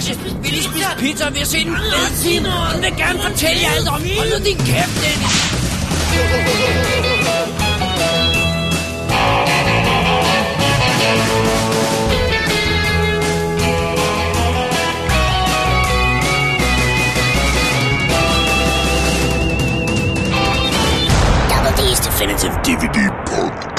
Lasse, mors garage. Vi lige spise pizza, og vi har set en fed film. Hun vil gerne fortælle jer alt om. Hold nu din kæft, Dennis. Double D's Definitive DVD Podcast.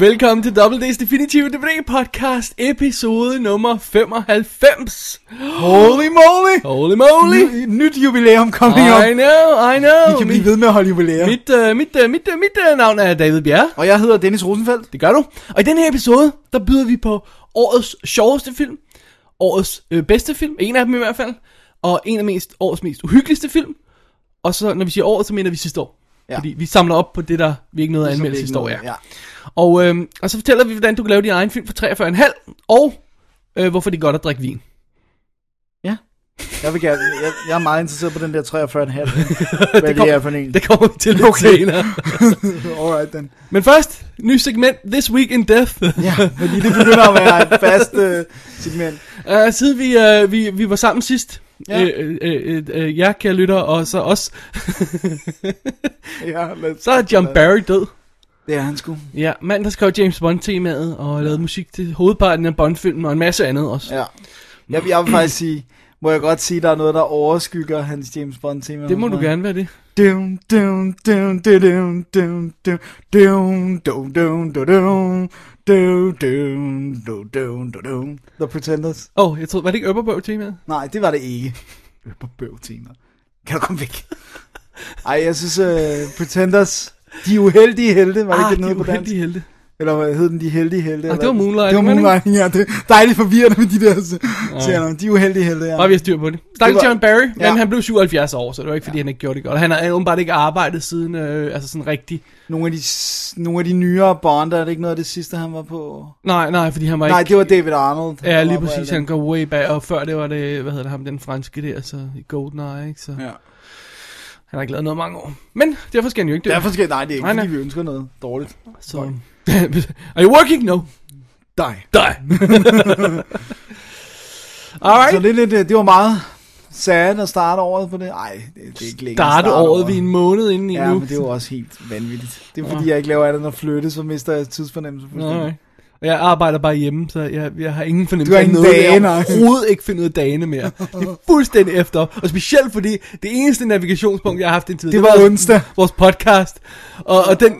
Velkommen til Double D's Definitive DVD Podcast, episode nummer 95. Holy moly! Holy moly! Ny, nyt jubilæum coming up. I know, I know. Vi kan blive ved med at holde jubilæer. Mit, uh, mit, uh, mit, uh, mit uh, navn er David Bjerre. Og jeg hedder Dennis Rosenfeldt. Det gør du. Og i den her episode, der byder vi på årets sjoveste film, årets øh, bedste film, en af dem i hvert fald, og en af mest, årets mest uhyggeligste film. Og så, når vi siger året, så mener vi sidste år. Ja. Fordi vi samler op på det, der vi ikke nåede at anmelde sidste år. Ja. ja. Og, øhm, og så fortæller vi, hvordan du kan lave din egen film for 43,5, og øh, hvorfor det er godt at drikke vin. Ja. Jeg, vil gerne, jeg, jeg er meget interesseret på den der 43,5. Hvad det, kom- er for en. Det kommer vi til lidt Okay. senere. Alright then. Men først, ny segment, This Week in Death. Ja, fordi det begynder at være et fast uh, segment. Uh, siden vi, uh, vi, vi var sammen sidst, Ja. ja. øh, øh, øh, øh, jer kære lytter, og så os, Ja, så er John Barry død. Det er han sgu. Ja, mand, der skrev James Bond-temaet, og lavede musik til hovedparten af Bond-filmen, og en masse andet også. Ja. Jeg, jeg vil faktisk sige, må jeg godt sige, der er noget, der overskygger hans James Bond tema. Det må du gerne være det. Dum, dum, dum, dum, dum, dum, dum, dum, dum, dum, dum, dum, dum, dum, dum, dum, dum. The Pretenders. Åh, oh, jeg troede, var det ikke Øpperbøv-temaet? Nej, det var det ikke. Øpperbøv tema. Kan du komme væk? Ej, jeg synes, uh, Pretenders, de uheldige helte, var det Ah, ikke de noget på dansk? uheldige helte. Eller hvad hed den, de heldige helte? Ah, eller det var? Moonlighting, Det var? Moonlighting, ja. Det er dejligt forvirrende med de der serier. De uheldige helte, ja. Bare vi har styr på det. Stakkels var- John Barry, men Ja. han blev 77 år, så det var ikke fordi, han ikke gjorde det godt. Han har åbenbart ikke arbejdet siden, øh, altså sådan rigtig... Nogle af de, nogle af de nyere Bond, er det ikke noget af det sidste, han var på? Nej, nej, fordi han var Nej, ikke... det var David Arnold. Ja, lige præcis, han går way back, og før det var det, hvad hedder det ham, den franske der, så i GoldenEye, ikke? Så. Ja. han har ikke lavet noget mange år. Men derfor skal han jo ikke dø. Derfor skal, nej, det er ikke, Nej, nej. fordi vi ønsker noget dårligt. Så... Are you working? No. Nej. Die. Alright. Så det, er lidt, øh, det var meget sad at starte året på det. Nej, det, det er ikke længere. at Starte året, vi en måned inden i Ja, nu. men det er jo også helt vanvittigt. Det er fordi, jeg ikke laver andet end at flytte, så mister jeg tidsfornemmelse. Nej. Og jeg arbejder bare hjemme, så jeg, jeg har ingen fornemmelse af noget. dage, jeg overhovedet ikke fundet ud af dagene mere. Det er fuldstændig efter. Og specielt fordi det eneste navigationspunkt, jeg har haft indtil Det var onsdag. Vores podcast. Og, og den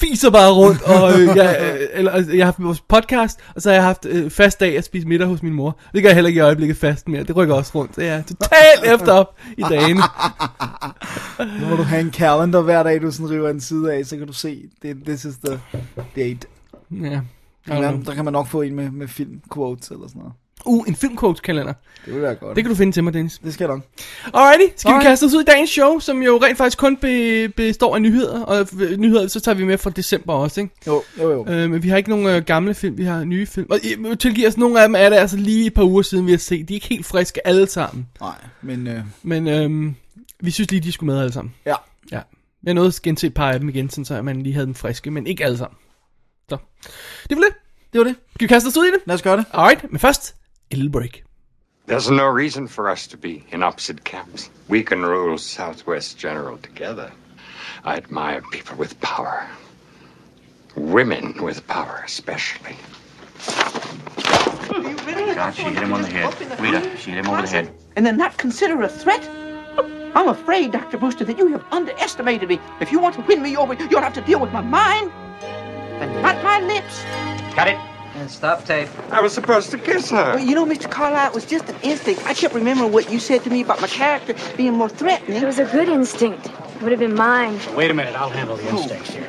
fiser bare rundt. Og øh, jeg, øh, eller, altså, jeg har haft vores podcast, og så har jeg haft øh, fast dag at spise middag hos min mor. Det gør jeg heller ikke i øjeblikket fast mere. Det rykker også rundt. Så jeg er totalt efter op i dagene. Nu må du have en calendar hver dag, du sådan river en side af, så kan du se, det, this is the date. Ja. Ja, der kan man nok få en med, med film quotes eller sådan noget. Uh, en filmquote-kalender. Det vil være godt. Det kan du finde til mig, Dennis. det skal jeg nok. Alrighty, skal Alright. vi kaste os ud i dagens show, som jo rent faktisk kun be, består af nyheder, og nyheder, så tager vi med fra december også, ikke? Jo, jo, jo. Øh, men vi har ikke nogen øh, gamle film, vi har nye film. Og øh, tilgiv os, nogle af dem er det altså lige et par uger siden, vi har set. De er ikke helt friske alle sammen. Nej, men øh, Men øh, vi synes lige, de skulle med alle sammen. ja. Ja. Jeg nåede at gense et par af dem igen, sådan så man lige havde dem friske, men ikke alle sammen. Så, det var det. Det var det. Skal vi kaste os ud i det? Lad os gøre det. Alright, men først, et lille break. There's no reason for us to be in opposite camps. We can rule Southwest General together. I admire people with power. Women with power, especially. God, she hit him on the head. Rita, she hit him over the head. and then not consider a threat? I'm afraid, Dr. Brewster, that you have underestimated me. If you want to win me over, you'll have to deal with my mind and not my lips. Cut it. And stop tape. I was supposed to kiss her. Well, you know, Mr. Carlyle, it was just an instinct. I kept remembering what you said to me about my character being more threatening. It was a good instinct. It would have been mine. Wait a minute, I'll handle the instincts here.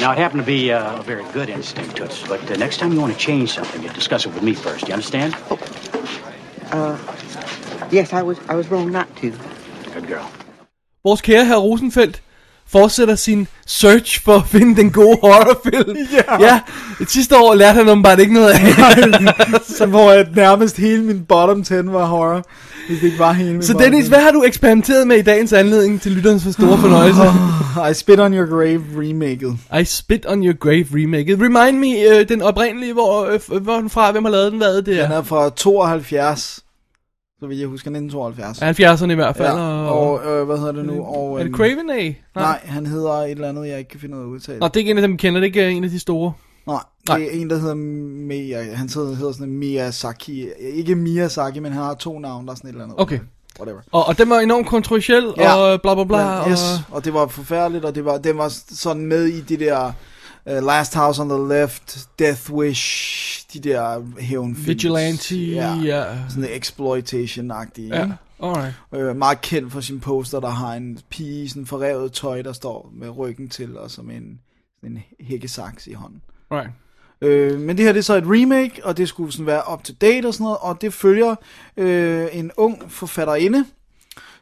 Now, it happened to be uh, a very good instinct, Toots, but uh, next time you want to change something, you discuss it with me first. You understand? Oh. Uh, Yes, I was I was wrong not to. Good girl. Vores kære herr Rosenfeldt fortsætter sin search for at finde den gode horrorfilm. Ja. ja. Sidste år lærte han åbenbart ikke noget af. så hvor at nærmest hele min bottom 10 var horror. Hvis det ikke var hele min Så bottom Dennis, 10. hvad har du eksperimenteret med i dagens anledning til lytterens for store fornøjelse? I Spit on Your Grave remaket. I Spit on Your Grave remake. Remind me, øh, den oprindelige, hvor, øh, hvor den fra, hvem har lavet den, hvad er det Den er? er fra 72. Så vil jeg huske 1972. 70'erne i hvert fald. Ja, og, og øh, hvad hedder det nu? Og, er det øhm, Craven A? Nej, han hedder et eller andet, jeg ikke kan finde ud af at udtale. Nå, det er ikke en af dem, vi kender. Det er ikke en af de store. Nej, Nej. det er en, der hedder Mia, han hedder, hedder sådan Miyazaki. Ikke Miyazaki, men han har to navne, der er sådan et eller andet. Okay. Whatever. Og, og den var enormt kontroversiel, Ja. og bla bla bla. Men, yes, og, og det var forfærdeligt, og det var, den var sådan med i de der uh, Last House on the Left, Death Wish, de der hævnfilms. Vigilante, ja. ja. Sådan exploitation-agtige. Ja, alright. Øh, meget kendt for sin poster, der har en pige i sådan forrevet tøj, der står med ryggen til, og som en, en hækkesaks i hånden. Right. Øh, men det her det er så et remake, og det skulle sådan være up to date og sådan noget, og det følger øh, en ung forfatterinde,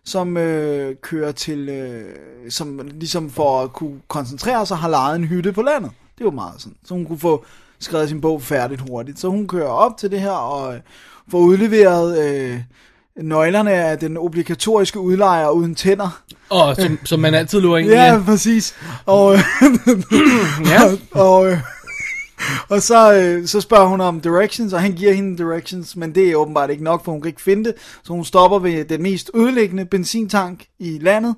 som øh, kører til, øh, som ligesom for at kunne koncentrere sig, har lejet en hytte på landet. Det var meget sådan, så hun kunne få skrevet sin bog færdigt hurtigt. Så hun kører op til det her og øh, får udleveret øh, nøglerne af den obligatoriske udlejer uden tænder. Og som, som man altid lurer ind i. Ja, præcis. Og, øh, Ja. og, øh, og så, øh, så spørger hun om directions, og han giver hende directions, men det er åbenbart ikke nok, for hun kan ikke finde det. Så hun stopper ved den mest ødelæggende benzintank i landet,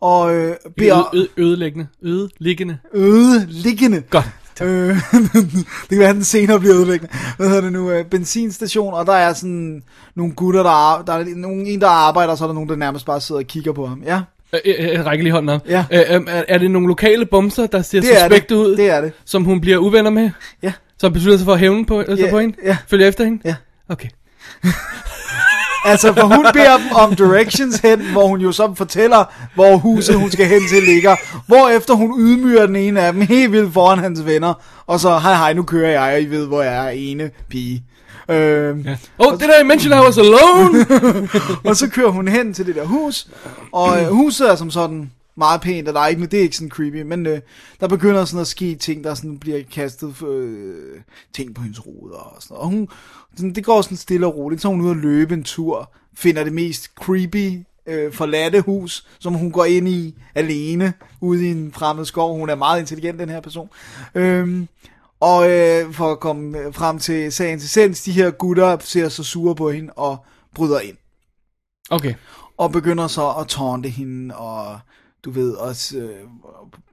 og øh, beder Øde, ødelæggende. Ødeliggende. ødeliggende. Godt. Øh, det kan være, at den senere bliver ødelæggende. Hvad hedder det nu? Øh, benzinstation, og der er sådan nogle gutter, der, ar- der er nogen, en, der arbejder, og så er der nogen, der nærmest bare sidder og kigger på ham. Ja, Øh, øh, øh, række lige hånden op. Ja. Øh, øh, er, er det nogle lokale bumser, der ser det suspekte ud, Det er det. som hun bliver uvenner med? Ja. Som beslutter sig for at hævne på, altså Ja, på hende? ja. Følger efter hende? Ja. Okay. Altså, for hun beder dem om directions hen, hvor hun jo så fortæller, hvor huset hun skal hen til ligger. Hvorefter hun ydmyger den ene af dem helt vildt foran hans venner. Og så, hej hej, nu kører jeg, og I ved, hvor jeg er ene pige. Øhm, Ja. Oh, did I mention I was alone? og så kører hun hen til det der hus, og øh, huset er som sådan meget pænt, og der er ikke, det er ikke sådan creepy, men øh, der begynder sådan at ske ting, der sådan bliver kastet øh, ting på hendes ruder og sådan noget. Og hun, sådan, det går sådan stille og roligt, så hun ude at løbe en tur, finder det mest creepy øh, forladte hus, som hun går ind i alene, ude i en fremmed skov. Hun er meget intelligent, den her person. Øhm, og øh, for at komme øh, frem til sagens essens, de her gutter ser så sure på hende og bryder ind Okay. og begynder så at taunte hende, og du ved, også øh,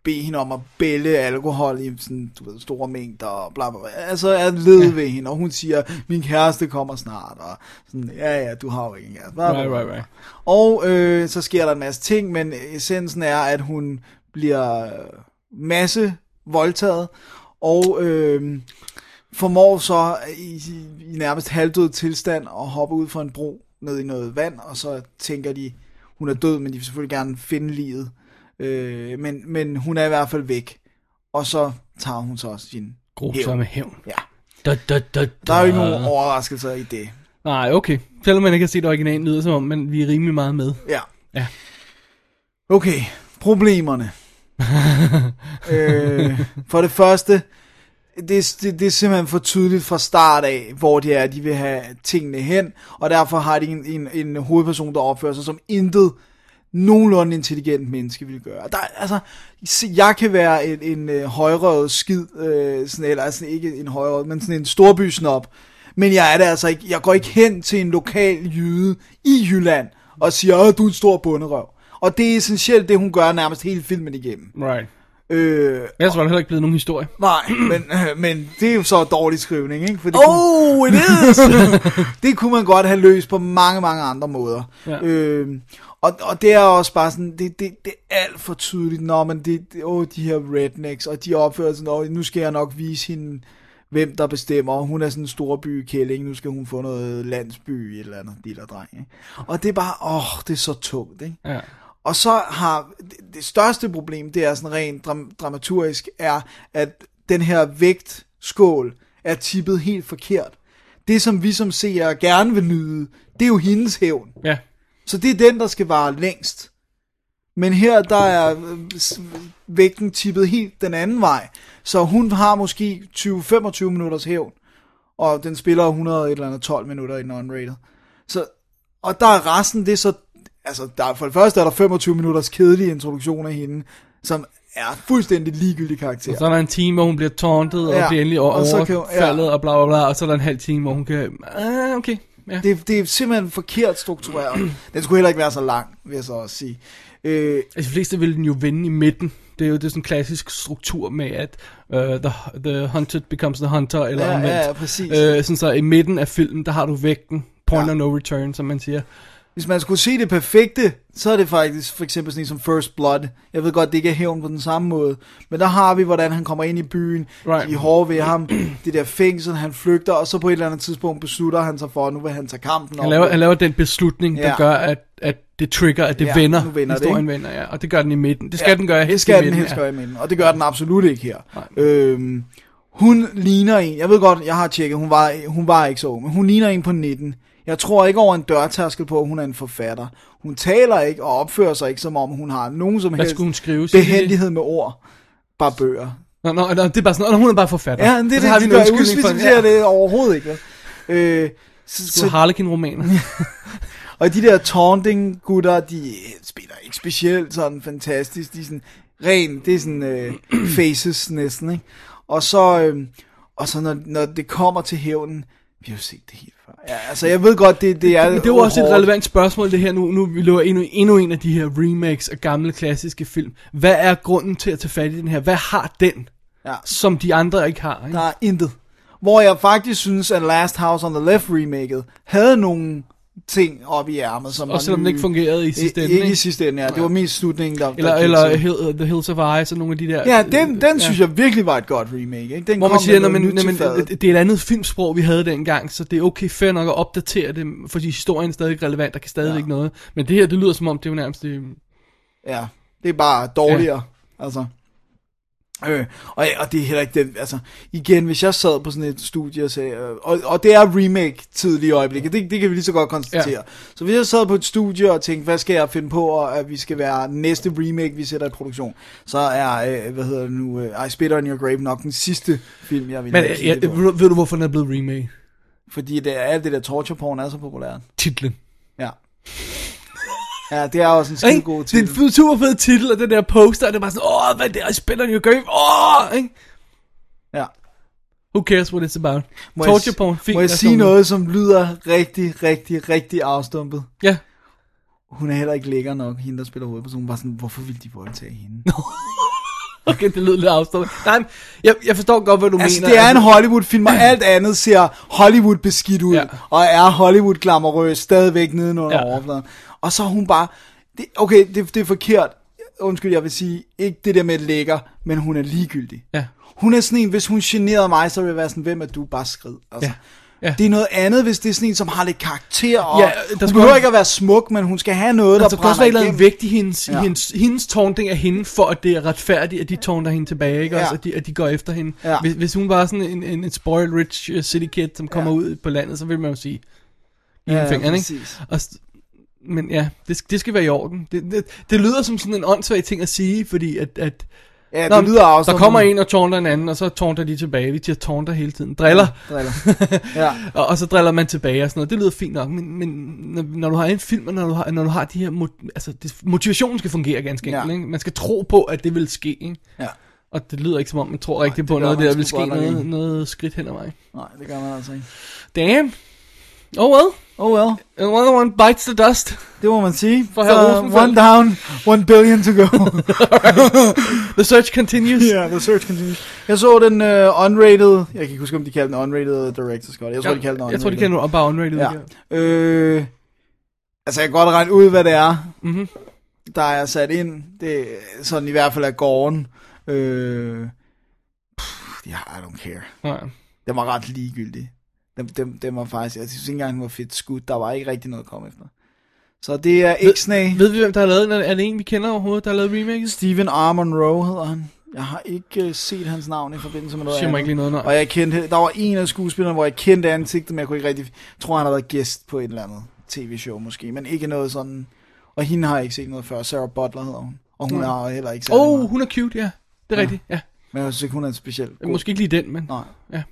bede hende om at bælge alkohol i sådan, du ved, store mængder, og bla bla bla. Altså er led ja. ved hende, og hun siger, min kæreste kommer snart, og sådan, ja ja, du har jo ikke en kæreste. Bla, bla, Right, bla. right, right. Og øh, så sker der en masse ting, men essensen er, at hun bliver masse voldtaget, og øh, formår så i, i nærmest halvdød tilstand at hoppe ud fra en bro ned i noget vand, og så tænker de, hun er død, men de vil selvfølgelig gerne finde livet. Øh, men, men hun er i hvert fald væk. Og så tager hun så sin Grusomme hævn. Ja. Da, da, da, da. Der er jo ikke nogen overraskelser i det. Nej, okay. Selvom man ikke har set originalen, lyder som om, men vi er rimelig meget med. Ja. Ja. Okay, problemerne. øh, for det første, det, det, det er simpelthen for tydeligt fra start af, hvor det er, de vil have tingene hen, og derfor har de en, en, en hovedperson, der opfører sig som intet nogenlunde intelligent menneske vil gøre. Der, altså, jeg kan være en, en øh, højrøvet skid, øh, sådan, eller altså ikke en højrøvet, men sådan en storbysnop, men jeg er det altså ikke, jeg går ikke hen til en lokal jyde i Jylland, og siger, at du er en stor bunderøv. Og det er essentielt det, hun gør nærmest hele filmen igennem. Right. Øh, Ellers var der heller ikke blevet nogen historie. nej, men, men det er jo så dårlig skrivning, ikke? For det Oh, it is! det kunne man godt have løst på mange, mange andre måder. Ja. Øh, og, og det er også bare sådan, det, det, det er alt for tydeligt, når man, det, det, åh, de her rednecks, og de opfører sig, åh, nu skal jeg nok vise hende, hvem der bestemmer, og hun er sådan en storby kælling, nu skal hun få noget landsby, eller andet lille dreng, ikke? Og det er bare, åh, det er så tungt, ikke? ja. Og så har det, største problem, det er sådan rent dram, dramaturgisk, er, at den her vægtskål er tippet helt forkert. Det, som vi som seere gerne vil nyde, det er jo hendes hævn. Ja. Så det er den, der skal vare længst. Men her, der er vægten tippet helt den anden vej. Så hun har måske 20-25 minutters hævn. Og den spiller 100 et eller andet 12 minutter i den unrated. Så, og der er resten, det er så... Altså, der er, for det første er der 25 minutters kedelig introduktion af hende, som er fuldstændig ligegyldig karakter. Og så er der en time, hvor hun bliver tauntet, og Ja, bliver endelig og overfaldet, ja. og bla bla bla, og så er der en halv time, hvor hun kan... Ah, okay. Ja. Det, det er simpelthen forkert struktureret. Den skulle heller ikke være så lang, vil jeg så også sige. Øh, Altså, de fleste vil den jo vende i midten. Det er jo det er sådan en klassisk struktur med, at uh, the, the hunted becomes the hunter, eller Ja, omvendt. ja, ja, præcis. Øh, sådan så i midten af filmen, der har du vægten. Point ja. of no return, som man siger. Hvis man skulle se det perfekte, så er det faktisk for eksempel sådan en som First Blood. Jeg ved godt, det ikke er hævn på den samme måde. Men der har vi, hvordan han kommer ind i byen. Right. De hårde ved ham. Det der fængsel, han flygter. Og så på et eller andet tidspunkt beslutter han sig for, at nu vil han tage kampen Han op. laver, han laver den beslutning, der Ja. gør, at, at det trigger, at det Ja, vender. vender det, Historien ikke? vender, ja. Og det gør den i midten. Det skal ja, den gøre Det helst skal i den midten. helst ja. gøre i midten. Og det gør den absolut ikke her. Nej. Øhm, hun ligner en, jeg ved godt, jeg har tjekket, hun var, hun var ikke så ung, men hun ligner en på 19. Jeg tror ikke over en dørtærskel på, at hun er en forfatter. Hun taler ikke og opfører sig ikke, som om hun har nogen som Hvad helst skulle hun skrive? Behændighed med ord. Bare bøger. Nå, nå, nå, det er bare sådan, nå, hun er bare forfatter. Ja, det er det, har vi en undskyldning for, Udspecificerer det overhovedet ikke. Øh, så, Så Harlequin-romaner. og de der taunting gutter, de spiller ikke specielt sådan fantastisk. De er sådan ren, det er sådan øh, faces næsten, ikke? Og så, øh, og så når, når det kommer til hævnen, vi har jo set det helt før. Ja, altså jeg ved godt, det, det er Men det var også et hårdt. relevant spørgsmål, det her nu. Nu vi løber endnu, endnu en af de her remakes af gamle klassiske film. Hvad er grunden til at tage fat i den her? Hvad har den, Ja. som de andre ikke har? Ikke? Der er intet. Hvor jeg faktisk synes, at Last House on the Left remaket havde nogle ting op i ærmet, som Og selvom den nye. ikke fungerede i sidste ende. Ikke i sidste ende, ja. Det var mest slutningen, der... Eller, der eller Hill, The Hills of Ice og nogle af de der. Ja, den, den ja. synes jeg virkelig var et godt remake. Ikke? Den Hvor man siger, når man, når man, det det er et andet filmsprog, vi havde dengang, så det er okay fair nok at opdatere det, fordi historien er stadig relevant, der kan stadigvæk Ja. noget. Men det her, det lyder som om, det er jo nærmest det, Ja, det er bare dårligere. Ja. Altså. Øh, og, og det er heller ikke den, altså, igen, hvis jeg sad på sådan et studie og sagde, øh, og, og det er remake tidlige øjeblikke, det, det kan vi lige så godt konstatere. Ja. Så hvis jeg sad på et studie og tænkte, hvad skal jeg finde på, og at vi skal være næste remake, vi sætter i produktion, så er, øh, hvad hedder det nu, øh, I Spit On Your Grave nok den sidste film, jeg vil Men kigget på. ved, du- ved du, hvorfor den er blevet remake? Fordi det er, alt det der torture porn er så populært. Titlen. Ja. Ja, det er også en skide god Det er en titel. super fed titel, og den der poster, det er bare sådan, åh, hvad er det, I spiller your grave, åh, ikke? Ja. Who cares what it's about? Må Torture jeg, porn, fint. Må jeg sige noget, som lyder rigtig, rigtig, rigtig afstumpet? Ja. Hun er heller ikke lækker nok, hende der spiller hovedpersonen. Bare sådan, hvorfor vil de voldtage hende? Okay, det lyder lidt afstået. Nej, men jeg, jeg forstår godt, hvad du altså, mener. det er en Hollywood-film, og alt andet ser Hollywood beskidt ud. Ja. Og er Hollywood glamorøs stadigvæk nedenunder ja. overfladen. Og så er hun bare... Det, okay, det, det er forkert. Undskyld, jeg vil sige, ikke det der med lækker, men hun er ligegyldig. Ja. Hun er sådan en, hvis hun generede mig, så ville jeg være sådan, hvem er du? Bare skrid. Altså. Ja. Ja. Det er noget andet, hvis det er sådan en, som har lidt karakter, og Ja, der hun behøver også- ikke at være smuk, men hun skal have noget, der Altså, der også brænder være igennem. noget vægt i hendes, ja. Hendes, hendes taunting af hende, for at det er retfærdigt, at de taunter hende tilbage, ikke? Ja. Også, at, de, at de går efter hende. Ja. Hvis, hvis hun var sådan en, en, en spoiled rich uh, city kid, som kommer Ja. ud på landet, så vil man jo sige, i Ja, fingeren, ikke? Og, men ja, det, det skal være i orden. Det, det, det lyder som sådan en åndssvag ting at sige, fordi at... at Ja, Nå, det lyder der afstumpet. kommer en og taunter en anden, og så taunter de tilbage. Vi siger taunter hele tiden. Driller. Driller. Ja. Og, og så driller man tilbage og sådan noget. Det lyder fint nok, men, men når, når du har en film, og når du har, når du har de her... Altså, det, motivationen skal fungere ganske enkelt, Ja. ikke? Man skal tro på, at det vil ske, ikke? Ja. Og det lyder ikke som om, man tror rigtigt på noget, der vil ske noget, noget skridt hen ad vejen. Nej, det gør man altså ikke. Damn. Oh well. Oh well, Another one bites the dust. det må man sige. For Så, Rosenfeldt. one down, one billion to go. The search continues. yeah, the search continues. Jeg så den uh, unrated, jeg kan ikke huske, om de kaldte den unrated director's cut. Jeg tror, de kaldte den unrated. Jeg tror, de kender bare unrated. Ja. Ja. Øh, altså, jeg kan godt regne ud, hvad det er, Mhm. der er sat ind. Det er sådan i hvert fald er gården. Øh, pff, ja, I don't care. Nej. Den var ret ligegyldig. Den, den, den var faktisk, jeg synes ikke engang, den var fedt skudt. Der var ikke rigtig noget at komme efter. Så det er Ixnay. Ved vi, hvem der har lavet den? Er det en, vi kender overhovedet, der har lavet remaket? Steven R. Monroe hedder han. Jeg har ikke uh, set hans navn i forbindelse med noget Siger mig ikke lige noget, nej. Og jeg kendte, der var en af skuespillerne, hvor jeg kendte ansigtet, men jeg kunne ikke rigtig... Jeg tror, han har været gæst på et eller andet tv-show måske, men ikke noget sådan... Og hende har jeg ikke set noget før. Sarah Butler hedder hun. Og hun er heller ikke Åh, oh, meget. hun er cute, ja. Det er ja. rigtigt, ja. Men jeg synes ikke, hun er specielt god. Måske ikke lige den, men... Nej. Ja.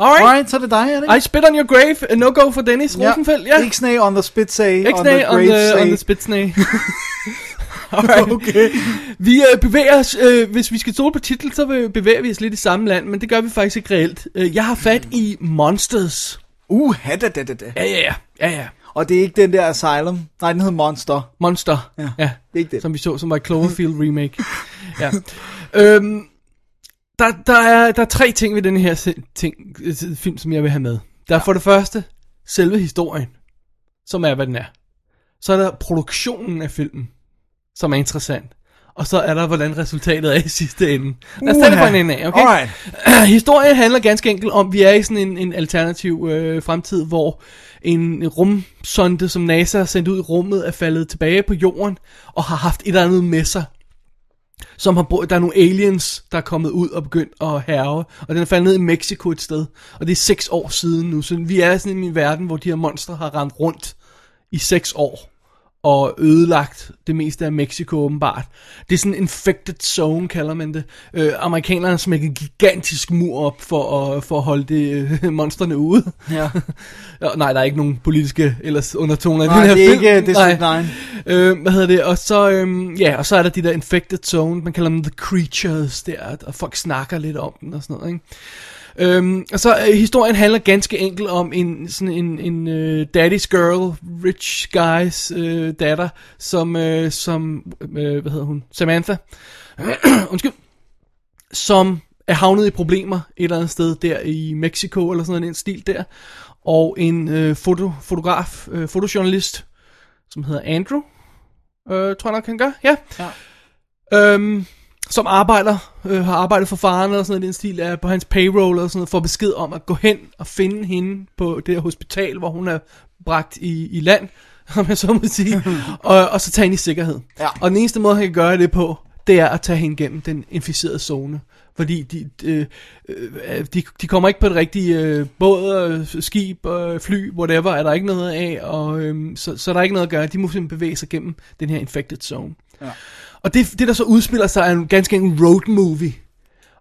Alright. Alright, så er det dig, er det ikke? I spit on your grave. A no go for Dennis ja. Rosenfeldt. Ja. Ixnay on the spit say. Ixnay on the, on the spit snay. Alright. Okay. Vi øh, bevæger os, øh, hvis vi skal stole på titel, så be- bevæger vi os lidt i samme land, men det gør vi faktisk ikke reelt. Øh, jeg har fat i Monsters. Uh, da, da, da, da. Ja, ja, ja. ja, ja. Og det er ikke den der Asylum. Nej, den hedder Monster. Monster. Ja. ja. Det er ikke det. Som vi så, som var Cloverfield remake. ja. Øhm, der, der, er, der er tre ting ved den her ting, øh, film, som jeg vil have med. Der er for det første selve historien, som er, hvad den er. Så er der produktionen af filmen, som er interessant. Og så er der, hvordan resultatet er i sidste ende. Lad os tage det fra en ende af, okay? Alright. Historien handler ganske enkelt om, vi er i sådan en, en alternativ øh, fremtid, hvor en rumsonde, som NASA har sendt ud i rummet, er faldet tilbage på jorden, og har haft et eller andet med sig, som har brugt, der er nogle aliens, der er kommet ud og begyndt at herve, og den er faldet ned i Mexico et sted, og det er seks år siden nu, så vi er sådan i en verden, hvor de her monstre har rendt rundt i seks år, og ødelagt det meste af Mexico åbenbart. Det er sådan en infected zone, kalder man det. Øh, amerikanerne smækker en gigantisk mur op for at, for at holde det, øh, monsterne ude. Ja. Nej, der er ikke nogen politiske ellers undertoner i Nej, den her det er film. ikke District 9. Øh, hvad hedder det? Og så, øhm, ja, og så er der de der infected zone, man kalder dem the creatures der, og folk snakker lidt om den og sådan noget, ikke? Øhm, og så øh, historien handler ganske enkelt om en sådan en, en øh, daddy's girl, rich guys øh, datter, som øh, som øh, hvad hedder hun, Samantha, undskyld, som er havnet i problemer et eller andet sted der i Mexico eller sådan en stil der, og en øh, foto, fotograf, øh, fotojournalist, som hedder Andrew, øh, tror jeg nok han gør, ja. Ja. Øhm, som arbejder, øh, har arbejdet for faren eller sådan noget, i den stil er på hans payroll eller sådan noget, får besked om at gå hen og finde hende på det her hospital, hvor hun er bragt i, i land, om jeg så må sige, og, og så tage hende i sikkerhed. Ja. Og den eneste måde, han kan gøre det på, det er at tage hende gennem den inficerede zone. Fordi de, øh, øh, de, de kommer ikke på det rigtige øh, båd, øh, skib, øh, fly, whatever, er der ikke noget af, og øh, så, så er der ikke noget at gøre. De må simpelthen bevæge sig gennem den her infected zone. Ja. Og det, det der så udspiller sig er en ganske en road movie.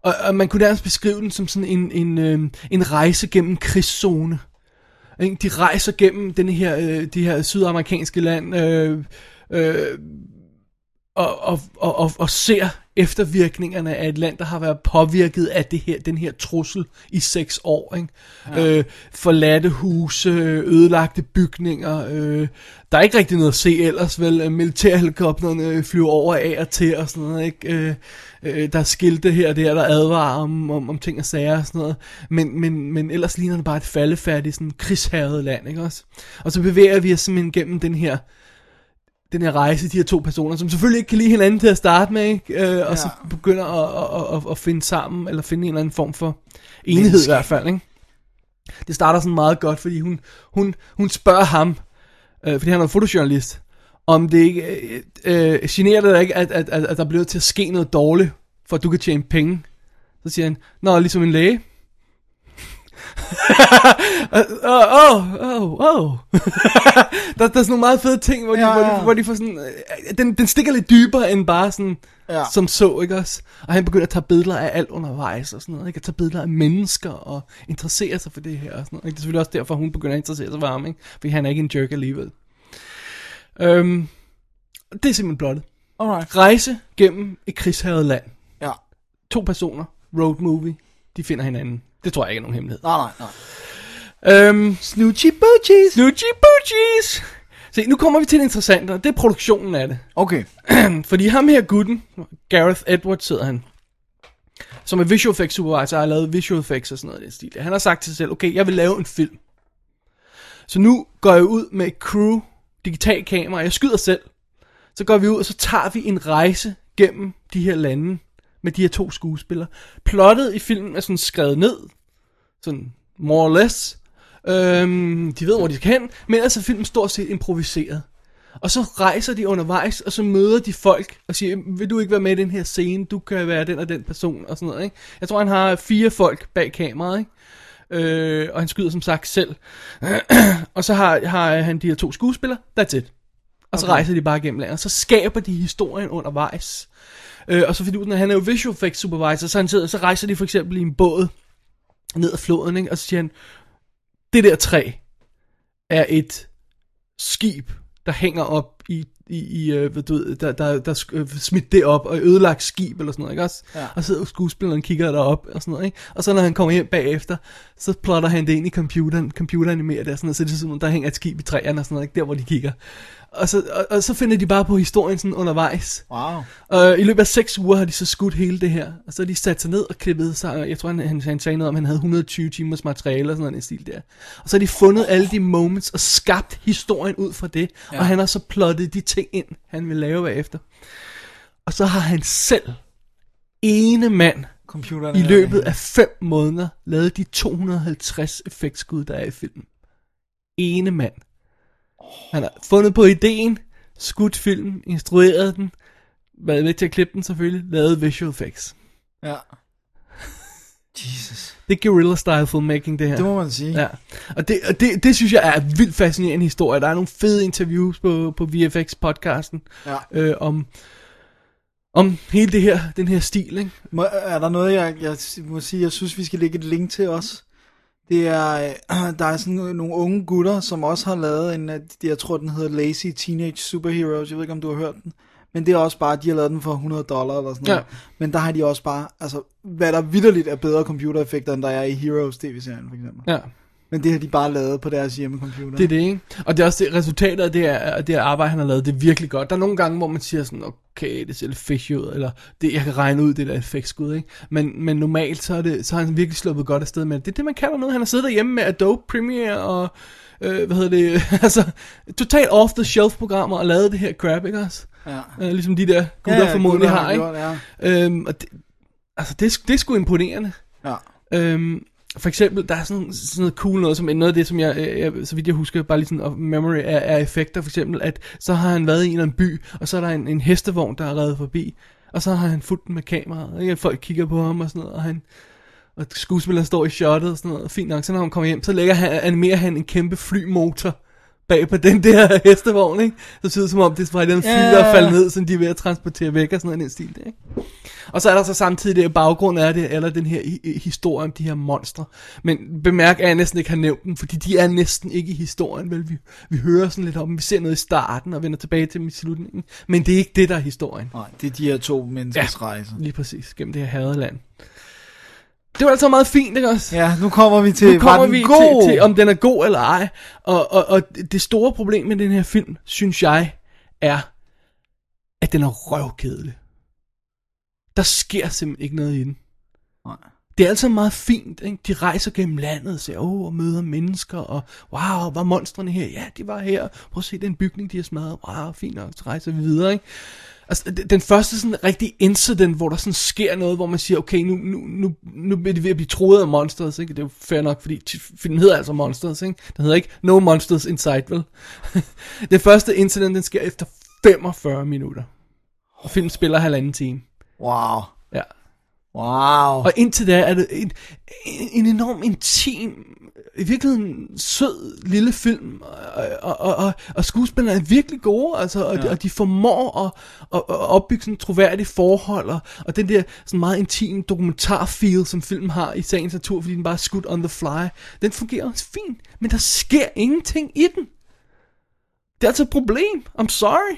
Og, og man kunne nærmest beskrive den som sådan en, en, øh, en rejse gennem krigszone. Ikke? De rejser gennem den her, øh, de her sydamerikanske land, øh, øh, og, og, og, og, og ser eftervirkningerne af et land, der har været påvirket af det her, den her trussel i seks år. Ikke? Ja. Øh, forladte huse, ødelagte bygninger. Øh, der er ikke rigtig noget at se ellers, vel? Militærhelikopterne flyver over af og til og sådan noget. Ikke? Øh, øh, der er skilte her og der, der advarer om, om, om ting og sager og sådan noget. Men, men, men ellers ligner det bare et faldefærdigt, sådan krigshavet land. Ikke også? Og så bevæger vi os simpelthen gennem den her den her rejse, de her to personer, som selvfølgelig ikke kan lide hinanden til at starte med, ikke? Øh, og ja. så begynder at, at, at, at finde sammen, eller finde en eller anden form for enhed Menneske. i hvert fald, ikke? Det starter sådan meget godt, fordi hun, hun, hun spørger ham, øh, fordi han er fotojournalist, om det ikke øh, øh, generer det dig ikke, at, at, at, at der bliver til at ske noget dårligt, for at du kan tjene penge. Så siger han, nå, ligesom en læge. Åh, åh, åh. Der, er sådan nogle meget fede ting, hvor de, Ja, ja. Hvor, de, hvor de får sådan... øh, Den, den stikker lidt dybere end bare sådan... Ja. Som så, ikke også? Og han begynder at tage billeder af alt undervejs og sådan noget, ikke? At tage billeder af mennesker og interessere sig for det her og sådan noget. Ikke? Det er selvfølgelig også derfor, hun begynder at interessere sig for ham, ikke? Fordi han er ikke en jerk alligevel. Øhm, det er simpelthen blottet. Alright. Rejse gennem et krigshavet land. Ja. To personer, road movie, de finder hinanden. Det tror jeg ikke er nogen hemmelighed. Nej, nej, nej. Øhm, Snoochie boochies. Snoochie Boochies! Se, nu kommer vi til det interessante, og det er produktionen af det. Okay. Fordi ham her gutten, Gareth Edwards hedder han, som er visual effects supervisor, har lavet visual effects og sådan noget i den stil. Han har sagt til sig selv, okay, jeg vil lave en film. Så nu går jeg ud med et crew, digital kamera, jeg skyder selv. Så går vi ud, og så tager vi en rejse gennem de her lande med de her to skuespillere. Plottet i filmen er sådan skrevet ned, sådan more or less. Øhm, de ved, hvor de skal hen, men er filmen stort set improviseret. Og så rejser de undervejs, og så møder de folk og siger, vil du ikke være med i den her scene? Du kan være den og den person, og sådan noget, ikke? Jeg tror, han har fire folk bag kameraet, ikke? Øh, og han skyder som sagt selv. og så har, har han de her to skuespillere, that's it. Og så rejser de bare gennem landet, og så skaber de historien undervejs. Øh, og så fordi du, han er jo visual effects supervisor, så, han sidder, så rejser de for eksempel i en båd ned ad floden, ikke? og så siger han, det der træ er et skib, der hænger op i, i, i øh, hvad du ved, der, der, der øh, smidt det op, og ødelagt skib eller sådan noget, ikke også? Ja. Og så sidder skuespilleren og kigger derop og sådan noget, ikke? Og så når han kommer hjem bagefter, så plotter han det ind i computeren, computeranimerer det og sådan noget, så det er sådan, der hænger et skib i træerne og sådan noget, ikke? Der hvor de kigger. Og så, og, og så finder de bare på historien sådan undervejs. Wow. Og i løbet af seks uger har de så skudt hele det her. Og så har de sat sig ned og klippet sig. Jeg tror, han, han, han sagde noget om, at han havde 120 timers materiale og sådan noget i stil der. Og så har de fundet alle de moments og skabt historien ud fra det. Ja. Og han har så plottet de ting ind, han vil lave bagefter. Og så har han selv, ene mand, i løbet af fem måneder, lavet de 250 effektskud, der er i filmen. Ene mand. Han har fundet på ideen, skudt filmen, instrueret den, været med til at klippe den selvfølgelig, lavet visual effects. Ja. Jesus. Det er guerrilla style filmmaking, det her. Det må man sige. Ja, og det, og det, det synes jeg er en vildt fascinerende historie. Der er nogle fede interviews på, på VFX-podcasten Ja. øh, om, om hele det her, den her stil, ikke? Må, er der noget, jeg, jeg må sige, jeg synes, vi skal lægge et link til os? Det er, der er sådan nogle unge gutter, som også har lavet en, jeg tror, den hedder Lazy Teenage Superheroes. Jeg ved ikke, om du har hørt den. Men det er også bare, de har lavet den for 100 dollar eller sådan noget. Ja. Men der har de også bare, altså, hvad der vidderligt er bedre computereffekter, end der er i Heroes tv-serien, for eksempel. Ja. Men det har de bare lavet på deres hjemmecomputer. Det er det, ikke? Og det er også det, resultatet af det, af det arbejde, han har lavet, det er virkelig godt. Der er nogle gange, hvor man siger sådan, okay, det ser lidt fishy ud, eller det, jeg kan regne ud, det der effektskud, ikke? Men, men normalt, så, er det, så har han virkelig sluppet godt afsted med det. Det er det, man kalder noget. Han har siddet derhjemme med Adobe Premiere og, øh, hvad hedder det, altså, totalt off-the-shelf-programmer og lavet det her crap, ikke også? Ja. Øh, ligesom de der gutter ja, ja, formodentlig har, har ikke? gjort, ja. Øhm, og det, altså, det, er- det er sgu imponerende. Ja. Øhm, for eksempel, der er sådan, sådan noget cool noget, som noget af det, som jeg, øh, jeg så vidt jeg husker, bare lige sådan of memory er, er effekter, for eksempel, at så har han været i en eller anden by, og så er der en, en hestevogn, der er reddet forbi, og så har han fulgt den med kameraet, ikke? folk kigger på ham og sådan noget, og han, og skuespilleren står i shottet og sådan noget, fint nok, så når han kommer hjem, så lægger han, animerer han en kæmpe flymotor bag på den der hestevogn, ikke? Så ser det som om, det er fra den fly, Ja, der er faldet ned, som de er ved at transportere væk og sådan noget den stil, der, ikke? Og så er der så samtidig det baggrund af det, eller den her hi- historie om de her monstre. Men bemærk, at jeg næsten ikke har nævnt dem, fordi de er næsten ikke i historien, vel? Vi, vi hører sådan lidt om dem, vi ser noget i starten og vender tilbage til dem i slutningen. Men det er ikke det, der er historien. Nej, det er de her to menneskers ja. rejse. Lige præcis, gennem det her hadeland. Det var altså meget fint, ikke også? Ja, nu kommer vi til, nu kommer vi god? Til, til, om den er god eller ej. Og, og, og det store problem med den her film, synes jeg, er, at den er røvkedelig. Der sker simpelthen ikke noget i den. Nej. Det er altså meget fint, ikke? De rejser gennem landet og ser, åh, og møder mennesker, og wow, var monstrene her? Ja, de var her. Prøv at se den bygning, de har smadret. Wow, fint nok, så rejser vi videre, ikke? Altså, den første sådan rigtig incident, hvor der sådan sker noget, hvor man siger, okay, nu, nu, nu, nu bliver det ved at blive troet af monsters, ikke? Det er jo fair nok, fordi filmen hedder altså Monsters, ikke? Den hedder ikke No Monsters Inside, vel? den første incident, den sker efter 45 minutter. Og filmen spiller halvanden time. Wow. Ja. Wow. Og indtil da er det en, en, en enorm intim, i virkeligheden sød lille film, og, og, og, og, skuespillerne er virkelig gode, altså, og, ja. og de formår at, at, at opbygge sådan et troværdigt forhold, og, og den der sådan meget intim dokumentarfeel, som filmen har i sagens natur, fordi den bare er skudt on the fly, den fungerer også fint, men der sker ingenting i den. Det er altså et problem. I'm sorry.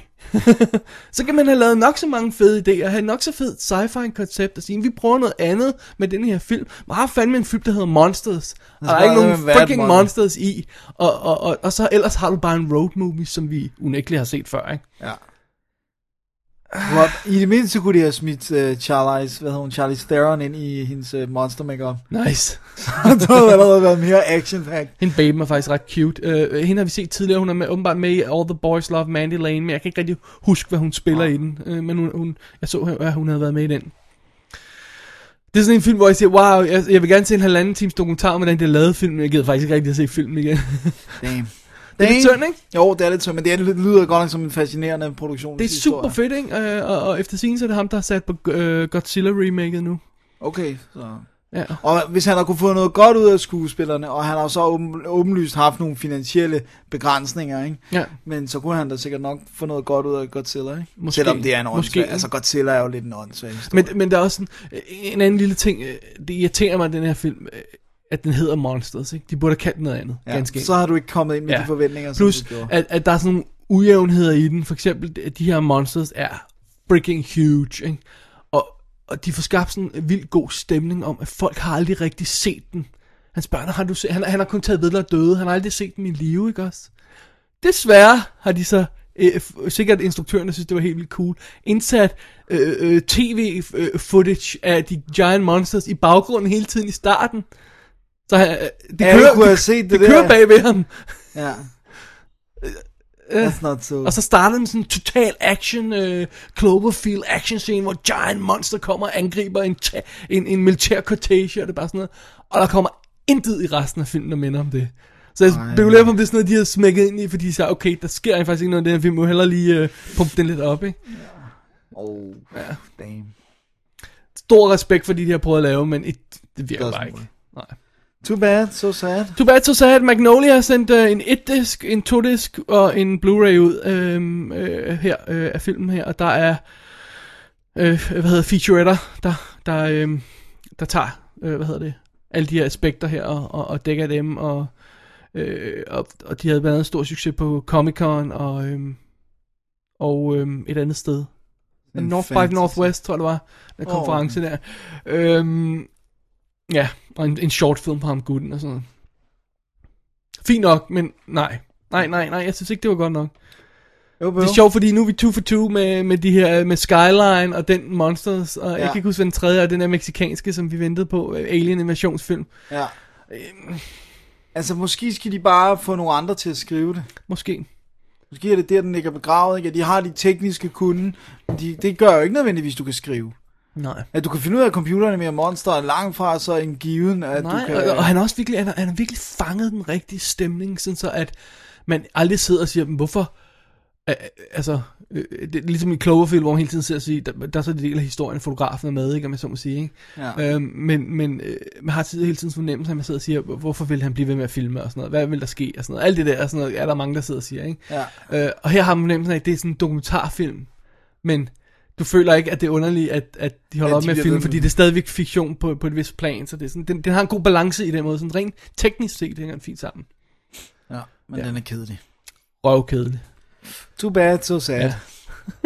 så kan man have lavet nok så mange fede idéer, have nok så fedt sci-fi koncept og sige, vi prøver noget andet med den her film. Bare fandme en film, der hedder Monsters. Og der er ikke nogen mon- monsters i. Og, og, og, og så ellers har du bare en road movie, som vi unægteligt har set før, ikke? Ja. Rob, I det mindste kunne de have smidt uh, Charlize, hvad hedder hun, Charlize Theron ind i hendes uh, monster makeup. Nice. Så det havde allerede været mere action packed. Hende baby er faktisk ret cute. Uh, hende har vi set tidligere, hun er med, åbenbart med i All the Boys Love Mandy Lane, men jeg kan ikke rigtig huske, hvad hun spiller i den. Uh, men hun, hun, jeg så, at hun havde været med i den. Det er sådan en film, hvor jeg siger, wow, jeg, jeg vil gerne se en halvanden times dokumentar om, hvordan det er lavet film, men jeg gider faktisk ikke rigtig at se filmen igen. Damn. Det er lidt synd, ikke? Jo, det er lidt synd, men det er, lyder godt nok som en fascinerende produktion. Det er super fedt, ikke? Og, og efter sin så er det ham, der har sat på uh, Godzilla remaket nu. Okay, så... Ja. Og hvis han har kunne få noget godt ud af skuespillerne, og han har så åben, åbenlyst haft nogle finansielle begrænsninger, ikke? Ja. Men så kunne han da sikkert nok få noget godt ud af Godzilla, ikke? Måske. Selvom det er en åndssvag. Altså Godzilla er jo lidt en åndssvag. Men, men der er også øh, en anden lille ting, øh, det irriterer mig, den her film, øh, at den hedder Monsters, ikke? De burde have kaldt den noget andet, ja, ganske så har du ikke kommet ind med Ja. de forventninger, som Plus, du gjorde. at, at der er sådan nogle ujævnheder i den. For eksempel, at de her monsters er freaking huge, ikke? Og, og de får skabt sådan en vild god stemning om, at folk har aldrig rigtig set den. Han spørger, har du set? Han, han har kun taget billeder af døde. Han har aldrig set dem i live, ikke også? Desværre har de så, øh, sikkert instruktørerne synes, det var helt vildt cool, indsat øh, øh, tv-footage af de giant monsters i baggrunden hele tiden i starten. Så øh, det kører, kunne have det, set det det der. kører bag ved ham. Ja. Øh, That's not so. Og så starter den sådan en total action, øh, Cloverfield action scene, hvor Giant Monster kommer og angriber en, en, en militær cortege, og det er bare sådan noget. Og der kommer intet i resten af filmen, der minder om det. Så jeg spekulerer på, om det er sådan noget, de har smækket ind i, fordi de sagde, okay, der sker faktisk ikke noget i den her film, vi må hellere lige øh, pumpe den lidt op, ikke? Oh, ja. damn. Stor respekt for de, de har prøvet at lave, men et, det virker bare ikke. Too bad, so sad. Too bad, so sad. Magnolia har sendt øh, en 1-disk, en 2-disk og en Blu-ray ud øh, øh, her øh, af filmen her, og der er, øh, hvad hedder featuretter, der, der, øh, der tager, øh, hvad hedder det, alle de her aspekter her og, og, og dækker dem, og, øh, og, og de havde blandt andet stor succes på Comic-Con og, øh, og øh, et andet sted. En North by. Northwest, tror jeg det var, den konference der. Øhm, ja, og en, en short film på ham gutten og sådan noget. Fint nok, men nej. Nej, nej, nej, jeg synes ikke, det var godt nok. Jo, Det er sjovt, fordi nu er vi two for two med, med de her, med Skyline og den Monsters, og ja. jeg Ja. kan ikke huske, hvad den tredje er, den der meksikanske, som vi ventede på, øh, Alien invasionsfilm. Ja. Øhm, Altså, måske skal de bare få nogle andre til at skrive det. måske. Måske er det der, den ligger begravet, ikke? At de har de tekniske kunde, de, det gør jo ikke nødvendigvis, du kan skrive. Nej. At du kan finde ud af, at computeren med monster er langt fra så en given, at Nej, du kan... og, og han også virkelig, han han har virkelig fanget den rigtige stemning, sådan så at man aldrig sidder og siger, "Men hvorfor, øh, altså, øh, det er ligesom i Cloverfield, hvor man hele tiden sidder og siger, der, der er så en del af historien, fotografen er med, ikke, om jeg så må sige, ikke? Ja. Øhm, men men øh, man har hele tiden fornemmelse, at man sidder og siger, hvorfor vil han blive ved med at filme og sådan noget, hvad vil der ske og sådan noget, alt det der, og sådan noget, er der mange, der sidder og siger, ikke? Ja. Øh, og her har man fornemmelsen af, at det er sådan en dokumentarfilm, men du føler ikke, at det er underligt, at, at de holder Ja, op med at filme, fordi det er stadigvæk fiktion på, på et vist plan, så det er sådan, den, den har en god balance i den måde, sådan rent teknisk set hænger den fint sammen. ja, men Ja. den er kedelig. Røvkedelig. Too bad, so sad. Ja.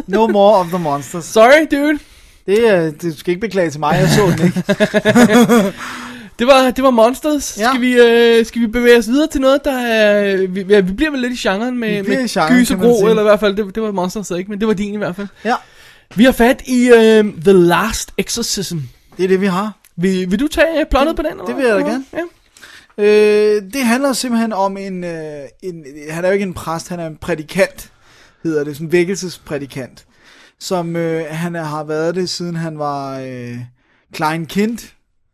no more of the monsters. Sorry, dude. Det, er, det du skal ikke beklage til mig, jeg så den ikke. Det var, det var Monsters. Ja. Skal, vi, øh, skal vi bevæge os videre til noget, der er... Vi, ja, vi bliver vel lidt i genren med, med gys og gro, eller i hvert fald, det, det var Monsters så ikke, men det var din i hvert fald. ja, Vi har fat i øh, The Last Exorcism. det er det, vi har. Vil, vil du tage øh, plottet på den? Eller? Det vil jeg da gerne. Ja. Øh, det handler simpelthen om en, øh, en... Han er jo ikke en præst, han er en prædikant, hedder det. Sådan en vækkelsesprædikant. Som øh, han er- har været det, siden han var øh, klein kind.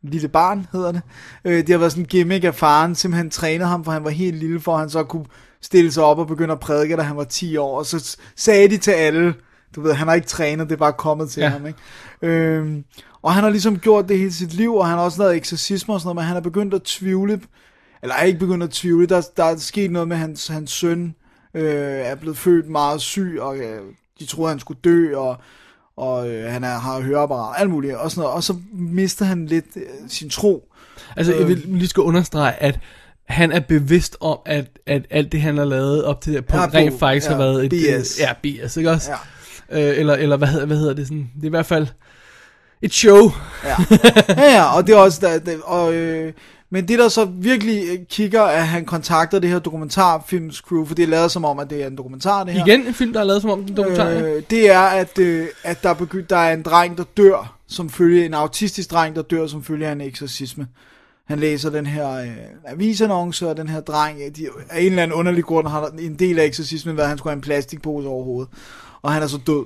Lille barn, hedder det. Øh, det har været sådan en gimmick af faren, simpelthen trænede ham, for han var helt lille, for han så kunne stille sig op og begynde at prædike, da han var 10 år. Og så sagde de til alle, du ved, han har ikke trænet, det er bare kommet til Ja. ham, ikke? Øhm, og han har ligesom gjort det hele sit liv, og han har også lavet eksorcismer og sådan noget, men han er begyndt at tvivle, eller er ikke begyndt at tvivle, der, der er sket noget med hans, hans søn, øh, er blevet født meget syg, og øh, de troede, han skulle dø, og, og øh, han er, har høreapparat, alt muligt, og sådan noget, og så mister han lidt øh, sin tro. Altså, jeg Øh. vil lige skal understrege, at han er bevidst om, at, at alt det, han har lavet op til det punkt, Ja, rent faktisk ja, har været et... BS. Ja, BS, ikke også? Ja. Øh, eller, eller hvad, hedder, hvad hedder det sådan? Det er i hvert fald et show. Ja, ja, ja og det er også, der, det, og, øh, men det der så virkelig øh, kigger, at han kontakter det her dokumentarfilms crew, for det er lavet som om, at det er en dokumentar, det her. Igen en film, der er lavet som om den dokumentar. Øh, det er, at, øh, at der, er begy- der er en dreng, der dør, som følge, en autistisk dreng, der dør som følge af en eksorcisme. Han læser den her øh, avisannonce, og den her dreng, øh, de, af en eller anden underlig grund, har en del af eksorcismen været, at han skulle have en plastikpose over hovedet. Og han er så død.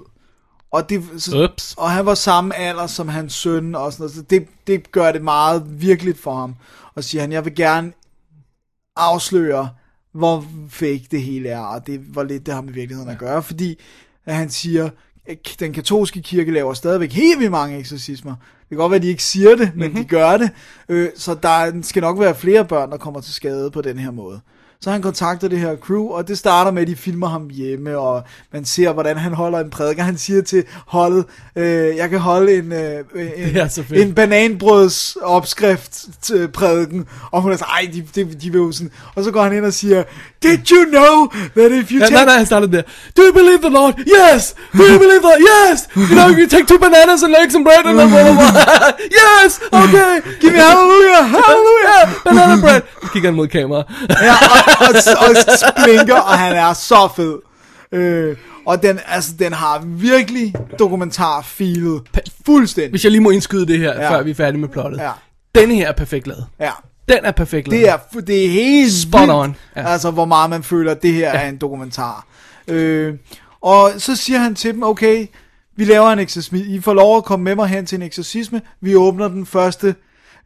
Og, det, så, Ups. og han var samme alder som hans søn, og sådan noget, så det, det gør det meget virkeligt for ham. Og siger han, jeg vil gerne afsløre, hvor fake det hele er, og det, hvor lidt det har med virkeligheden at gøre, fordi at han siger, at den katolske kirke laver stadigvæk helt vildt mange eksorcismer. kan godt være, at de ikke siger det, men Mhm. mm-hmm. de gør det. Øh, så der skal nok være flere børn, der kommer til skade på den her måde. Så han kontakter det her crew, og det starter med, at de filmer ham hjemme, og man ser, hvordan han holder en prædiker. Han siger til holdet, øh, jeg kan holde en, øh, en, en bananbrøds opskrift til prædiken, og hun er så, ej, de, de, de vil jo sådan, og så går han ind og siger, did you know that if you Ja, take... nej, nej, han startede der. Do you believe the Lord? Yes! Do you believe the Yes! You know, you take two bananas and eggs and bread and blah, blah, blah. Yes! Okay! Give me hallelujah, hallelujah! Banana bread! Så kigger han mod kamera. Ja, og, og, og blinker, og han er så fed. Øh, og den, altså, den har virkelig dokumentar-feelet fuldstændig. Hvis jeg lige må indskyde det her, Ja. før vi er færdige med plottet. Ja. Denne her er perfekt lavet. Ja, Den er perfekt lavet. det er, det er helt Spot vildt, on. Ja. altså hvor meget man føler, at det her ja. er en dokumentar. Øh, og så siger han til dem, okay, vi laver en eksorcisme, I får lov at komme med mig hen til en eksorcisme, vi åbner den første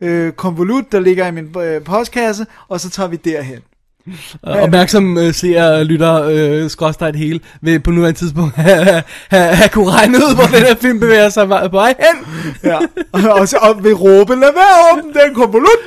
øh, konvolut, der ligger i min øh, postkasse, og så tager vi derhen. Og Opmærksom øh, seer, lytter, øh, skråstrej det hele, vil på nuværende tidspunkt have, have, have kunne regne ud, hvor den her film bevæger sig på vej hen. Ja. og så og vil råbe, lad være åben den konvolut.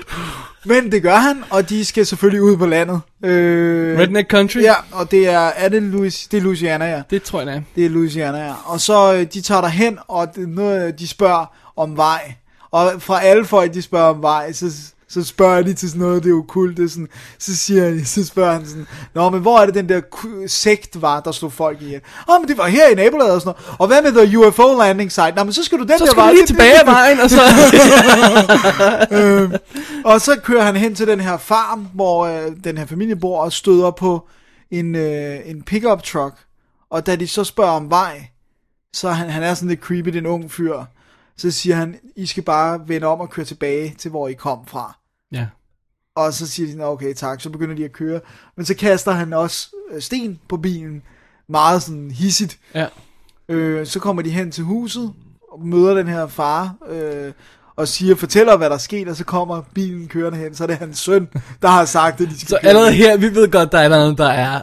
Men det gør han, og de skal selvfølgelig ud på landet. Øh, Redneck Country? Ja, og det er, er det, Louis, det er Louisiana, ja. Det tror jeg, det er. Det er Louisiana, ja. Og så øh, de tager derhen, og det, noget, de spørger om vej. Og fra alle folk, de spørger om vej, så, så spørger de til sådan noget, det er jo kult, det er sådan, så, siger de, så spørger han sådan, Nå, men hvor er det den der sekt var, der slog folk ihjel? Åh, oh, men det var her i nabolaget og sådan noget. Og hvad med the UFO landing site? Nå, men så skal du den Så der skal vej. du lige Det- tilbage af vejen, og så... Og så kører han hen til den her farm, hvor øh, den her familie bor, og støder på en, øh, en pickup truck. Og da de så spørger om vej, så han, han er sådan lidt creepy, den ung fyr. Så siger han, I skal bare vende om og køre tilbage til, hvor I kom fra. ja. Og så siger de, "Nå, okay tak, så begynder de at køre. Men så kaster han også øh, sten på bilen. Meget sådan hissigt. ja. Øh, så kommer de hen til huset, og møder den her far, øh, og siger, fortæller, hvad der er sket, og så kommer bilen kørende hen, så er det hans søn, der har sagt, at de skal Så allerede her, vi ved godt, der er et eller andet, der er...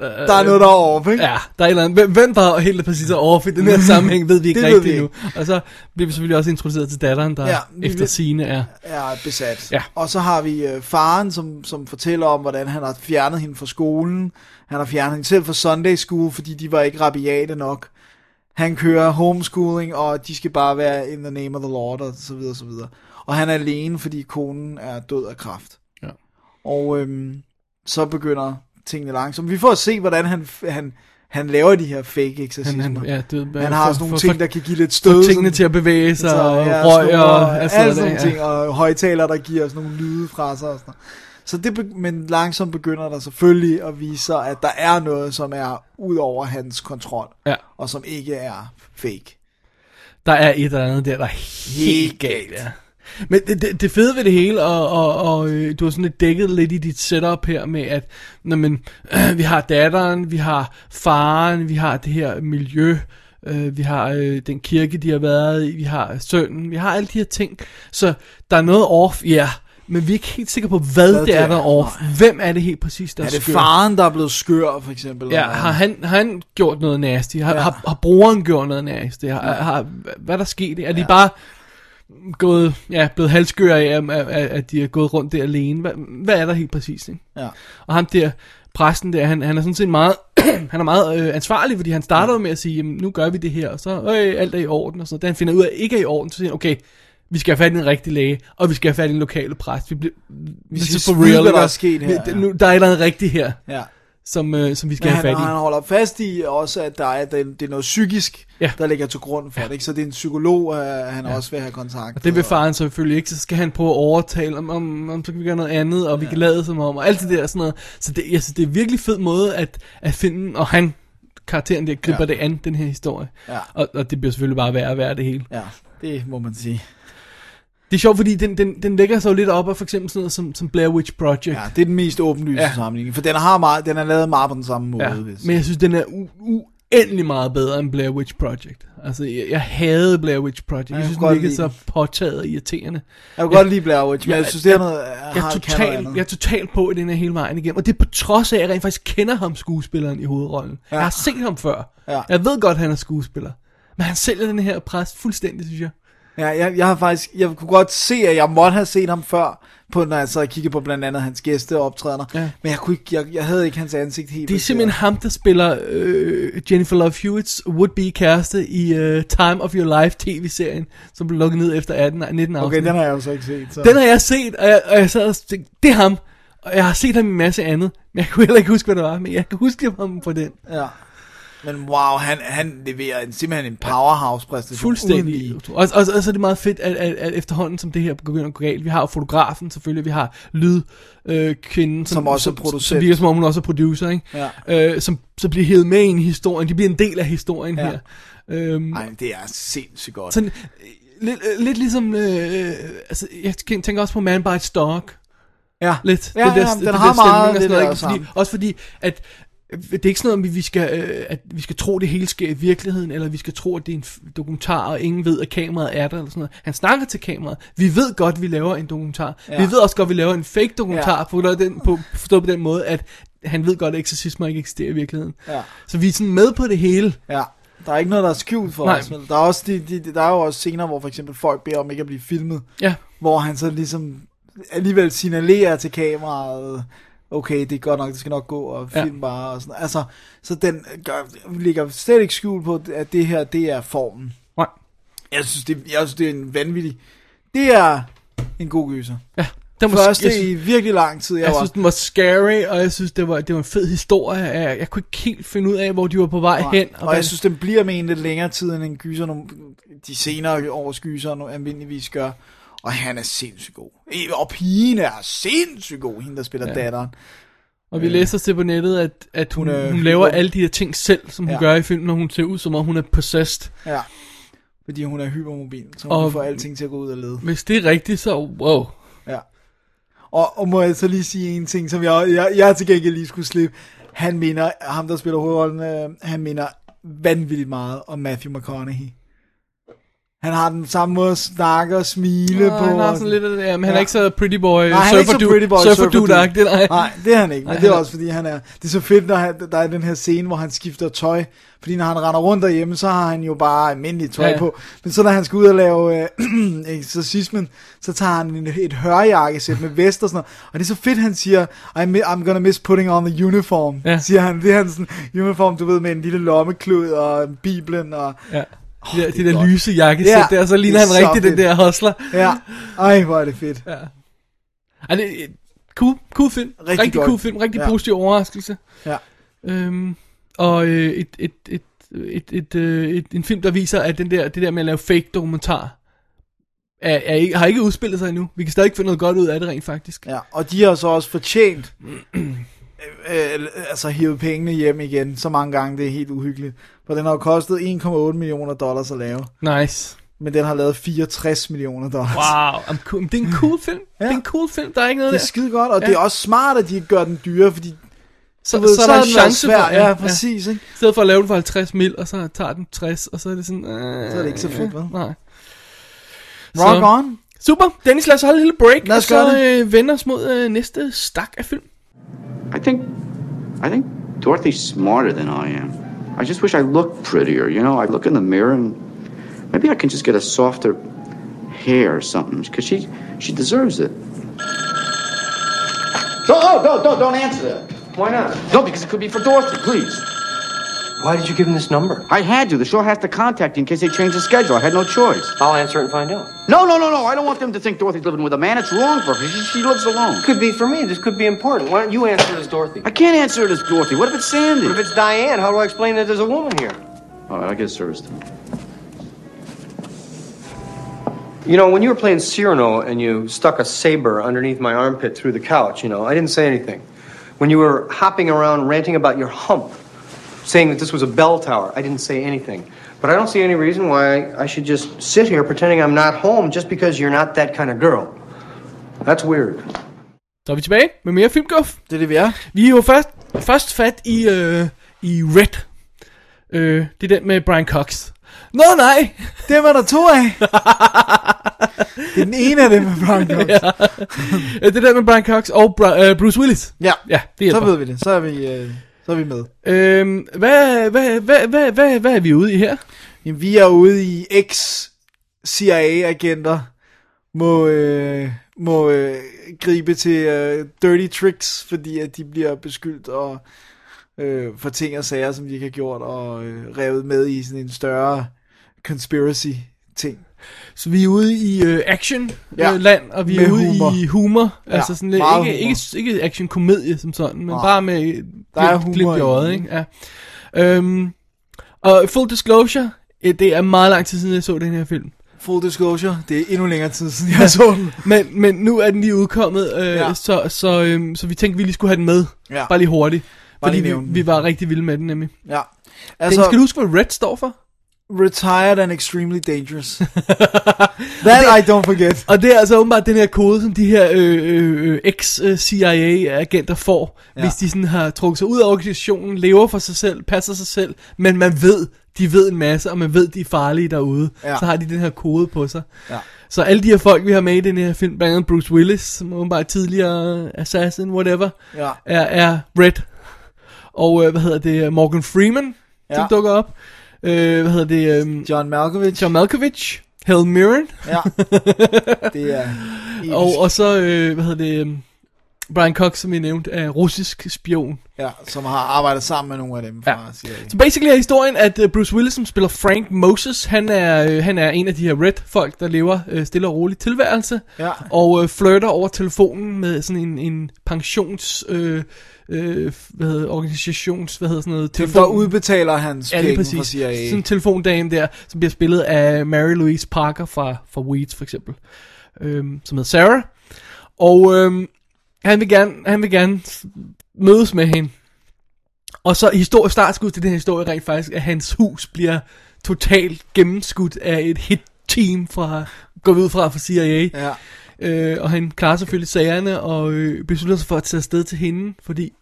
Øh, Der er noget, der er off, ikke? Ja, der er et eller andet. Hvem, er helt præcis er off i den her sammenhæng, ved vi ikke rigtigt nu. Og så bliver vi selvfølgelig også introduceret til datteren, der Ja, efter sine er... er besat. Ja. Og så har vi øh, faren, som, som fortæller om, hvordan han har fjernet hende fra skolen. Han har fjernet hende selv fra Sunday School, fordi de var ikke rabiate nok. Han kører homeschooling, og de skal bare være in the name of the Lord, og så videre, så videre. Og han er alene, fordi konen er død af kræft. Ja. Og øhm, så begynder tingene langsomt. Vi får at se, hvordan han, han, han laver de her fake Han, eksorcismer. han, ja, det, han har sådan nogle for, ting, for, der kan give lidt stød. tingene sådan- til at bevæge sig, så, og ja, røg og alt alt sådan nogle noget. ting, og højtaler, der giver sådan nogle lyde fra sig og sådan noget. Så det, men langsomt begynder der selvfølgelig at vise sig, at der er noget, som er ud over hans kontrol, Ja. og som ikke er fake. Der er et eller andet der, der er helt galt, ja. Men det, det, det fede ved det hele, og, og, og øh, du har sådan lidt dækket lidt i dit setup her med, at når man, øh, vi har datteren, vi har faren, vi har det her miljø, øh, vi har øh, den kirke, de har været i, vi har sønnen, vi har alle de her ting. Så der er noget off, ja, men vi er ikke helt sikre på, hvad, hvad det er, der er off. Hvem er det helt præcis, der Er er det skør? faren, der er blevet skør, for eksempel? Ja, har han, har han gjort noget nasty? Har, Ja. ja. har, har broren gjort noget nasty? Har, har, hvad er der sket? Er de bare gået, ja, blevet halskøre af, at, at, at de er gået rundt der alene? Hvad, hvad er der helt præcis? Ikke? Ja. Og ham der, præsten der, han, han er sådan set meget, han er meget øh, ansvarlig, fordi han starter jo med at sige, jamen, nu gør vi det her, og så øh, alt er i orden, og så da han finder ud af, at ikke er i orden, så siger han, okay, vi skal have fat i en rigtig læge, og vi skal have fat i en lokale præst. Vi, bliver, vi skal vide, hvad der er sket her, Vi, ja. nu, der er et eller andet rigtigt her, ja. Som, øh, som vi skal Men have han, fat i. han holder fast i også, at der er, det, det er noget psykisk, Ja. der ligger til grund for det. Ikke? Så det er en psykolog, uh, han ja. også vil have kontakt Og det vil faren selvfølgelig ikke, så skal han prøve at overtale om, om, om så kan vi gøre noget andet, og vi kan lade som om, og alt det der sådan noget. Så det, jeg synes, det er virkelig fed måde at, at finde, og han, karakteren der, griber Ja. ja. det an, den her historie. Ja. Og, og det bliver selvfølgelig bare værd at være det hele. Ja, det må man sige. Det er sjovt, fordi den, den, den lægger sig jo lidt op af for eksempel sådan noget som, som Blair Witch Project. Ja, det er den mest åbenlyse ja. Sammenligning, for den har meget, den er lavet meget på den samme måde. Ja, hvis. men jeg synes, den er uendelig meget bedre end Blair Witch Project. Altså, jeg, jeg havde Blair Witch Project. jeg Jeg, synes, den lide så påtaget og irriterende. jeg kan godt lide Blair Witch, men jeg, Jeg- synes, det er jeg- noget, Jeg noget total, jeg er totalt på i den her hele vejen igennem. Og det er på trods af, at jeg rent faktisk kender ham, skuespilleren, i hovedrollen. Ja. Jeg har set ham før. Ja. Jeg ved godt, at han er skuespiller. Men han sælger den her præst fuldstændig, synes jeg. Ja, jeg, jeg har faktisk, jeg kunne godt se, at jeg måtte have set ham før, på, når jeg så kiggede på blandt andet hans gæsteoptrædener. Ja. Men jeg, kunne ikke, jeg, jeg havde ikke hans ansigt helt. Det er simpelthen ham, der spiller øh, Jennifer Love Hewitts would-be kæreste i øh, Time of Your Life tv-serien, som blev lukket ned efter 18, 19 afsnit. Okay, den har jeg jo så ikke set. Så. Den har jeg set, og jeg, og jeg sad og tænkte, det er ham. Og jeg har set ham i en masse andet, men jeg kunne heller ikke huske, hvad det var, men jeg kan huske ham på den. Ja. Men wow, han, han leverer en, simpelthen en powerhouse-præstation. uden Fuldstændig. lige. Og, og, og, så er det meget fedt, at, at, at efterhånden, som det her begynder at gå galt, vi har fotografen selvfølgelig, vi har lydkvinden, øh, kvinden, Som også er som, producent. som virker som om hun også er producer, ikke? Ja. Øh, som så bliver hævet med ind i historien, de bliver en del af historien Ja. her. Øhm, Ej, det er sindssygt godt. sådan, øh, lidt, øh, lidt ligesom, øh, altså, jeg tænker også på Man Bites Dog, ja. lidt. Ja, ja, den har meget stemning og det sådan noget, der ikke? fordi. Også fordi, at det er ikke sådan noget, at vi skal, øh, at vi skal tro, at det hele sker i virkeligheden, eller vi skal tro, at det er en dokumentar, og ingen ved, at kameraet er der, eller sådan noget. Han snakker til kameraet. Vi ved godt, at vi laver en dokumentar. Ja. Vi ved også godt, at vi laver en fake dokumentar, Ja. på, den, på, forstået på den måde, at han ved godt, at eksorcismer ikke eksisterer i virkeligheden. Ja. Så vi er sådan med på det hele. Ja, der er ikke noget, der er skjult for Nej. os. vel? Der er, også de, de, der er jo også scener, hvor for eksempel folk beder om ikke at blive filmet, Ja. hvor han så ligesom alligevel signalerer til kameraet, okay, det er godt nok, det skal nok gå, og Ja. film bare, og sådan Altså, så den gør, ligger slet ikke skjult på, at det her, det er formen. Nej. Jeg synes, det, jeg synes, det er en vanvittig, det er en god gyser. Ja. Den var, Første jeg, i virkelig lang tid, jeg, jeg var. synes, den var scary, og jeg synes, det var, det var en fed historie. Jeg, jeg kunne ikke helt finde ud af, hvor de var på vej Nej. hen. Og, og jeg synes, den bliver med en lidt længere tid, end en gyser, de senere års gyser almindeligvis gør. Og han er sindssygt god. Og pigen er sindssygt god, hende der spiller ja. Datteren. Og vi læser til på nettet, at, at hun, Hun er hun, hun laver alle de her ting selv, som hun Ja. ja. gør i filmen, når hun ser ud, som om hun er possessed. Ja. Fordi hun er hypermobil, så hun Og- og... får alting til at gå ud af led. Hvis det er rigtigt, så wow. Ja. Og, og må jeg så lige sige en ting, som jeg, jeg, jeg til gengæld lige skulle slippe. Han minder, ham der spiller hovedrollen, øh, han minder vanvittigt meget om Matthew McConaughey. Han har den samme måde at snakke og smile Nå, på. han har sådan lidt af det der, men han Ja. er ikke så pretty boy, Nej, han er ikke så pretty boy, surfer surfer dude, dude. nej. Nej, det er han ikke, men Nej, det er han også fordi han er, det er så fedt, når han, der er den her scene, hvor han skifter tøj, fordi når han render rundt derhjemme, så har han jo bare almindeligt tøj Ja, på, men så når han skal ud og lave øh, eksorcismen, så tager han en, et hørjakkesæt med vest og sådan noget, og det er så fedt, han siger, I'm, I'm gonna miss putting on the uniform, Ja. siger han, det er han sådan, uniform, du ved, med en lille lommeklud og biblen, og Ja. De der, det de er der godt. lyse jakkesæt Ja, der, så ligner han rigtig den fedt. der hustler. ja, ej, hvor er det fedt. Ja. Ej, det er cool, cool film. Rigtig Rigtig, godt. cool film. Rigtig Ja. positiv overraskelse. Ja. Øhm, og øh, et, et, et, et, et, øh, et, en film, der viser, at den der, det der med at lave fake dokumentar, er, er ikke, har ikke udspillet sig endnu. Vi kan stadig få noget godt ud af det rent faktisk. Ja, og de har så også fortjent øh, øh, altså hivet pengene hjem igen så mange gange, det er helt uhyggeligt. For den har jo kostet 1,8 millioner dollars at lave, Nice. men den har lavet 64 millioner dollars. Wow. Cool. Det er en cool film. Ja. Det er en cool film. Der er ikke noget Det er der. skide godt, og Ja. det er også smart, at de ikke gør den dyre, fordi Så, ved, så, så er der en chance svær. for, Ja, præcis, ikke? I stedet for at lave den for 50 mil, og så tager den 60, og så er det sådan... Øh, Så er det ikke så fedt, vel? Nej. Rock Så- on. Super. Dennis, lad os holde en lille break, Lad og os gøre så øh, vende os mod øh, næste stak af film. I think, I think Dorothy's smarter than I am. I just wish I looked prettier. You know, I look in the mirror and maybe I can just get a softer hair or something because she she deserves it. No, oh, no, no, don't answer that. Why not? No, because it could be for Dorothy. Please. Why did you give him this number? I had to. The show has to contact you in case they change the schedule. I had no choice. I'll answer it and find out. No, no, no, no. I don't want them to think Dorothy's living with a man. It's wrong for her. She, she lives alone. Could be for me. This could be important. Why don't you answer it as Dorothy? I can't answer it as Dorothy. What if it's Sandy? What if it's Diane, how do I explain that there's a woman here? All right, I'll get service to You know, when you were playing Cyrano and you stuck a saber underneath my armpit through the couch, you know, I didn't say anything. When you were hopping around ranting about your hump, saying that this was a bell tower, I didn't say anything. But I don't see any reason why I should just sit here pretending I'm not home just because you're not that kind of girl. That's weird. Så er vi tilbage med mere filmguff. Det er det, vi er. Vi er jo først, først fat i, øh, i Red. Øh, det er den med Brian Cox. Nå nej! Det var der to af. det er den ene af dem med Brian Cox. ja. Øh, det er den med Brian Cox og Bra- øh, Bruce Willis. ja. Ja, det Så hjælper. ved vi det. Så er vi, øh, så er vi med. Øhm, hvad, hvad, hvad, hvad, hvad, hvad er vi ude i her? Jamen, vi er ude i X CIA-agenter må, øh, må øh, gribe til øh, dirty tricks, fordi at de bliver beskyldt og øh, for ting og sager, som de ikke har gjort, og øh, revet med i sådan en større conspiracy-ting. Så vi er ude i øh, action Ja. øh, land, og vi er Med ude humor. i humor. Ja, altså sådan lidt, ikke, ikke, ikke action-komedie som sådan, men Nej. bare med Der er humor glimt i øjet, ikke? Ja. Øhm, og full disclosure, øh, det er meget lang tid siden, jeg så den her film. Full disclosure, det er endnu længere tid siden, jeg så den. Men, men nu er den lige udkommet, øh, Ja. ja. så, så, øhm, så vi tænkte, vi lige skulle have den med. Ja. Bare lige hurtigt. Bare Fordi lige vi, vi var rigtig vilde med den nemlig. Ja. Altså, den, skal du huske, hvad RED står for? Retired and extremely dangerous. That I don't forget. Og det er altså åbenbart den her kode, som de her øh, øh, øh, ex-CIA-agenter får, Ja. hvis de sådan har trukket sig ud af organisationen, lever for sig selv, passer sig selv, men man ved, de ved en masse, og man ved, de er farlige derude. Ja. Så har de den her kode på sig. Ja. Så alle de her folk, vi har med i den her film, blandt andet Bruce Willis, som åbenbart er tidligere assassin, whatever, Ja. er, er Red. Og øh, hvad hedder det, Morgan Freeman, ja. som dukker op. Øh, hvad hedder det, øh, John Malkovich. John Malkovich, Helen Mirren, Ja. Det er og, og så, øh, hvad hedder det, um, Brian Cox, som jeg nævnte, er russisk spion. ja, som har arbejdet sammen med nogle af dem fra Ja. CIA. Så basically er historien, at uh, Bruce Willis, som spiller Frank Moses, han er, øh, han er en af de her red-folk, der lever øh, stille og roligt tilværelse, Ja. og øh, flirter over telefonen med sådan en, en pensions... Øh, øh, hvad hedder, organisations, hvad hedder sådan noget, Dem, der udbetaler hans Ja, penge fra præcis. CIA. Sådan en telefondame der, som bliver spillet af Mary Louise Parker fra, fra Weeds for eksempel. Øhm, som hedder Sarah. Og øhm, han, vil gerne, han vil gerne mødes med hende. Og så historie, startskud til den her historie rent faktisk, at hans hus bliver totalt gennemskudt af et hit-team fra, går vi ud fra, fra CIA. Ja. Øh, og han klarer selvfølgelig sagerne og øh, beslutter sig for at tage afsted til hende, fordi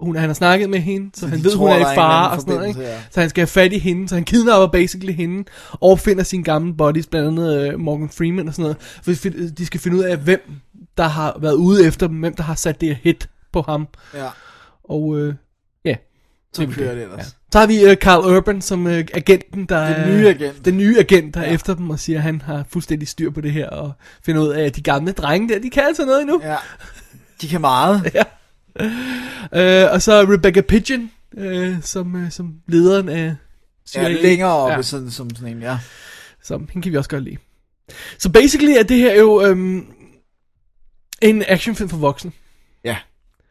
hun, han har snakket med hende, så, Så han ved, tror, hun er i fare og sådan noget. Ikke? ja. Så han skal have fat i hende, så han kidnapper basically hende, og finder sine gamle buddies, blandt andet øh, Morgan Freeman og sådan noget. For de skal finde ud af, hvem der har været ude efter dem, hvem der har sat det hit på ham. Ja. Og øh, ja, Så det er kører det. ellers. Ja. Så har vi øh, Carl Urban som øh, agenten, der Den er- nye agent. Den nye agent, der er Ja. efter dem og siger, at han har fuldstændig styr på det her, og finder ud af, at de gamle drenge der, de kan altså noget endnu. Ja. De kan meget. Øh, og så Rebecca Pigeon, øh, som, øh, som lederen af Ja, CIA. længere oppe, Ja. sådan, som sådan en, ja. Så hende kan vi også godt lide. Så basically er det her jo øhm, en actionfilm for voksne. Ja.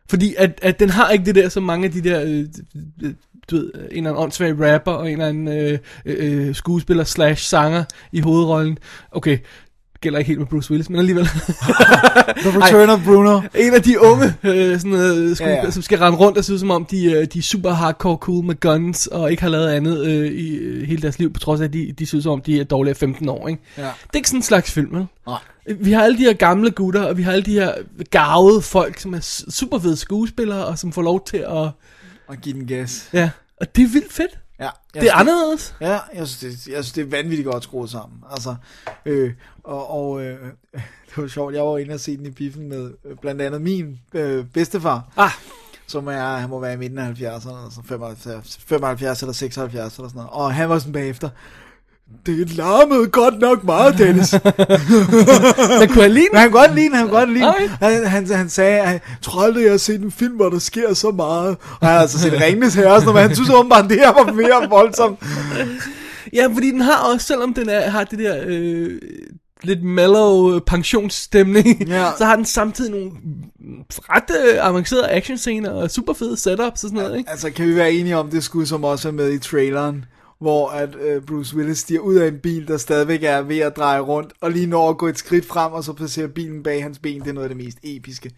Fordi at, at den har ikke det der, som mange af de der, øh, øh, du ved, en eller anden åndssvag rapper og en eller anden øh, øh, skuespiller slash sanger i hovedrollen. Okay, det gælder ikke helt med Bruce Willis, men alligevel. The Return of Bruno. en af de unge øh, sådan, øh, skuespillere, Ja, ja. som skal rende rundt og se ud som om, de, øh, de er super hardcore cool med guns, og ikke har lavet andet øh, i øh, hele deres liv, på trods af, at de, de synes som om, de er dårlige af 15 år. Ikke? Ja. Det er ikke sådan en slags film, vel? Nej. Vi har alle de her gamle gutter, og vi har alle de her garvede folk, som er super fede skuespillere, og som får lov til at... Og give den gas. Ja, og det er vildt fedt. Ja. Jeg Det er synes, anderledes. Ja, jeg synes, det, jeg synes, det er vanvittigt godt skruet sammen. Altså, øh, og, og øh, det var sjovt, jeg var inde og se den i biffen med øh, blandt andet min øh, bedstefar, Ah, som er, han må være i midten af 70'erne, altså 75, 75 eller 76 eller sådan noget, og han var sådan bagefter, det larmede godt nok meget, Dennis. men kunne jeg lide den? han kunne godt lide den, han kunne godt lide den. Han, han, han sagde, at tror aldrig, jeg har set en film, hvor der sker så meget. Og han har altså set Ringnes her også, men han synes åbenbart, at det her var mere voldsomt. Ja, fordi den har også, selvom den er, har det der øh, lidt mellow pensionsstemning, Ja. så har den samtidig nogle ret øh, avancerede actionscener og super fede setups og sådan noget, ikke? Altså, kan vi være enige om det skud, som også er med i traileren? Hvor at øh, Bruce Willis stiger ud af en bil, der stadigvæk er ved at dreje rundt, og lige når at gå et skridt frem, og så placerer bilen bag hans ben. Det er noget af det mest episke.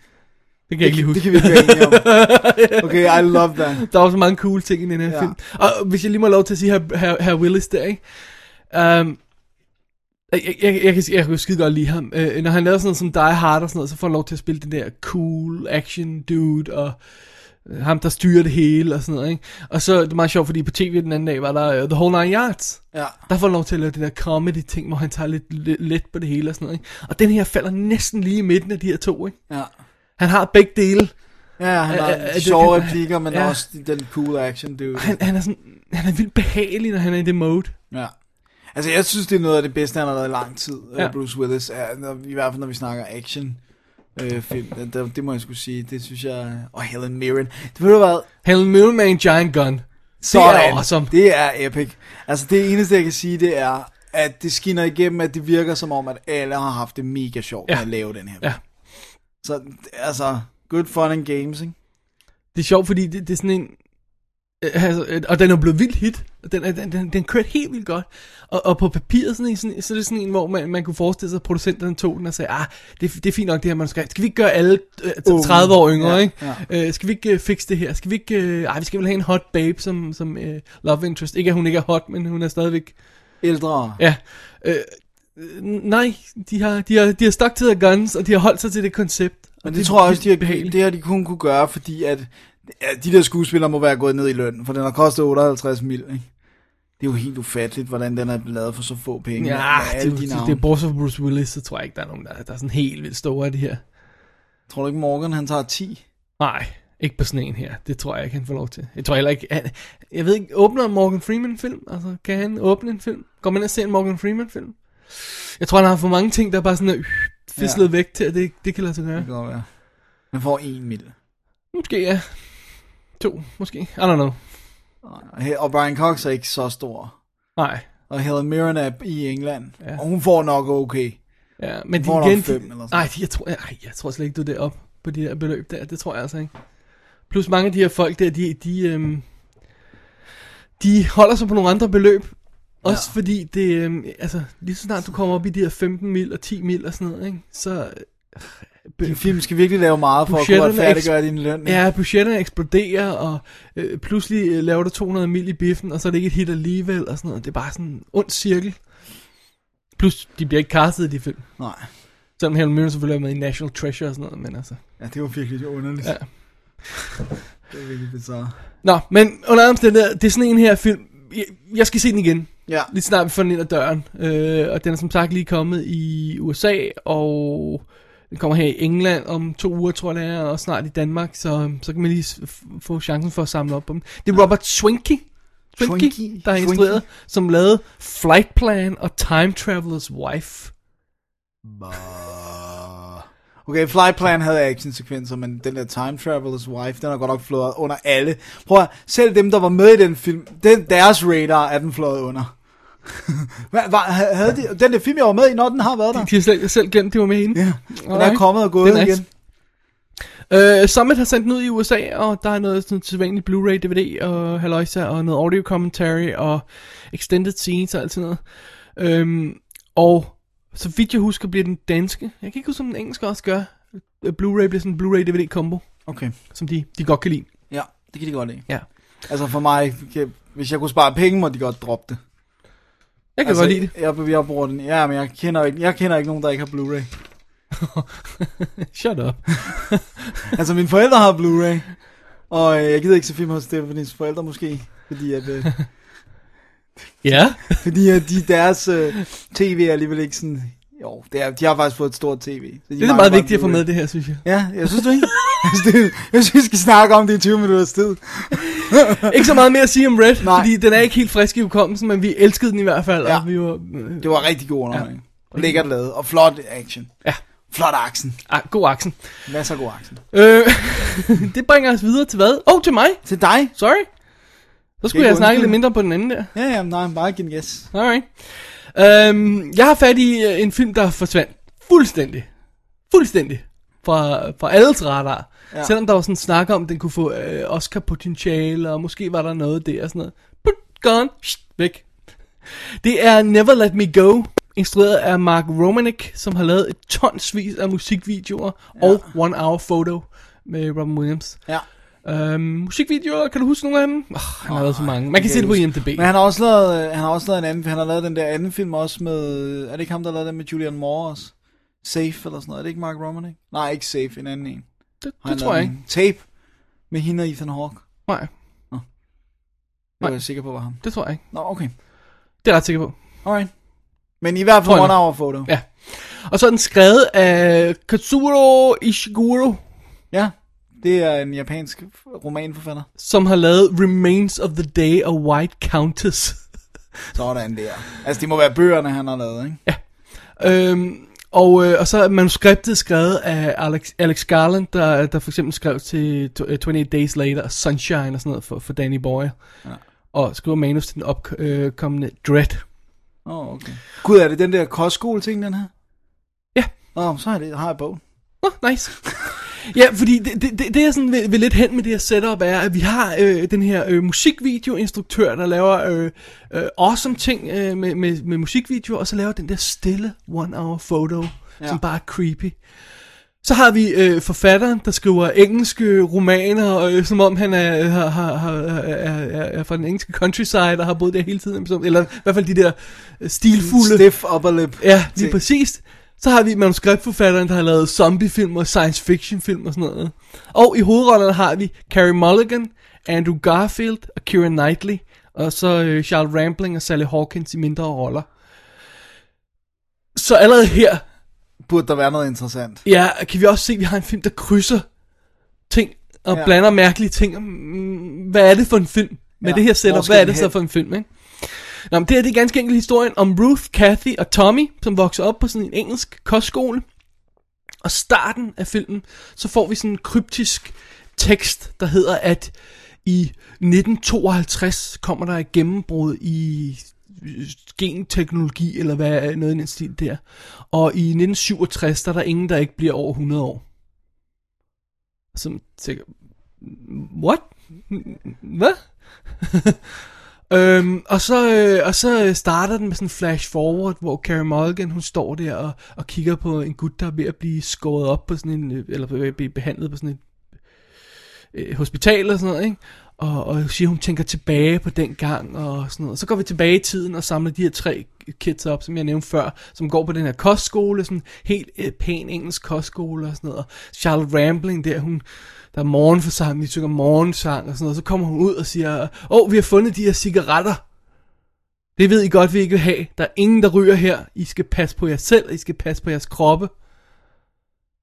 Det kan jeg ikke lige huske. Det kan vi ikke være enige om. Okay, I love that. Der er også mange cool ting i den her Ja. film. Og hvis jeg lige må lov til at sige her, her, her Willis der, ikke? Um, jeg, jeg, jeg, jeg, kan, jeg kan skide godt lide ham. Uh, når han laver sådan noget som Die Hard og sådan noget, så får han lov til at spille den der cool action dude, og øh, ham, der styrer det hele og sådan noget, ikke? Og så, det er meget sjovt, fordi på tv den anden dag var der uh, The Whole Nine Yards. Ja. Der får han lov til at lave det der comedy ting, hvor han tager lidt, lidt let på det hele og sådan noget, ikke? Og den her falder næsten lige i midten af de her to, ikke? Ja. Han har begge dele. Ja, han Er- har det- sjove replikker, men ja. også den cool action dude. Han, han er sådan, han er vildt behagelig, når han er i det mode. Ja. Altså, jeg synes, det er noget af det bedste, han har lavet i lang tid, ja. Bruce Willis. Er, når, I hvert fald, når vi snakker action. Øh, film. Det, det, må jeg skulle sige. Det synes jeg... Og Helen Mirren. Det ved du hvad? Helen Mirren med en giant gun. Sådan. Det er awesome. Det er epic. Altså, det eneste, jeg kan sige, det er, at det skinner igennem, at det virker som om, at alle har haft det mega sjovt Ja. med at lave den her. Ja. Så, altså, good fun and games, ikke? Det er sjovt, fordi det, det er sådan en... øh, Altså, øh, og den er blevet vildt hit. Og Den, den, den, den kørte helt vildt godt. Og, og på papiret sådan en, sådan, så er det sådan en, hvor man, man kunne forestille sig, at producenterne tog den og sagde, ah, det, det er fint nok det her manuskript. Skal vi ikke gøre alle øh, Unge. 30 år yngre, Ja, ikke? ja. Øh, skal vi ikke øh, fikse det her? Skal vi ikke... Øh, ej, vi skal vel have en hot babe som, som øh, love interest. Ikke at hun ikke er hot, men hun er stadigvæk... Ældre. Ja. Øh, nej, de har, de, har, de har stak til their guns, og de har holdt sig til det koncept. Men det, tror jeg også, de har, det har de kun kunne gøre, fordi at ja, de der skuespillere må være gået ned i løn, for den har kostet 58 mil, ikke? Det er jo helt ufatteligt, hvordan den er blevet lavet for så få penge. Ja, det, de det, er bortset fra Bruce Willis, så tror jeg ikke, der er nogen, der, der er sådan helt vildt store af det her. Tror du ikke, Morgan han tager 10? Nej, ikke på sådan en her. Det tror jeg ikke, han får lov til. Jeg tror heller ikke... Han, jeg ved ikke, åbner Morgan Freeman en film? Altså, kan han åbne en film? Går man ind og ser en Morgan Freeman film? Jeg tror, han har for mange ting, der bare sådan er øh, fislet ja. væk til, at det, det kan lade sig gøre. Det kan godt være. Han får 1 mil. Måske ja. To, måske. I don't know. Og Brian Cox er ikke så stor. Nej. Og Helen Mirren er i England. Ja. Og hun får nok okay. Ja, men de Får nok igen... fem de- eller sådan. Nej, de- jeg tror, ej, jeg tror slet ikke, du er deroppe på de der beløb der. Det tror jeg altså ikke. Plus mange af de her folk der, de, de, øhm, de holder sig på nogle andre beløb. Også ja. fordi det, øhm, altså, lige så snart du kommer op i de her 15 mil og 10 mil og sådan noget, ikke? Så... Din film skal virkelig lave meget for at kunne retfærdiggøre din løn. ikke? Ja, budgetterne eksploderer, og øh, pludselig øh, laver du 200 mil i biffen, og så er det ikke et hit alligevel, og sådan noget. Det er bare sådan en ond cirkel. Plus, de bliver ikke castet i de film. Nej. Selvom Helen Mirren selvfølgelig er med i National Treasure og sådan noget, men altså... Ja, det var virkelig underligt. Ja. Det er virkelig bizarre. Nå, men under omstændigheder, det er sådan en her film, jeg, jeg skal se den igen. Ja. Lige snart vi får den ind ad døren. Øh, og den er som sagt lige kommet i USA, og den kommer her i England om to uger, tror jeg det er, og snart i Danmark, så, så kan man lige få chancen for at samle op på dem. Det er Robert Swinky, Swinky, Swinky? der har instrueret, som lavede Flight Plan og Time Traveler's Wife. Okay, Flight Plan havde actionsekvenser, men den der Time Traveler's Wife, den har godt nok flået under alle. Prøv at, selv dem, der var med i den film, den, deres radar er den flået under. Hvad, hvad, havde de, den der film, jeg var med i, når den har været der? De har selv, selv glemt, de var med i. Ja, den er kommet og gået er igen. nice. Øh, Summit har sendt den ud i USA, og der er noget sådan tilsvanligt Blu-ray, DVD og halløjsa, og noget audio commentary, og extended scenes og alt sådan noget. Øhm, og så vidt jeg husker, bliver den danske. Jeg kan ikke huske, om den engelske også gør. Blu-ray bliver sådan en Blu-ray DVD combo, Okay, som de, de godt kan lide. ja, det kan de godt lide. Ja. Altså for mig, hvis jeg kunne spare penge, må de godt droppe det. Jeg kan altså, godt lide det. Jeg, jeg bruger den, ja, men jeg kender, ikke, jeg kender ikke nogen, der ikke har Blu-ray. Shut up. Altså mine forældre har Blu-ray, og øh, jeg gider ikke se film hos Stephanies forældre måske, fordi at... Øh, Ja. Fordi at de, deres øh, tv er alligevel ikke sådan... Jo, det er, de har faktisk fået et stort tv. Så de Det er meget vigtigt at få med det her, synes jeg. Ja, jeg synes du ikke? Altså, det, jeg synes, vi skal snakke om det i 20 minutters tid. ikke så meget mere at sige om Red, Nej. fordi den er ikke helt frisk i hukommelsen, men vi elskede den i hvert fald, Ja. og vi var... Øh, Det var rigtig god underholdning. Ja. Lækkert lavet, og flot action. Ja. Flot aksen. ah, god aksen. Masser af god aksen. Øh, det bringer os videre til hvad? Åh, oh, til mig. Til dig? Sorry. Så skulle jeg snakke lidt mindre på den anden der. Ja, ja, nej, bare giv en yes. Alright. Øhm, jeg har fat i øh, en film, der forsvandt fuldstændig. Fuldstændig. Fra, fra alles radar. Ja. Ja. Selvom der var sådan snak om, at den kunne få øh, Oscar-potentiale, og måske var der noget der og sådan noget. Put, gone, Shht, væk. Det er Never Let Me Go, instrueret af Mark Romanek, som har lavet et tonsvis af musikvideoer ja. og One Hour Photo med Robin Williams. Ja. Øhm, musikvideoer, kan du huske nogle af dem? Oh, han har lavet så mange. Man kan se det på IMDb. Men han har også lavet, øh, han har også lavet en anden, han har lavet den der anden film også med, er det ikke ham, der lavet den med Julian Moore også? Safe eller sådan noget, er det ikke Mark Romanek? Nej, ikke Safe, en anden en. Det, han det tror jeg ikke. Tape med hende og Ethan Hawke. Nej, Det var Nej. jeg sikker på, var ham. det tror jeg ikke. Nå, okay. Det er jeg ret sikker på. Alright. Men i hvert fald one hour photo. Ja. Og så er den skrevet af Katsuro Ishiguro, det er en japansk romanforfatter. som har lavet Remains of the Day of White Countess. Sådan der. Altså, det må være bøgerne, han har lavet, ikke? Øhm, og, øh, og så er manuskriptet skrevet af Alex, Alex Garland, der, der for eksempel skrev til to- øh, 28 Days Later og Sunshine og sådan noget for, for Danny Boyle. Ja. Og skriver manus til den opkommende Dread. Åh, oh, okay. Gud, er det den der kostskole-ting, den her? Ja. Åh, oh, så er det, har jeg bog. Oh, nice. ja, fordi det, det, det, det jeg sådan vil, vil lidt hen med det her setup er, at vi har øh, den her øh, musikvideoinstruktør, der laver øh, øh, awesome ting øh, med, med, med musikvideoer, og så laver den der stille one-hour photo, ja. som bare er creepy. Så har vi øh, forfatteren, der skriver engelske romaner, øh, som om han er, har, har, har, er, er, fra den engelske countryside og har boet der hele tiden. Eller i hvert fald de der øh, stilfulde... Stiff upper lip. Ja, lige ting. præcis. Så har vi manuskriptforfatteren, der har lavet zombiefilm og science fiction film og sådan noget. Og i hovedrollerne har vi Carey Mulligan, Andrew Garfield og Keira Knightley. Og så øh, Charles Rampling og Sally Hawkins i mindre roller. Så allerede her, Burde der være noget interessant. ja, kan vi også se, at vi har en film, der krydser ting og Ja. blander mærkelige ting. Mm, Hvad er det for en film? Med Ja, det her setup, hvad er det så for en film, ikke? Nå, men det her det er ganske enkelt historien om Ruth, Kathy og Tommy, som vokser op på sådan en engelsk kostskole. Og starten af filmen, så får vi sådan en kryptisk tekst, der hedder, at i 1952 kommer der et gennembrud i øh, genteknologi, eller hvad er noget i den stil der. Og i 1967, der er der ingen, der ikke bliver over 100 år. Som tænker, what? Hvad? øhm, og, så, øh, og så øh, starter den med sådan en flash forward, hvor Carey Mulligan, hun står der og, og kigger på en gut, der er ved at blive skåret op på sådan en, øh, eller ved at blive behandlet på sådan et øh, hospital eller sådan noget, ikke? Og, og siger, hun tænker tilbage på den gang og sådan noget. Så går vi tilbage i tiden og samler de her tre kids op, som jeg nævnte før, som går på den her kostskole, sådan helt øh, pæn engelsk kostskole og sådan noget. Og Charlotte Rambling der, hun, der er morgenforsamling, de synger morgensang og sådan noget. Så kommer hun ud og siger, åh, oh, vi har fundet de her cigaretter. Det ved I godt, vi ikke vil have. Der er ingen, der ryger her. I skal passe på jer selv, og I skal passe på jeres kroppe.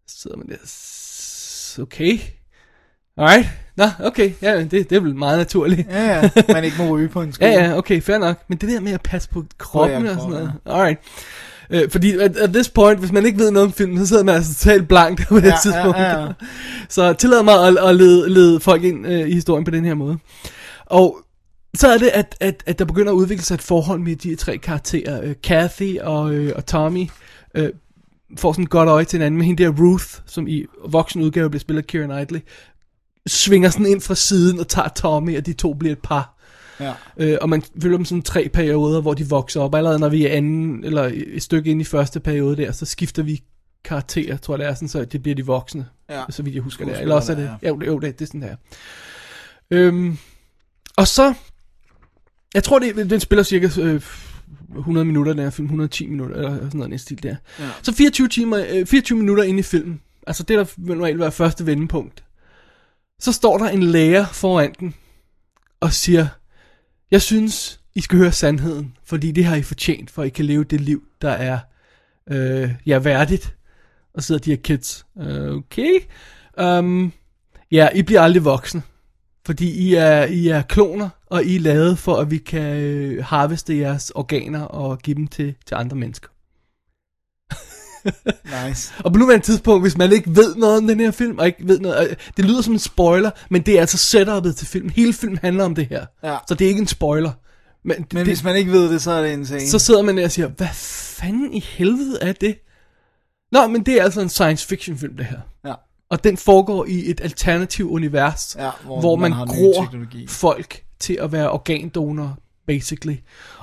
Så sidder man der, "S- okay. Alright. Nå, okay. Ja, det, det er vel meget naturligt. Ja, ja. Man ikke må ryge på en skole. Ja, ja, okay, fair nok. Men det der med at passe på kroppen ja, og sådan kroppen, noget. Alright. Øh, fordi at, at this point, hvis man ikke ved noget om filmen, så sidder man altså totalt blank på det Ja, ja, tidspunkt. ja, ja. Så tillad mig at, at lede, lede folk ind øh, i historien på den her måde. Og så er det, at, at, at der begynder at udvikle sig et forhold med de tre karakterer. Øh, Kathy og, øh, og Tommy øh, får sådan et godt øje til hinanden med hende der Ruth, som i voksen udgave bliver spillet af Keira Knightley, svinger sådan ind fra siden og tager Tommy, og de to bliver et par. Ja. Øh, og man følger dem sådan tre perioder, hvor de vokser op. Allerede når vi er anden, eller et stykke ind i første periode der, så skifter vi karakterer, tror jeg det er, sådan, så det bliver de voksne. Ja. Så vidt jeg husker det. er. Eller også er det, ja. jo, det, jo, det, det er sådan her. Øhm, og så, jeg tror, det, den spiller cirka øh, 100 minutter, den her film, 110 minutter, eller sådan noget, den stil der. Ja. Så 24, timer, øh, 24 minutter inde i filmen, altså det der vil normalt være første vendepunkt, så står der en læger foran den, og siger, jeg synes, I skal høre sandheden, fordi det har I fortjent, for I kan leve det liv, der er øh, ja, værdigt. Og så sidder de her kids, øh, okay, um, ja, I bliver aldrig voksne, fordi I er, I er kloner, og I er lavet for, at vi kan øh, harveste jeres organer og give dem til, til andre mennesker. Nice. Og på nuværende tidspunkt, hvis man ikke ved noget om den her film, og ikke ved noget, det lyder som en spoiler, men det er altså setupet til filmen. Hele filmen handler om det her. Ja. Så det er ikke en spoiler. Men, Men det, hvis man ikke ved det, så er det insane. så sidder man der og siger, hvad fanden i helvede er det? Nå, men det er altså en science fiction film, det her. Ja. Og den foregår i et alternativt univers, Ja, hvor, hvor man, man gror folk til at være organdonorer, basically.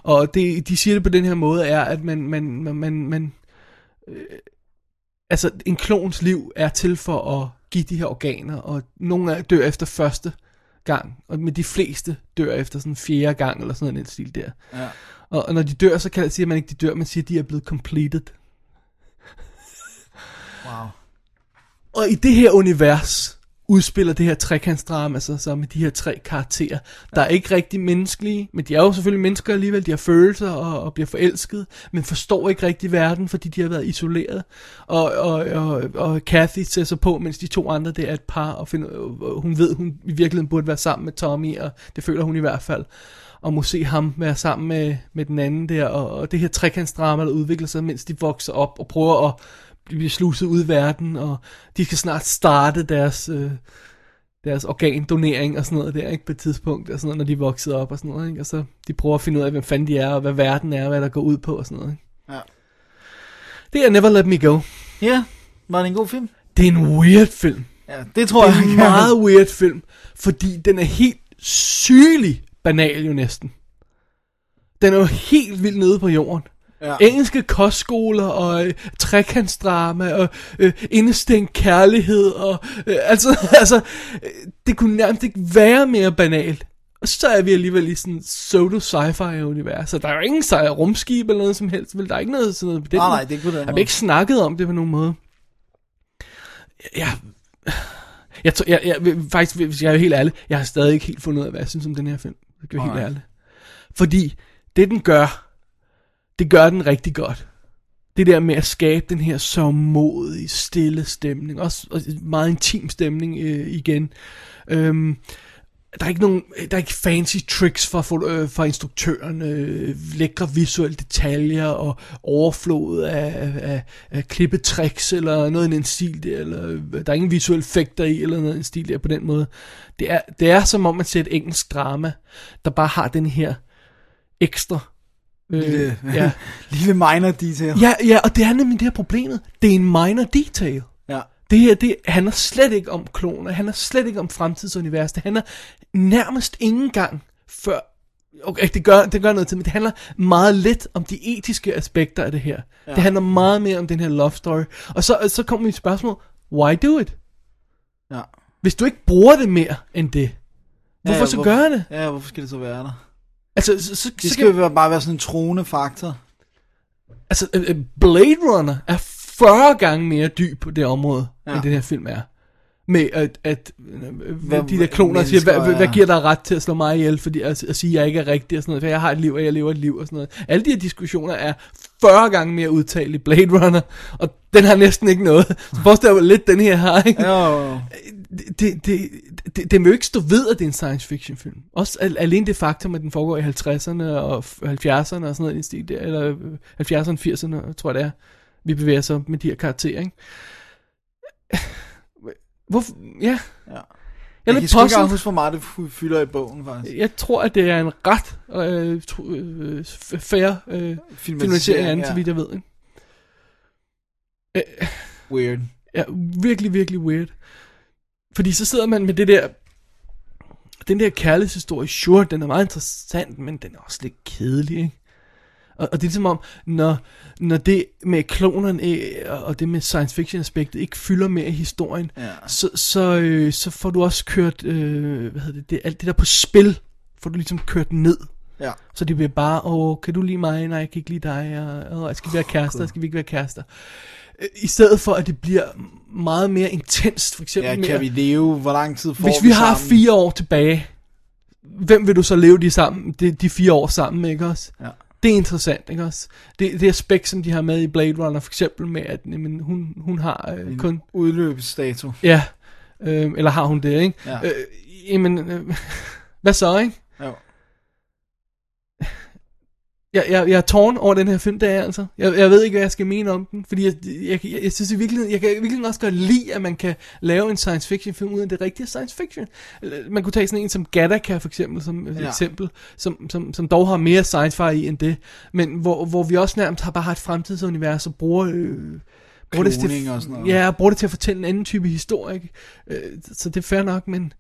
Og det, de siger det på den her måde, er, at man, man, man, man, man øh, altså en klons liv er til for at give de her organer, og nogle af dør efter første gang, og med de fleste dør efter sådan fjerde gang, eller sådan en stil der. Ja. Og, og når de dør, så kan, siger man ikke, de dør, man siger, de er blevet completed. Wow. Og i det her univers udspiller det her trekantsdrama, altså så med de her tre karakterer, der er ikke rigtig menneskelige, men de er jo selvfølgelig mennesker alligevel, de har følelser og, og bliver forelsket, men forstår ikke rigtig verden, fordi de har været isoleret. Og, og, og, og Kathy ser sig på, mens de to andre, det er et par, og finder, hun ved, hun i virkeligheden burde være sammen med Tommy, og det føler hun i hvert fald. Og må se ham være sammen med, med den anden der, og, og det her trekantsdrama, der udvikler sig, mens de vokser op og prøver at blive sluset ud i verden, og de skal snart starte deres, øh, deres organdonering og sådan noget der, ikke, på et tidspunkt, og sådan noget, når de er vokset op og sådan noget, ikke, og så de prøver at finde ud af, hvem fanden de er, og hvad verden er, og hvad der går ud på og sådan noget, ikke. Ja. Det er Never Let Me Go. Ja, var det en god film? Det er en weird film. Ja, det tror Det jeg. er en meget weird film, fordi den er helt sygelig banal jo næsten. Den er jo helt vildt nede på jorden. Ja. Engelske kostskoler og øh, trekantsdrama og øh, indestængt kærlighed og øh, altså, altså øh, det kunne nærmest ikke være mere banalt. Og så er vi alligevel i sådan pseudo sci-fi univers. Så der er jo ingen sej rumskib eller noget som helst. Vel, der er ikke noget sådan noget på den Nej, nej, det den Der måde. bliver ikke snakket om det på nogen måde. Jeg, jeg, tror- jeg, jeg, jeg faktisk, hvis jeg er helt ærlig, jeg har stadig ikke helt fundet ud af, hvad jeg synes om den her film. Jeg skal være helt ærlig. Fordi det den gør, det gør den rigtig godt. Det der med at skabe den her så modige, stille stemning, også og meget intim stemning øh, igen. Øhm, der er ikke nogen, der er ikke fancy tricks fra, for, øh, fra instruktøren, øh, lækre visuelle detaljer og overflod af, af, af klippetricks eller noget i den stil der, eller der er ingen visuelle effekter i eller noget i den stil der på den måde. Det er, det er som om man ser et engelsk drama, der bare har den her ekstra øh, Lille, ja. lille minor detail. ja, ja, og det er nemlig det her problemet. Det er en minor detail. ja. Det her, det handler slet ikke om kloner, det handler slet ikke om fremtidsunivers, det handler nærmest ingen gang før, okay, det gør, det gør noget til, men det handler meget lidt om de etiske aspekter af det her. Ja. Det handler meget mere om den her love story. Og så, så kommer mit spørgsmål, why do it? Ja. Hvis du ikke bruger det mere end det, hvorfor ja, så hvor- gøre det? Ja, hvorfor skal det så være der? Altså, så, så, Det så skal jo bare være sådan en troende faktor. Altså, øh, øh, Blade Runner er 40 gange mere dyb på det område, ja. Ja. end den her film er. Med at, at øh, Hvad- de der kloner siger, hvad, hvad, hvad er- giver dig ret til at slå mig ihjel, fordi at, at sige, at jeg ikke er rigtig og sådan noget, for jeg har et liv, og jeg lever et liv og sådan noget. Alle de her diskussioner er 40 gange mere udtalt i Blade Runner, og den har næsten ikke noget. Så forestil dig, lidt den her har, ikke? Jo, det, det, det, det, vil jo ikke stå ved, at det er en science fiction film. Også al, alene det faktum, at den foregår i 50'erne og 70'erne og sådan noget i den stil der, eller øh, 70'erne, 80'erne, tror jeg det er. Vi bevæger os med de her karakterer, ikke? Hvorfor? Ja. Ja. Jeg Jeg lidt kan sgu ikke huske, hvor meget det fylder i bogen, faktisk. Jeg tror, at det er en ret øh, tro- øh, f- fair øh, filmatisering af den, så vidt jeg ved. Ikke? Øh, Weird. Ja, virkelig, virkelig weird. Fordi så sidder man med det der, den der kærlighedshistorie, sure, den er meget interessant, men den er også lidt kedelig, ikke? Og, og det er som om, når, når det med klonerne øh, og det med science fiction aspektet ikke fylder mere i historien, Ja. så, så, øh, så får du også kørt, øh, hvad hedder det, det, alt det der på spil, får du ligesom kørt ned. Ja. Så det bliver bare, åh, kan du lide mig? Nej, jeg kan ikke lide dig. Og, åh, skal vi være kærester? Skal vi ikke være kærester? I stedet for, at det bliver meget mere intenst, for eksempel Ja, kan vi leve? Hvor lang tid får hvis vi har sammen? fire år tilbage, hvem vil du så leve de, sammen, de, de fire år sammen med, ikke også? Ja. Det er interessant, ikke også? Det, det aspekt, som de har med i Blade Runner, for eksempel med, at jamen, hun, hun har øh, En kun... udløbsdato. Ja, øh, eller har hun det, ikke? Ja. Øh, jamen, øh, hvad så, ikke? Jo. Jeg, jeg, jeg er tårn over den her film, det er altså. Jeg, jeg ved ikke, hvad jeg skal mene om den, fordi jeg, jeg, jeg, jeg synes i virkeligheden, jeg kan i virkeligheden også godt lide, at man kan lave en science fiction film uden det rigtige science fiction. Man kunne tage sådan en som Gattaca for eksempel, som Ja. eksempel, som, som, som dog har mere sci-fi i end det, men hvor, hvor vi også nærmest har bare har et fremtidsunivers og bruger... Øh, bruger det til, og sådan noget. Ja, bruger det til at fortælle en anden type historie. ikke? Øh, så det er fair nok, men...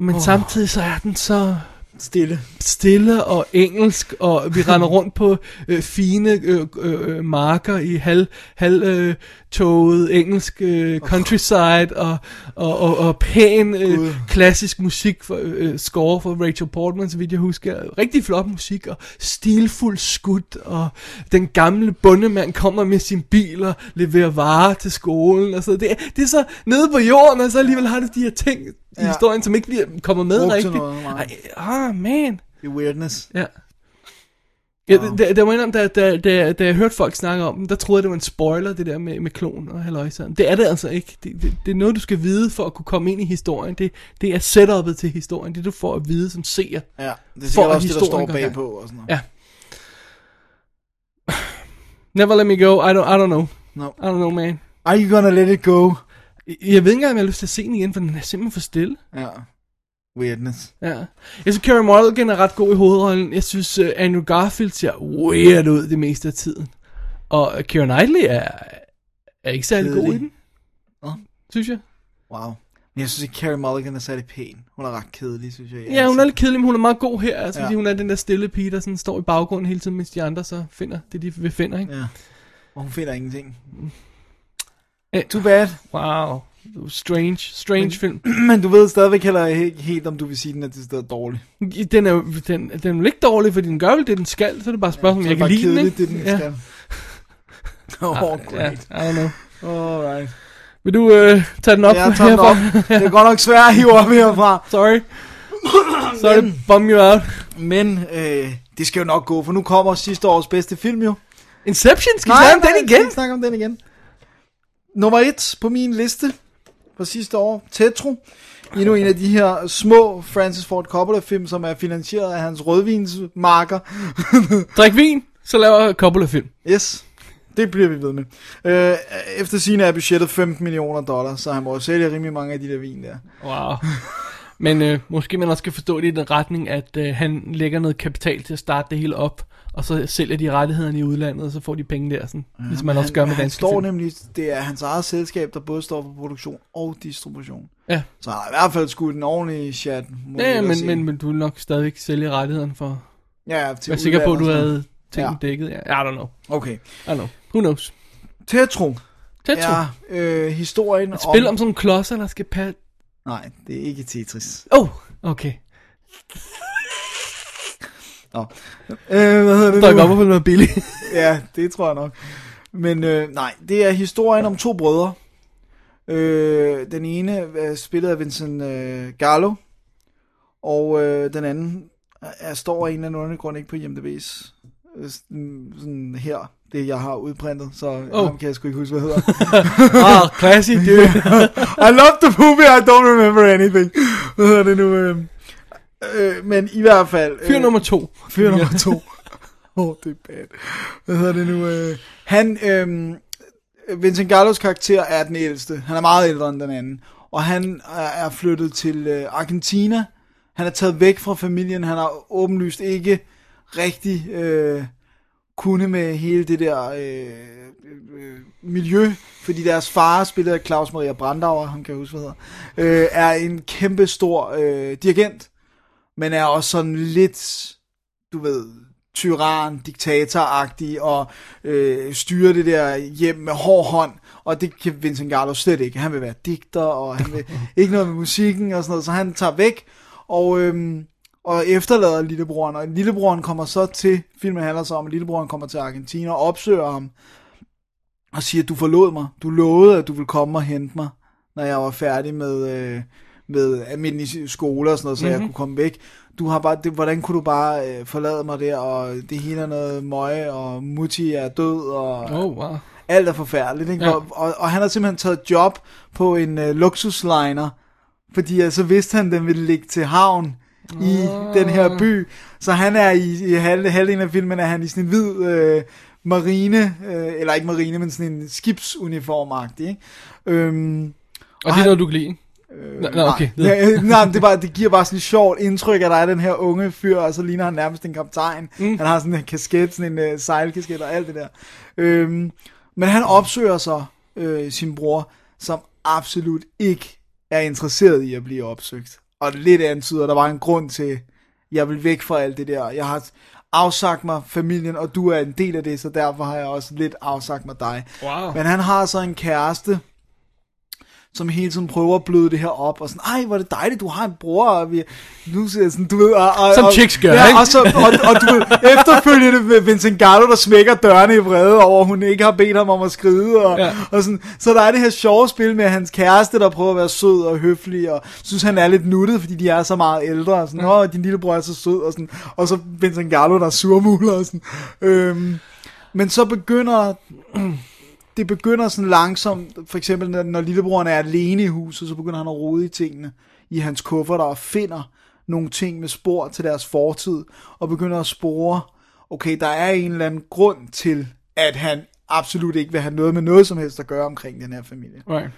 Men oh. samtidig så er den så Stille. stille og engelsk, og vi render rundt på øh, fine øh, øh, marker i halv, halv øh, toget engelsk øh, countryside, og, og, og, og pæn øh, klassisk musik, for, øh, score for Rachel Portman, så vidt jeg husker. Rigtig flot musik, og stilfuld skud, og den gamle bondemand kommer med sin bil og leverer varer til skolen, og så det, er- det er så nede på jorden, og så alligevel har det de her ting i Ja. historien, som ikke bliver, kommer med Brugt rigtigt. noget, ah, man. Det er weirdness. Ja. Ja, der, der var en om, da, da, da, da jeg hørte folk snakke om den, der troede jeg, det var en spoiler, det der med, med klon og halløjseren. Det er det altså ikke. Det, det, det er noget, du skal vide for at kunne komme ind i historien. Det, det er setupet til historien. Det du får at vide som seer. Ja, det er For også det, der står bagpå og sådan noget. Ja. Never let me go. I don't, I don't know. No. I don't know, man. Are you gonna let it go? Jeg jeg ved ikke engang, om jeg har lyst til at se den igen, for den er simpelthen for stille. Ja. Weirdness. Ja. Jeg synes, Carey Mulligan er ret god i hovedrollen. Jeg synes, uh, Andrew Garfield ser weird ud det meste af tiden. Og uh, Keira Knightley er, er ikke særlig god i Kedelig. den. Nå. Synes jeg. Wow. Men jeg synes ikke, Carey Mulligan er særlig pæn. Hun er ret kedelig, synes jeg. Ja, hun er lidt kedelig, men hun er meget god her. Altså, Ja. fordi hun er den der stille pige, der sådan står i baggrunden hele tiden, mens de andre så finder det, de vil finde, ikke? Ja. Og hun finder ingenting. Eh, Too bad. Wow. Strange, strange film. Men du ved stadigvæk heller ikke helt, om du vil sige, den er til stedet dårlig. Den er, den, den er jo ikke dårlig, fordi den gør vel det, den skal. Så er det bare et spørgsmål, om jeg kan lide den, ikke? det den skal. Oh, Ja, great. I don't know. Alright. Vil du øh, tage den op Ja, tager den op. herfra? Det er godt nok svært at hive op herfra. Sorry. Sorry, Men- bum you out. Men øh, det skal jo nok gå, for nu kommer sidste års bedste film jo. Inception, skal vi snakke om den vi skal igen? ikke snakke om den igen. Nummer et på min liste fra sidste år, Tetro. Endnu en af de her små Francis Ford Coppola film, som er finansieret af hans rødvinsmarker. Drik vin, så laver Coppola film. Yes, det bliver vi ved med. Øh, efter sine er budgettet 15 millioner dollars, så han må jo sælge rimelig mange af de der vin der. Wow. Men øh, måske man også skal forstå det i den retning, at øh, han lægger noget kapital til at starte det hele op, og så sælger de rettighederne i udlandet, og så får de penge der, sådan, ja, ligesom man også gør med han danske står film. nemlig, det er hans eget selskab, der både står for produktion og distribution. Ja, Så han har i hvert fald skudt en ordentlig chat. ja ja, men, men, men du vil nok stadigvæk sælge rettighederne for... ja, til Jeg er sikker på, at du havde ting Ja. ja. dækket. Ja, I don't know. Okay. I don't know. Who knows? Tetro Tetro. er øh, historien Et spil om sådan nogle klodser, der skal passe... Nej, det er ikke Tetris. Oh, okay. Nå. Øh, hvad hedder det Der er godt, hvorfor noget billigt. ja, det tror jeg nok. Men øh, nej, det er historien om to brødre. Øh, den ene er spillet af Vincent øh, Gallo, og øh, den anden er, står af en eller anden grund ikke på IMDb's. øh, Sådan, sådan her, det jeg har udprintet, så oh. Ham kan jeg sgu ikke huske, hvad hedder. ah, classy, dude. I love the movie, I don't remember anything. Hvad hedder det nu? Øh, øh, men i hvert fald... Øh, Fyr nummer to. Fyr nummer to. Åh, oh, det er bad. Hvad hedder det nu? Øh, han, øh, Vincent Gallos karakter er den ældste. Han er meget ældre end den anden. Og han er, er flyttet til øh, Argentina. Han er taget væk fra familien. Han har åbenlyst ikke rigtig øh, kunne med hele det der øh, øh, miljø, fordi deres far, spillet af Claus Maria Brandauer, han kan jeg huske, hvad hedder, øh, er en kæmpe stor øh, dirigent, men er også sådan lidt, du ved, tyran, diktatoragtig, og øh, styrer det der hjem med hård hånd, og det kan Vincent Gallo slet ikke. Han vil være digter, og han vil ikke noget med musikken og sådan noget, så han tager væk, og, øhm, og efterlader lillebroren, og lillebroren kommer så til, filmen handler så om, at lillebroren kommer til Argentina og opsøger ham, og siger, du forlod mig, du lovede, at du ville komme og hente mig, når jeg var færdig med, øh, med almindelig skole og sådan noget, så mm-hmm. jeg kunne komme væk. Du har bare, det, hvordan kunne du bare øh, forlade mig der, og det hele er noget møg, og Mutti er død, og Oh, wow. alt er forfærdeligt. Ikke? Ja. Og, og, og han har simpelthen taget job på en øh, luksusliner, fordi øh, så vidste han, at den ville ligge til havn i den her by. Så han er i, i halv, halvdelen af filmen, er han i sådan en hvid øh, marine, øh, eller ikke marine, men sådan en skibsuniform-agtig. Ikke? Øhm, Og det er noget, du kan lide, ikke? Nå, nå, okay. Nej, nej det, bare, det giver bare sådan et sjovt indtryk, at der er den her unge fyr, og så ligner han nærmest en kaptajn. Mm. Han har sådan en kasket, sådan en uh, sejlkasket og alt det der. Øhm, men han opsøger så øh, sin bror, som absolut ikke er interesseret i at blive opsøgt. Og det lidt antyder, at der var en grund til, jeg vil væk fra alt det der. Jeg har afsagt mig familien, og du er en del af det, så derfor har jeg også lidt afsagt mig dig. Wow. Men han har så en kæreste, som hele tiden prøver at bløde det her op, og sådan, ej, hvor er det dejligt, du har en bror, og vi, nu ser jeg sådan, du ved, og, og, Som chicks gør, ja, ikke? og, så, og, og, du ved, efterfølgende med Vincent Gallo, der smækker dørene i vrede over, hun ikke har bedt ham om at skride, og, Ja. ja. og sådan, så der er det her sjove spil med hans kæreste, der prøver at være sød og høflig, og synes, han er lidt nuttet, fordi de er så meget ældre, og sådan, åh, din lillebror er så sød, og sådan, og så Vincent Gallo, der er surmuler, og sådan, øhm, men så begynder det begynder sådan langsomt, for eksempel når, når lillebroren er alene i huset, så begynder han at rode i tingene i hans kufferter og finder nogle ting med spor til deres fortid, og begynder at spore, okay, der er en eller anden grund til, at han absolut ikke vil have noget med noget som helst at gøre omkring den her familie. Right.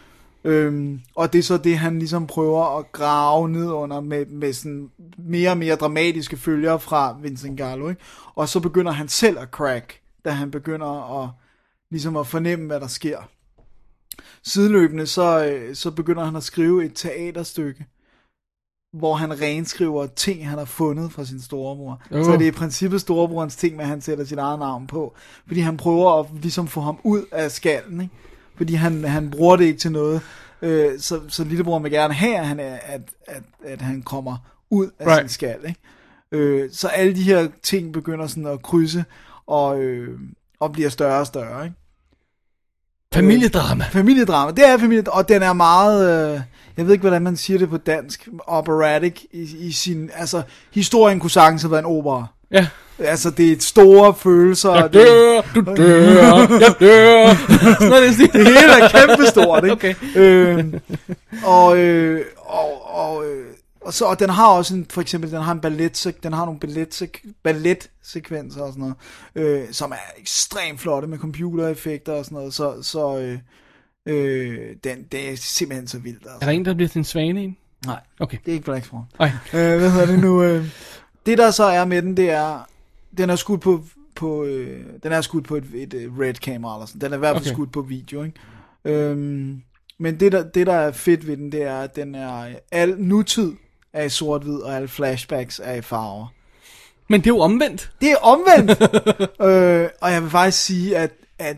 Øhm, og det er så det, han ligesom prøver at grave ned under med, med sådan mere og mere dramatiske følger fra Vincent Gallo. Ikke? Og så begynder han selv at crack, da han begynder at, ligesom at fornemme, hvad der sker. Sideløbende, så, øh, så begynder han at skrive et teaterstykke, hvor han renskriver ting, han har fundet fra sin storebror. Uh. Så det er i princippet storebrorens ting, men han sætter sit eget navn på. Fordi han prøver at ligesom få ham ud af skallen, ikke? Fordi han, han bruger det ikke til noget. Øh, så, så lillebror vil gerne have, at han, er, at, at, at han kommer ud af right. sin skal. Ikke? Øh, så alle de her ting begynder sådan at krydse og, øh, og bliver større og større. Ikke? Familiedrama. Familiedrama, det er familiedrama, og den er meget, øh, jeg ved ikke, hvordan man siger det på dansk, operatic i, i sin, altså, historien kunne sagtens have været en opera. Ja. Altså, det er store følelser. Jeg det- dør, du dør, jeg dør. Sådan det det hele er kæmpestort, ikke? Okay. Øh, og, øh, og, og, øh, og, så, og den har også en, for eksempel, den har en ballet, den har nogle ballet, balletsekvenser og sådan noget, øh, som er ekstremt flotte med computereffekter og sådan noget, så, så øh, øh, den, det er simpelthen så vildt. Er Altså. der en, der bliver til en svane i den? Nej, Okay. det er ikke Black Swan. Nej. Øh, hvad hedder det nu? Øh, det der så er med den, det er, den er skudt på, på øh, den er skudt på et, et, et red kamera eller sådan. Den er i hvert fald okay. skudt på video, ikke? Øhm, men det der, det der er fedt ved den, det er, at den er, al nutid er i sort-hvid, og alle flashbacks er i farver. Men det er jo omvendt. Det er omvendt! øh, og jeg vil faktisk sige, at, at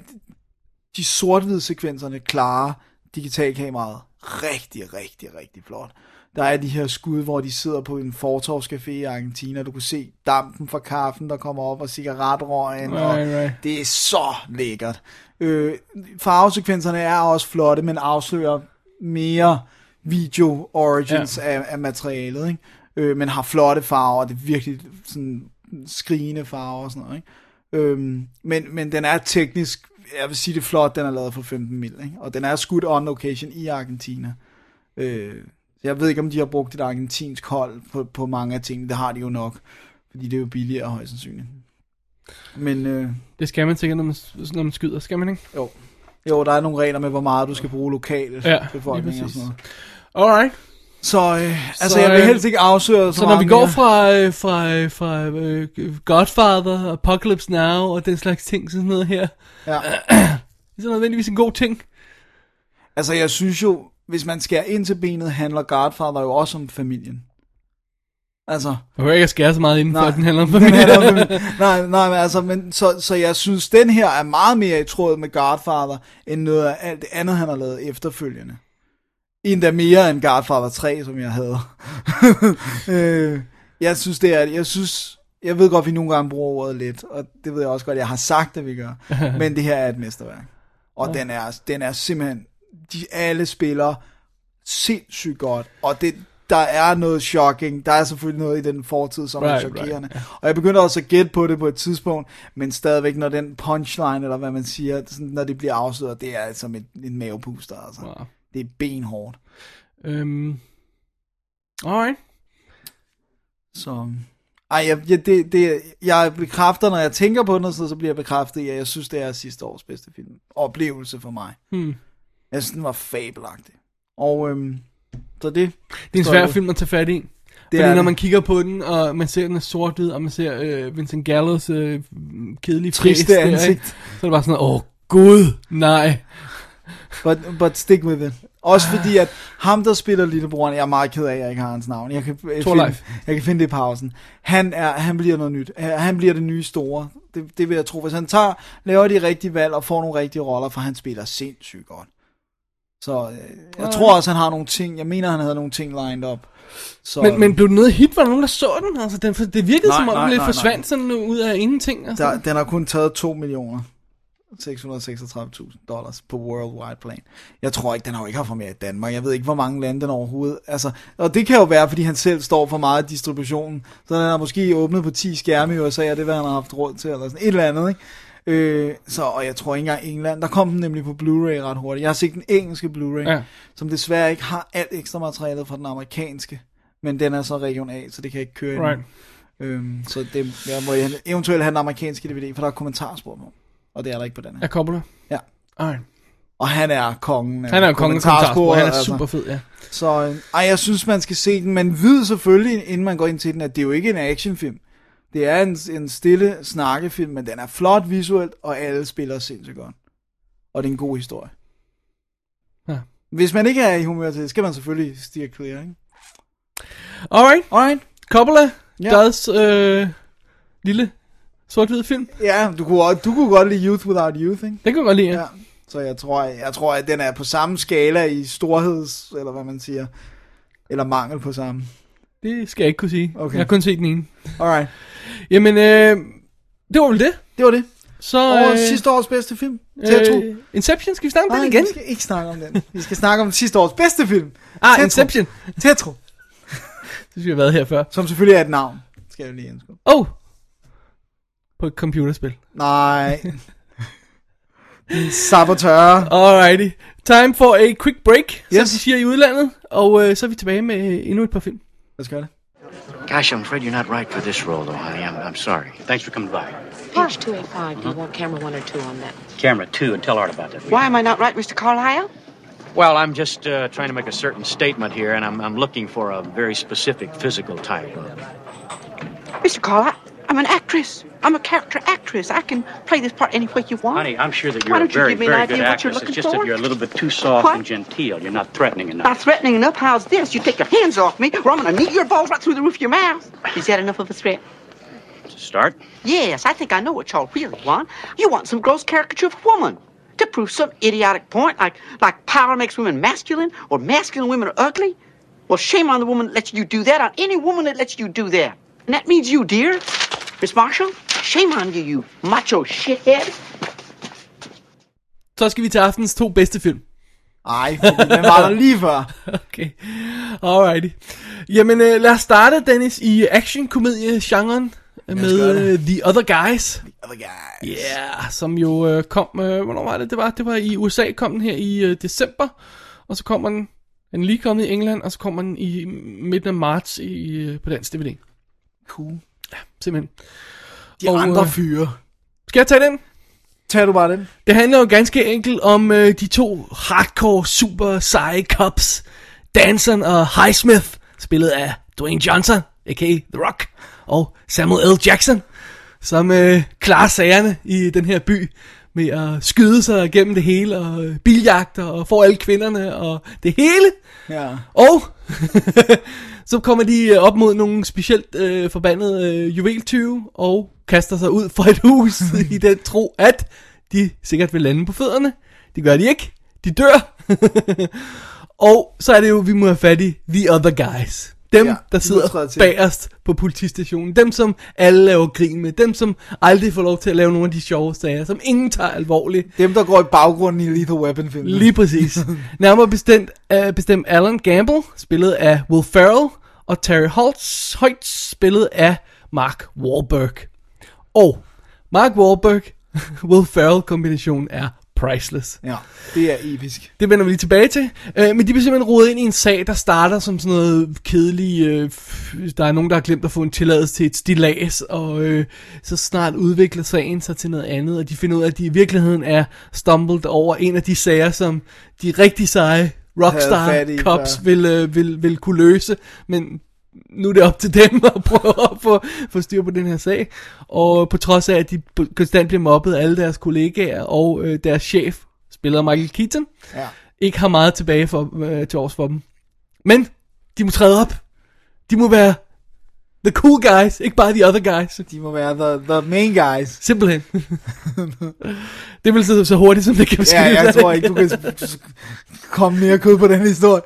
de sort sekvenserne klarer digitalkameraet rigtig, rigtig, rigtig flot. Der er de her skud, hvor de sidder på en fortorvscafé i Argentina. Du kan se dampen fra kaffen, der kommer op, og cigaretrøgen. og Right, right. Det er så lækkert. Øh, farvesekvenserne er også flotte, men afslører mere video origins ja. af, af materialet. Ikke? Øh, men har flotte farver, det er virkelig sådan skrigende farver og sådan noget. Ikke? Øhm, men, men den er teknisk, jeg vil sige det flot, den er lavet for 15 mil, ikke? og den er skudt on location i Argentina. Øh, jeg ved ikke, om de har brugt et argentinsk hold på, på mange af tingene, det har de jo nok, fordi det er jo billigere højst sandsynligt. Men øh, Det skal man sikkert, når man, når man skyder, skal man ikke? jo. jo, der er nogle regler med, hvor meget du skal bruge lokale Ja, befolkning lige og sådan noget. Alright. Så, øh, altså, Så, jeg vil øh, helst ikke afsløre så, Så når vi går mere. fra, øh, fra, øh, fra øh, Godfather, Apocalypse Now og den slags ting, sådan noget her, Ja. det er nødvendigvis en god ting. Altså, jeg synes jo, hvis man skærer ind til benet, handler Godfather jo også om familien. Altså, Jeg behøver ikke at skære så meget inden for, at den handler om familien. nej, nej, men altså, men, så, så jeg synes, den her er meget mere i tråd med Godfather, end noget af alt det andet, han har lavet efterfølgende. Endda mere end Godfather 3, som jeg havde. øh, jeg synes, det er, jeg synes, jeg ved godt, vi nogle gange bruger ordet lidt, og det ved jeg også godt, jeg har sagt, at vi gør. men det her er et mesterværk. Og ja. den, er, den er simpelthen, de alle spiller sindssygt godt, og det, der er noget shocking, der er selvfølgelig noget i den fortid, som right, er chokerende. Right. Og jeg begyndte også at gætte på det på et tidspunkt, men stadigvæk, når den punchline, eller hvad man siger, sådan, når det bliver afsløret, det er som et, en mavepuster, altså. Wow. Det er benhårdt. Øhm, alright. Så... Ej, jeg, jeg, det, det, jeg bekræfter, når jeg tænker på den, så, så bliver jeg bekræftet i, at jeg synes, det er sidste års bedste film. Oplevelse for mig. Hmm. Jeg synes, den var fabelagtig. Og øhm, så det... Det er en svær film at tage fat i. Det Fordi er når man kigger på den, og man ser den er sort-hvid, og man ser øh, Vincent Gallos øh, kedelige Triste der, ansigt. ikke? så er det bare sådan, åh gud, nej. But, but stick with it. Også fordi, at ham, der spiller lillebroren, jeg er meget ked af, at jeg ikke har hans navn. Jeg kan, jeg, finde, Thorleif. jeg kan finde det i pausen. Han, er, han bliver noget nyt. Han bliver det nye store. Det, det vil jeg tro. Hvis han tager, laver de rigtige valg og får nogle rigtige roller, for han spiller sindssygt godt. Så øh, jeg tror også, han har nogle ting. Jeg mener, han havde nogle ting lined up. Så, Men, men blev det noget hit? Var der nogen, der så den? Altså, den, det virkede Nej, som om, den lidt nej, forsvandt sådan ud af ingenting. Altså. der, den har kun taget 2 millioner. 636.000 dollars på worldwide plan. Jeg tror ikke, den har jo ikke haft for mere i Danmark. Jeg ved ikke, hvor mange lande den overhovedet... Altså, og det kan jo være, fordi han selv står for meget af distributionen. Så den har måske åbnet på 10 skærme i USA, og det er, han har haft råd til, eller sådan et eller andet, ikke? Øh, så, og jeg tror ikke engang England, der kom den nemlig på Blu-ray ret hurtigt. Jeg har set den engelske Blu-ray, Ja. som desværre ikke har alt ekstra materialet fra den amerikanske, men den er så regional, så det kan ikke køre endnu. Right. Øhm, så det, jeg må eventuelt have den amerikanske DVD, for der er kommentarspor på, og det er der ikke på den her. Er Coppola? Ja. Alright. Og han er kongen Han er kongen kommentarspor. Han er altså. super fed, ja. Så øh, ej, jeg synes, man skal se den, men vid selvfølgelig, inden man går ind til den, at det er jo ikke en actionfilm. Det er en, en stille snakkefilm, men den er flot visuelt, og alle spiller sindssygt godt. Og det er en god historie. Ja. Hvis man ikke er i humør til det, skal man selvfølgelig stige clear, ikke? Alright. Alright. Coppola Ja. does øh, lille sort-hvid film. Ja, du kunne, du kunne godt lide Youth Without Youth, ikke? Det kan jeg godt lide, ja. Ja. Så jeg tror, jeg tror, at den er på samme skala i storheds, eller hvad man siger, eller mangel på samme. Det skal jeg ikke kunne sige. Okay. Jeg har kun set den ene. Alright. Jamen, øh, det var vel det. Det var det. Så, Og øh, sidste års bedste film. Tetro. øh, Inception, skal vi snakke om Nej, den igen? vi skal ikke snakke om den. Vi skal snakke om sidste års bedste film. Ah, Tetro. Inception. Tetro. Det synes vi har været her før. Som selvfølgelig er et navn. Skal jeg lige indskrive. Oh! På et computerspil. Nej. Din sabotør. Alrighty. Time for a quick break, yes. som de siger i udlandet. Og øh, så er vi tilbage med øh, endnu et par film. Lad os gøre det. Gosh, I'm afraid you're not right for this role, though, honey. I'm, I'm sorry. Thanks for coming by. Page 285. Do you want camera one or two on that? Camera two, and tell Art about that. Why am I not right, Mr. Carlyle? Well, I'm just uh, trying to make a certain statement here, and I'm, I'm looking for a very specific physical type. Mr. Carlyle, I'm an actress. I'm a character actress. I can play this part any way you want. Honey, I'm sure that you're a don't you very, give me an very idea good actress. It's just for? that you're a little bit too soft What? and genteel. You're not threatening enough. Not threatening enough. How's this? You take your hands off me, or I'm gonna knee your balls right through the roof of your mouth. Is that enough of a threat? To start, Yes, I think I know what y'all really want. You want some gross caricature of a woman. To prove some idiotic point, like like power makes women masculine, or masculine women are ugly. Well, shame on the woman that lets you do that, on any woman that lets you do that. And that means you, dear. Miss Marshall, shame on you, you macho shithead. Så skal vi til aftens to bedste film. Ej, den var der lige før. Okay. Alrighty. Jamen, øh, lad os starte, Dennis, i action-komedie-genren med uh, The Other Guys. Other guys. Yeah, som jo øh, kom, øh, hvornår var det, det var? Det var i USA, kom den her i øh, december, og så kommer den, den er lige kommet i England, og så kommer den i midten af marts i, øh, på dansk DVD. Cool. Simpelthen. De Og, andre øh, fyre. Skal jeg tage den? Tag du bare den. Det handler jo ganske enkelt om øh, de to hardcore, super seje cops, Danson og Highsmith, spillet af Dwayne Johnson, a.k.a. The Rock, og Samuel L. Jackson, som øh, klarer sagerne i den her by med at skyde sig gennem det hele, og øh, biljagter, og får alle kvinderne, og det hele. Ja. Og så kommer de øh, op mod nogle specielt øh, forbandede øh, juveltyve og kaster sig ud fra et hus i den tro, at de sikkert vil lande på fødderne. Det gør de ikke. De dør. og så er det jo, vi må have fat i The Other Guys. Dem, Ja, der de sidder bagerst på politistationen. Dem, som alle laver grin med. Dem, som aldrig får lov til at lave nogle af de sjove sager. Som ingen tager alvorligt. Dem, der går i baggrunden i Lethal Weapon filmen. Lige præcis. Nærmere bestemt, uh, bestemt Alan Gamble, spillet af Will Ferrell, og Terry Holtz, Hoyt, spillet af Mark Wahlberg. Og Mark Wahlberg, Will Ferrell kombinationen er priceless. Ja, det er episk. Det vender vi lige tilbage til. Øh, men de bliver simpelthen rodet ind i en sag, der starter som sådan noget kedelig... Øh, der er nogen, der har glemt at få en tilladelse til et stilas, og øh, så snart udvikler sagen sig til noget andet, og de finder ud af, at de i virkeligheden er stumbled over en af de sager, som de rigtig seje rockstar cops vil, øh, vil, vil kunne løse, men nu er det op til dem at prøve at få, få styr på den her sag. Og på trods af, at de konstant bliver mobbet af alle deres kollegaer og øh, deres chef, spiller Michael Keaton, Ja. ikke har meget tilbage for, øh, til års for dem. Men, de må træde op. De må være the cool guys, ikke bare the other guys. De må være the, the main guys. Simpelthen. det er vel så, hurtigt, som det kan Ja, beskrives. jeg tror ikke, du kan komme mere kød på den historie.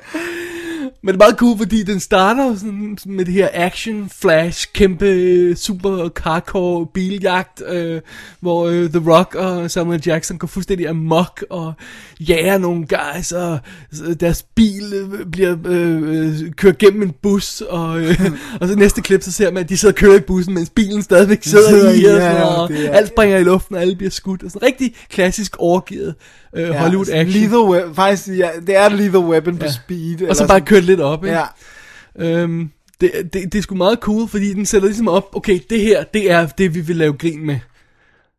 Men det er meget cool, fordi den starter sådan med det her action, flash, kæmpe, super hardcore biljagt, øh, hvor øh, The Rock og Samuel Jackson går fuldstændig amok og jager nogle guys, og øh, deres bil øh, bliver øh, øh, kørt gennem en bus, og, øh, og så næste klip, så ser man, at de sidder og kører i bussen, mens bilen stadigvæk sidder, i, og, sådan, og alt springer i luften, og alle bliver skudt, og sådan rigtig klassisk overgivet øh, Hollywood sådan action. Lethal Weapon, faktisk, ja, det er Lethal Weapon på Ja. speed. Og så bare sådan. kørt lidt op, ikke? Ja. Øhm, det, det, det er sgu meget cool, fordi den sætter ligesom op, okay, det her, det er det, vi vil lave grin med.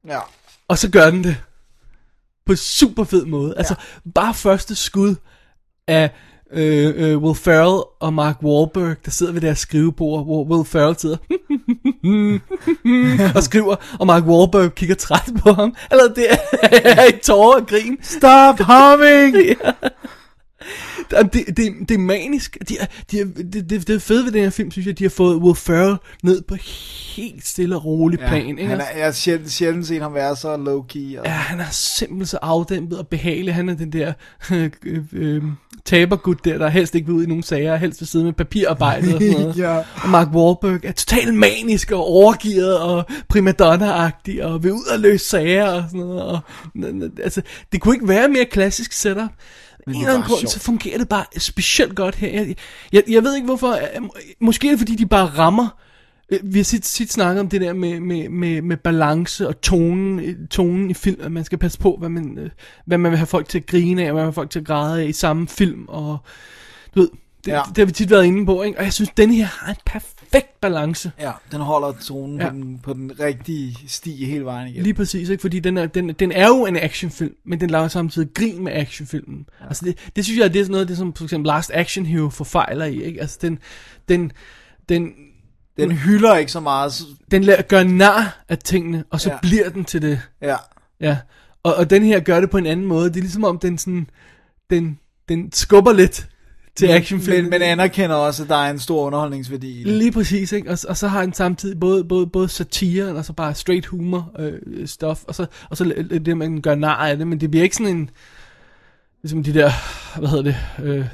Ja. Og så gør den det. På super fed måde. Altså, bare første skud af øh, øh, Will Ferrell og Mark Wahlberg, der sidder ved deres skrivebord, hvor Will Ferrell sidder og skriver, og Mark Wahlberg kigger træt på ham. Eller det er i tårer og grin. Stop humming! ja. Det, det, det er manisk. De, er- de, er- det, det, det fedt ved den her film, synes jeg, at de har fået Will Ferrell ned på helt stille og rolig Ja, plan. Ikke? han er, jeg har sjældent, sjældent set ham være så low-key. Og... Ja, han er simpelthen så afdæmpet og behagelig. Han er den der øh, øh, tabergud der, der helst ikke vil ud i nogen sager, helst vil sidde med papirarbejdet og sådan noget. Ja. Og Mark Wahlberg er totalt manisk og overgivet og primadonna-agtig og vil ud og løse sager og sådan noget. Og, altså, det kunne ikke være mere klassisk setup. Men en det eller anden grund, sjovt. så fungerer det bare specielt godt her. Jeg, jeg, jeg ved ikke hvorfor. øh, må- Måske er det fordi, de bare rammer. Øh, Vi har tit, tit snakket om det der med, med, med, med balance og tonen, øh, tonen i film, at man skal passe på, hvad man, hvad man vil have folk til at grine af, og hvad man vil have folk til at græde af i samme film, og du ved, det, Ja. ja. det har vi tit været inde på, ikke? og jeg synes, den her har en perfekt balance. Ja, den holder tonen ja. På, den, på den rigtige sti hele vejen igen. Lige præcis, ikke? fordi den er, den, den er jo en actionfilm, men den laver samtidig grin med actionfilmen. Ja. Altså det, det synes jeg, det er sådan noget, det som for eksempel Last Action Hero forfejler i. Ikke? Altså den, den, den, Den hylder ikke så meget. den lader, gør nar af tingene, og så ja. bliver den til det. Ja. Ja, og, og den her gør det på en anden måde. Det er ligesom om den sådan, den, den skubber lidt til actionfilmen. Men, men anerkender også, at der er en stor underholdningsværdi i det. Lige præcis, ikke? Og, og så har den samtidig både, både, både satiren og så bare straight humor øh, stuff, og så, og så det, man gør nar af det, men det bliver ikke sådan en, ligesom de der, hvad hedder det, øh,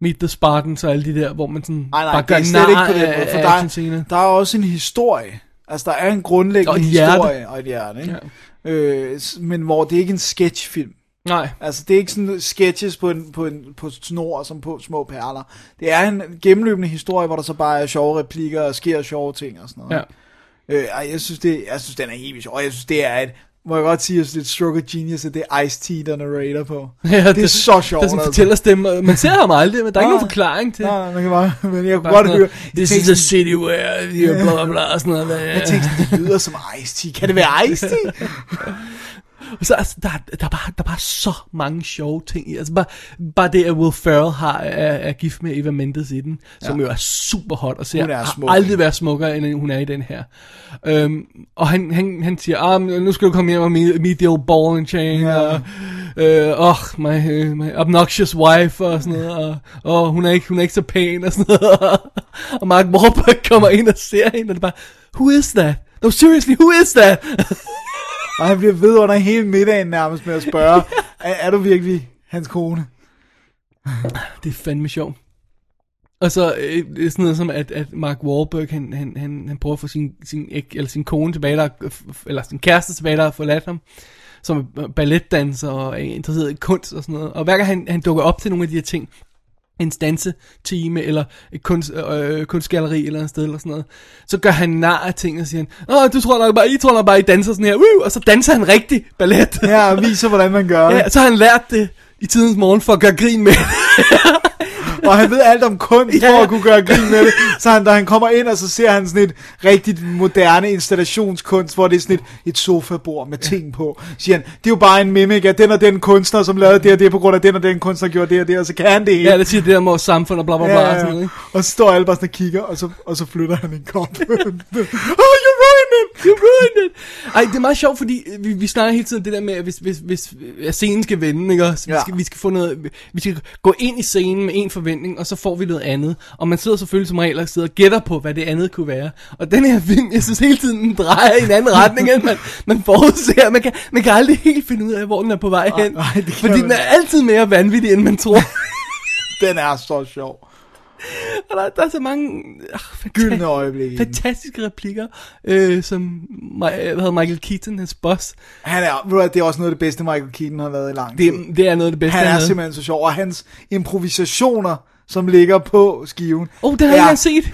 Meet the Spartans og alle de der, hvor man sådan Nej, nej, bare det gør ikke nar af, måde, for der, er- der er også en historie. Altså, der er en grundlæggende Og historie og et hjerte, ikke? Ja. Øh, men hvor det er ikke en sketchfilm. Nej. Altså, det er ikke sådan sketches på, en, på, en, på snor som på små perler. Det er en gennemløbende historie, hvor der så bare er sjove replikker og sker sjove ting og sådan noget. Ja. Øh, ej, jeg synes, det, jeg synes, den er helt sjov. Og jeg synes, det er et, må jeg godt sige, synes, det er stroke of genius, at det er Ice-T, der narrator på. Ja, det, er så sjovt. Der sådan altså. fortæller stemme. Man ser ham aldrig, men der er ikke nogen forklaring til. Nej, man kan bare, men jeg kunne godt høre. This is a city where you blah blah blah og sådan noget. Jeg tænkte det lyder som Ice-T. Kan det være Ice-T? Og så altså, der, der, er bare, der er bare så mange sjove ting i. Altså bare, bare det, at Will Ferrell har, er, er gift med Eva Mendes i den, som Ja. jo er super hot, og ser, Hun er har smuk. aldrig været smukkere, end hun er i den her. Um, og han, han, han siger, ah, nu skal du komme hjem og meet, meet the old ball and chain, Ja. og øh, oh, my, uh, my obnoxious wife, og sådan noget, og oh, hun, er ikke, hun er ikke så pæn, og sådan noget. og Mark Wahlberg kommer ind og ser hende, og det er bare, who is that? No, seriously, who is that? Og han bliver ved under hele middagen nærmest med at spørge, er, er du virkelig hans kone? Det er fandme sjovt. Og så øh, det er sådan noget som, at, at Mark Wahlberg, han, han, han, han prøver at få sin, sin, eller sin kone tilbage, der, eller sin kæreste tilbage, der har forladt ham, som er balletdanser og er interesseret i kunst og sådan noget. Og hver gang han, han dukker op til nogle af de her ting, en dansetime eller et kunst, øh, kunstgalleri eller et sted eller sådan noget, så gør han nar af ting og siger han, Åh, du tror nok bare, I tror nok bare, I danser sådan her, Woo! og så danser han rigtig ballet. Ja, og viser, hvordan man gør det. Ja, så har han lært det i tidens morgen for at gøre grin med. Og han ved alt om kunst for at kunne gøre grin med det. Så han, da han kommer ind, og så ser han sådan et rigtigt moderne installationskunst, hvor det er sådan et, et sofabord med ting på. Siger han, det er jo bare en mimik af den og den kunstner, som lavede det og det, på grund af den og den kunstner gjorde det og det, og så kan han det hele. Ja, det siger det der med samfund og bla bla bla. Ja, og ja, sådan noget, ja. ikke? Og så står alle bare sådan og kigger, og så, og så flytter han en kop. oh, you! You ruined it. Ej, det er meget sjovt, fordi vi, vi snakker hele tiden det der med, at hvis, hvis, hvis at scenen skal vende, ikke? også? Vi, Ja. skal, vi skal få noget, vi skal gå ind i scenen med en forventning, og så får vi noget andet. Og man sidder selvfølgelig som regel og sidder og gætter på, hvad det andet kunne være. Og den her film, jeg synes hele tiden, den drejer i en anden retning, end man, man forudser. Man kan, man kan aldrig helt finde ud af, hvor den er på vej hen. det kan fordi man den er altid mere vanvittig, end man tror. Den er så sjov. Og der, der er så mange øh, Gyldne øjeblikke. fantastiske replikker, øh, som Mi- hvad hedder Michael Keaton, hans boss. Han er, det er også noget af det bedste, Michael Keaton har lavet i lang tid. Det, det er noget af det bedste, han er havde. simpelthen så sjov, og hans improvisationer, som ligger på skiven, Oh, det har jeg er ikke set.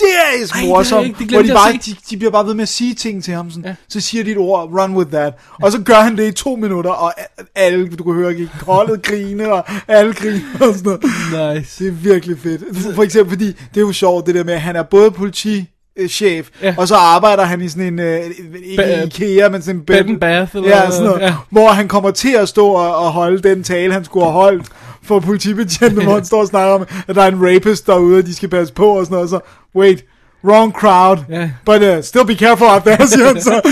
Hysterisk Ej, morsom, ikke- det hvor de, bare, de, de bliver bare ved med at sige ting til ham, sådan, Ja. så siger de et ord, run with that, og så gør han det i to minutter, og alle, du kan høre, holdet grine, og alle griner og sådan noget. Nice. Det er virkelig fedt. For eksempel, fordi det er jo sjovt, det der med, at han er både politi, chef, Ja. og så arbejder han i sådan en, øh, ikke Ba- IKEA, men sådan en Bed and bath, eller ja, sådan noget, ja. hvor han kommer til at stå og, og holde den tale, han skulle have holdt for politibetjenten, hvor han står og snakker om, at der er en rapist derude, og de skal passe på og sådan noget, og så, wait, wrong crowd, Ja. but uh, still be careful out there, siger han så.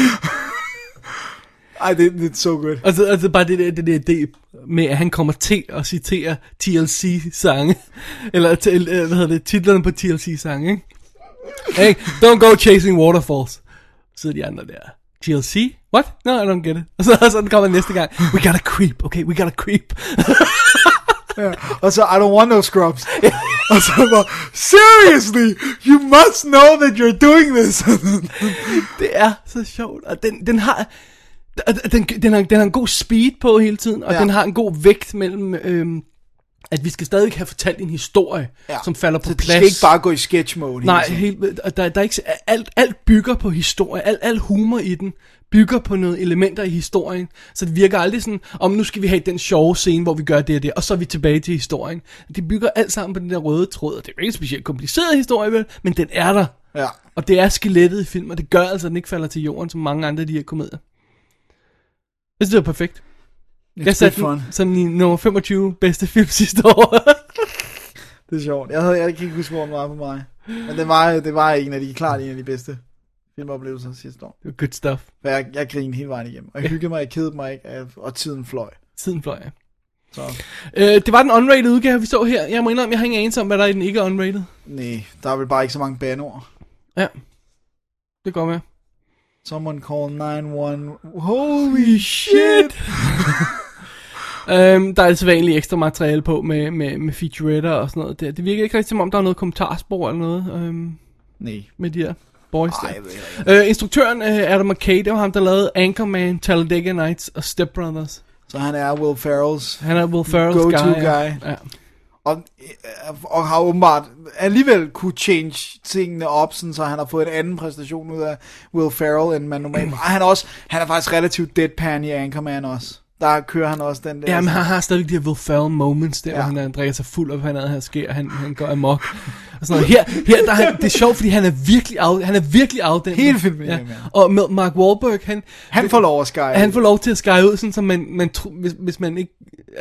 Ej, det, det er så godt. Altså, altså bare det der, det der idé med, at han kommer til at citere TLC-sange. Eller, til, øh, hvad hedder det, titlerne på TLC-sange, ikke? Hey, don't go chasing waterfalls. Så de andre der. TLC? What? No, I don't get it. Og så, så den kommer næste gang. We gotta creep, okay? We gotta creep. Ja. Og så, I don't want no scrubs. og så bare, seriously, you must know that you're doing this. Det er så sjovt, og den, den har... Den, den, har, den har en god speed på hele tiden, og ja. Den har en god vægt mellem, øhm, at vi skal stadig have fortalt en historie, ja. Som falder på så plads. det skal ikke bare gå i sketch mode. Nej, helt, der, der er ikke, alt, alt bygger på historie, alt, alt humor i den bygger på nogle elementer i historien, så det virker aldrig sådan, om nu skal vi have den sjove scene, hvor vi gør det og det, og så er vi tilbage til historien. Det bygger alt sammen på den der røde tråd, og det er ikke en specielt kompliceret historie, vel, men den er der. Ja. Og det er skelettet i film, og det gør altså, at den ikke falder til jorden, som mange andre af de her komedier. Jeg synes, det var perfekt. It's jeg satte fun. sådan i nummer 25 bedste film sidste år. Det er sjovt. Jeg, havde, jeg kan ikke huske, hvor den var på mig. Men det var, det var en af de, klart en af de bedste filmoplevelser sidste år. Good stuff. For jeg, jeg grinede hele vejen igennem. Og jeg hyggede mig, jeg kedede mig ikke, af- og tiden fløj. Tiden fløj, ja. Så Øh, det var den unrated udgave, vi så her. Jeg må indrømme, jeg har ingen anelse om, hvad der er i den ikke unrated. nej, der er vel bare ikke så mange banord. Ja. Det går med. Someone call 911. Holy shit! Øhm, der er altså vanligt ekstra materiale på med, med, med featuretter og sådan noget der. Det virker ikke rigtig som om, der er noget kommentarspor eller noget øhm, Nej. med de her boys der. Ej. Øh, instruktøren øh, Adam McKay, det var ham, der lavede Anchorman, Talladega Nights og Step Brothers. Så han er Will Ferrells Han er Will Ferrell's go-to guy. guy. Ja. Ja. Og, øh, og har åbenbart alligevel kunne change tingene op, sådan, så han har fået en anden præstation ud af Will Ferrell, end man normalt... Han er, også, han er faktisk relativt deadpan i Anchorman også. Der kører han også den der... Ja, men han har stadigvæk de her Will Ferrell moments der, ja. Ja. hvor han er, drikker sig fuld af, hvad han her sker, han, han går amok. Og sådan noget. Her, her der er han, det er sjovt, fordi han er virkelig out, han er virkelig den. Hele filmen ja. ja. Og med Mark Wahlberg, han, Han får lov at skære. han får lov til at skære ud, sådan, så man, man tro, hvis, hvis man ikke,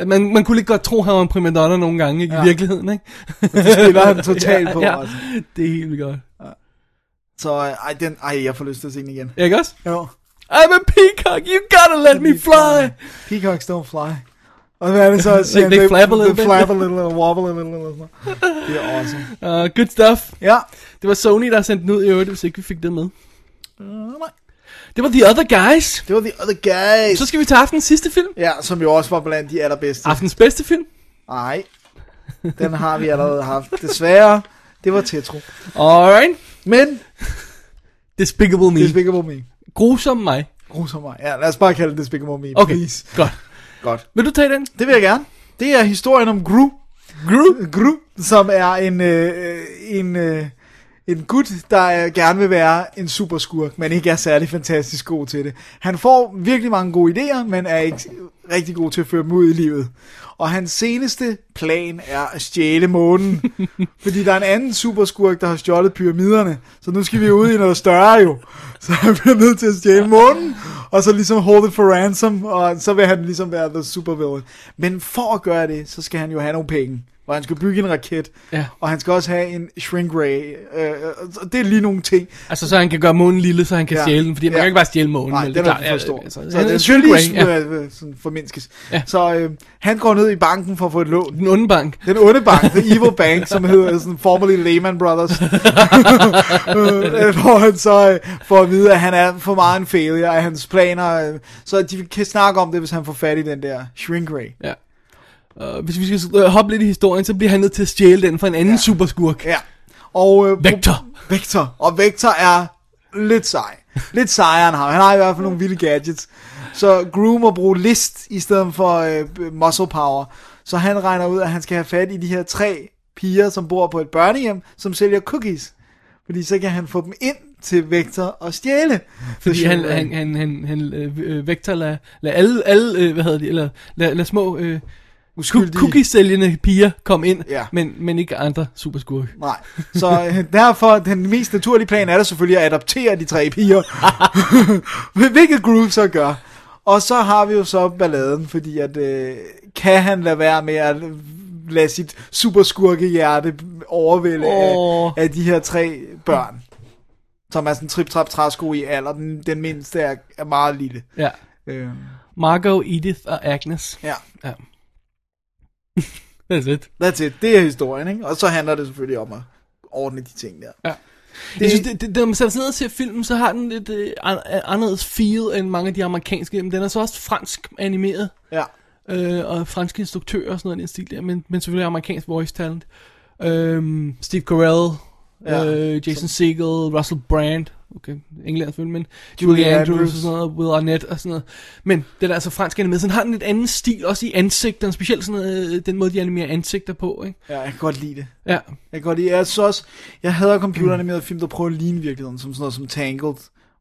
man, man kunne ikke godt tro, han var en primadonna nogle gange, ikke, ja. i Ja. virkeligheden, ikke? Det spiller han totalt på, Ja, altså. det er helt vildt godt. Så øh, ej, den, ej, jeg får lyst til at se den igen. Ikke også? Jo. I'm a peacock, you gotta let me fly! Peacocks don't fly. Og hvad er det så? Siger They- they flap a little they flap a little, and wobble a little. noget. Det er awesome. Uh, good stuff. Ja. Det var Sony, der sendte den ud i øvrigt, hvis ikke vi fik det med. Uh, nej. Det var The Other Guys. Det var The Other Guys. Så skal vi til aftenens sidste film. Ja, som jo også var blandt de allerbedste. Aftens bedste film. Nej, den har vi allerede haft. Desværre, det var Tetro. Alright. Men, Despicable Me. Despicable Me. Grusom mig. Grusom mig. Ja, lad os bare kalde det Despicable Me, Okay, please. godt. Godt. Vil du tage den? Det vil jeg gerne. Det er historien om Gru. Gru? Gru, som er en, øh, en, øh, en gut, der øh, gerne vil være en superskurk, men ikke er særlig fantastisk god til det. Han får virkelig mange gode idéer, men er ikke rigtig god til at føre dem ud i livet. Og hans seneste plan er at stjæle månen. fordi der er en anden superskurk, der har stjålet pyramiderne. Så nu skal vi ud i noget større jo. Så han bliver nødt til at stjæle månen, og så ligesom hold it for ransom, og så vil han ligesom være the supervillain. Men for at gøre det, så skal han jo have nogle penge. Og han skal bygge en raket, Ja. og han skal også have en shrink ray. Øh, det er lige nogle ting. Altså, så han kan gøre månen lille, så han kan Ja. stjæle den, fordi man Ja. kan ikke bare stjæle månen. Nej, Det er klart, for stor. Så altså, skal shrink lige ray, ja. sådan formindskes. Ja. Så øh, han går ned i banken for at få et lån. Den onde bank. Den onde bank, The Evil Bank, som hedder sådan formerly Lehman Brothers. øh, hvor han så øh, får at vide, at han er for meget en failure af hans planer. Øh, så de kan snakke om det, hvis han får fat i den der shrink ray. Ja. Uh, hvis vi skal uh, hoppe lidt i historien, så bliver han nødt til at stjæle den fra en anden ja. superskurk. Ja. Og, øh, Vector. Vector. Og Vector er lidt sej. Lidt sejere end ham. Han har i hvert fald nogle vilde gadgets. Så Gru må bruge list i stedet for øh, muscle power. Så han regner ud, at han skal have fat i de her tre piger, som bor på et børnehjem, som sælger cookies. Fordi så kan han få dem ind til Vector og stjæle. Fordi han, han, han, han, han øh, øh, Vector lader lad alle, alle øh, hvad hedder de, eller lad, lad små øh, Uskyldige- cookie-sælgende piger komme ind, Ja. men, men ikke andre superskurke. Nej, så øh, derfor, den mest naturlige plan er der selvfølgelig at adoptere de tre piger. Hvilket Groove så gør. Og så har vi jo så balladen, fordi at, øh, kan han lade være med at lade sit superskurkehjerte overvælde Åh. af, af de her tre børn. Som er sådan trip trap træsko i alder. Den, den mindste er, er meget lille. Ja. Øh, Margot, Edith og Agnes. ja, Ja. That's it. that's it. Det er historien, ikke? Og så handler det selvfølgelig om at ordne de ting der. Ja. Det, jeg synes, det, det, når man sætter sig ned og ser filmen, så har den lidt øh, an- anderledes feel end mange af de amerikanske, men den er så også fransk animeret, Ja. øh, og franske instruktører og sådan noget i den stil der, men, men selvfølgelig amerikansk voice talent. Øhm, Steve Carell, Ja, øh, Jason Segel, Russell Brand, okay, England selvfølgelig, men Julie Julie Andrews, Andrews. og sådan noget, Will Arnett og sådan noget. Men det er altså fransk animeret, så den har en lidt anden stil, også i ansigterne, specielt sådan noget, øh, den måde, de animerer ansigter på, ikke? ja, jeg kan godt lide det. Ja, Jeg kan godt lide, jeg også, jeg hader computeranimerede film, der prøver at ligne virkeligheden, som sådan noget som Tangled,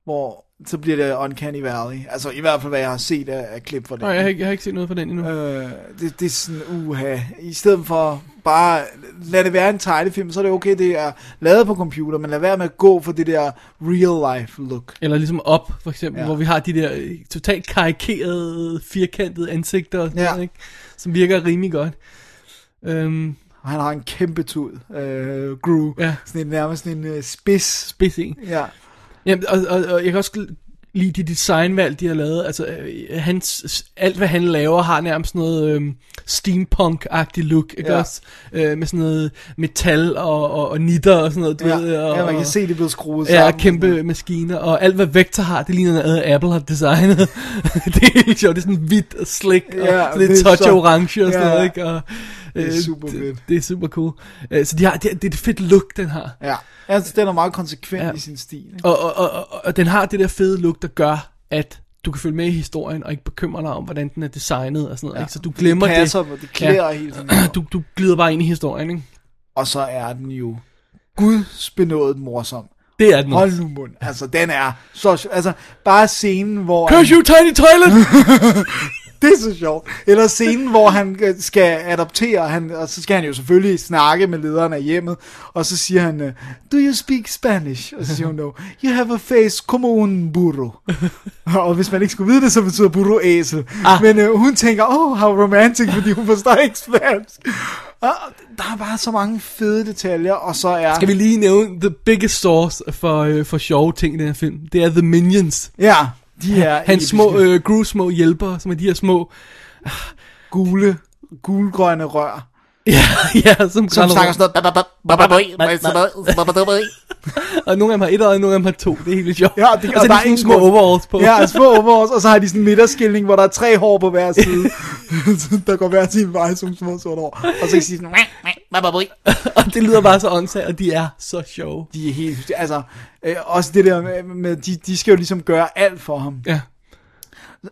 hvor så bliver det Uncanny Valley. Altså i hvert fald, hvad jeg har set af, af klip fra det. Nå, jeg, har ikke, jeg har ikke set noget fra den endnu. Øh, det, det er sådan, uha. I stedet for bare, lad det være en tegnefilm, så er det okay, det er lavet på computer, men lad være med at gå for det der real life look. Eller ligesom op, for eksempel, Ja. hvor vi har de der øh, totalt karikerede, firkantede ansigter, Ja. noget, ikke? som virker rimelig godt. Øhm, Og han har en kæmpe tud, øh, Gru. Ja. Sådan en, nærmest sådan en uh, spids. spids en. Ja. Jamen, og, og, og, jeg kan også lide de designvalg, de har lavet. Altså, øh, hans, alt hvad han laver har nærmest noget øhm, steampunk-agtig look, ikke Ja. også? Øh, med sådan noget metal og, og, og nitter og sådan noget, du Ja. ved. Og, ja, man kan se, det er blevet skruet Ja, sammen. kæmpe maskiner, og alt hvad Vector har, det ligner noget, Apple har designet. det er helt sjovt, det er sådan hvidt og slick, og Ja, sådan lidt det touch så- orange og sådan Ja. noget, ikke? Og, Det er øh, super det, fedt. det er super cool. Øh, så de har, det, det er et fedt look, den har. Ja, altså, den er meget konsekvent Ja. i sin stil. Ikke? Og, og, og, og, og den har det der fede look, der gør, at du kan følge med i historien, og ikke bekymre dig om, hvordan den er designet og sådan noget. Ja. Ikke? Så du glemmer det. det. Passer, det klæder ja. tiden. Du, du glider bare ind i historien, ikke? Og så er den jo gudsbenået morsom. Det er den Hold nu mund. Altså, den er så... Altså, bare scenen, hvor... Curse you, tiny toilet! det er så sjovt. Eller scenen, hvor han øh, skal adoptere, han, og så skal han jo selvfølgelig snakke med lederen af hjemmet, og så siger han, øh, do you speak Spanish? Og så siger hun, no, you have a face como un burro. og hvis man ikke skulle vide det, så betyder burro æsel. Ah. Men øh, hun tænker, oh, how romantic, fordi hun forstår ikke spansk. Og der er bare så mange fede detaljer, og så er... Skal vi lige nævne the biggest source for, øh, for sjove ting i den her film? Det er The Minions. Ja, de er Hans små, øh, Gru små hjælpere, som er de her små... gule, gulgrønne rør. Ja, ja, som, Som snakker sådan noget... Og nogle af dem har et og nogle af dem har to. Det er helt vildt sjovt. Ja, det, og så er de små overalls på. Ja, små overalls, og så har de sådan en midterskilning, hvor der er tre hår på hver side, der går hver sin vej som små sorte hår. Og så kan de sige sådan, og det lyder bare så åndssvagt, og de er så sjove. de er helt, altså, øh, også det der med, med de, de skal jo ligesom gøre alt for ham. Ja.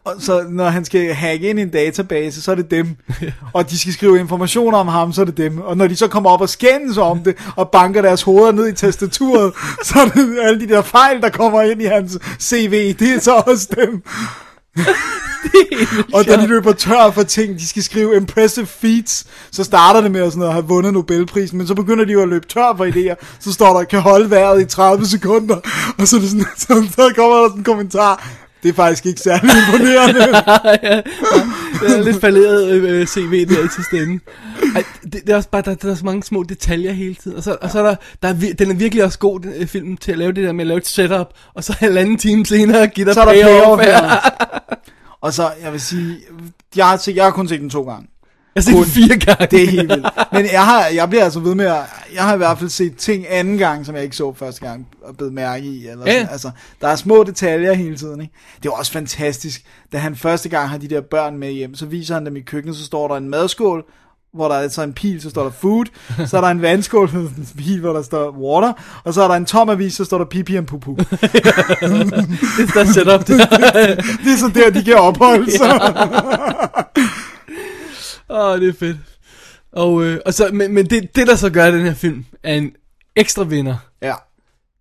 Og så når han skal hacke ind i en database, så er det dem. og de skal skrive informationer om ham, så er det dem. Og når de så kommer op og skændes om det, og banker deres hoveder ned i tastaturet, så er det alle de der fejl, der kommer ind i hans CV, det er så også dem. Og da de løber tør for ting, de skal skrive impressive feats, så starter det med at, sådan at have vundet Nobelprisen, men så begynder de jo at løbe tør for idéer, så står der, kan holde vejret i 30 sekunder, og så, er det sådan, så, så kommer der sådan en kommentar, det er faktisk ikke særlig imponerende. ja, det er lidt falderet øh, CV der i sidste ende. Ej, det, det, er også bare, der, der er så mange små detaljer hele tiden. Og så, og så er der, der er, den er virkelig også god, den øh, film, til at lave det der med at lave et setup, og så halvanden time senere give dig så er der payoff. payoff Ja. her. Og så, jeg vil sige, jeg har, set, jeg har kun set den to gange. Set den fire gange. Det er helt vildt. Men jeg, har, jeg bliver altså ved med at, jeg har i hvert fald set ting anden gang, som jeg ikke så første gang, og blevet mærke i. Eller Ja. sådan. Altså, der er små detaljer hele tiden. Ikke? Det er også fantastisk, da han første gang har de der børn med hjem, så viser han dem i køkkenet, så står der en madskål, hvor der er så en pil, så står der food, så er der en vandskål med en pil, hvor der står water, og så er der en tom avis, så står der pipi and pupu. det er der setup. det er så der, de kan opholde sig. Åh, det er fedt. Og, øh, og så, men, men det, det, der så gør den her film, er en ekstra vinder. Ja.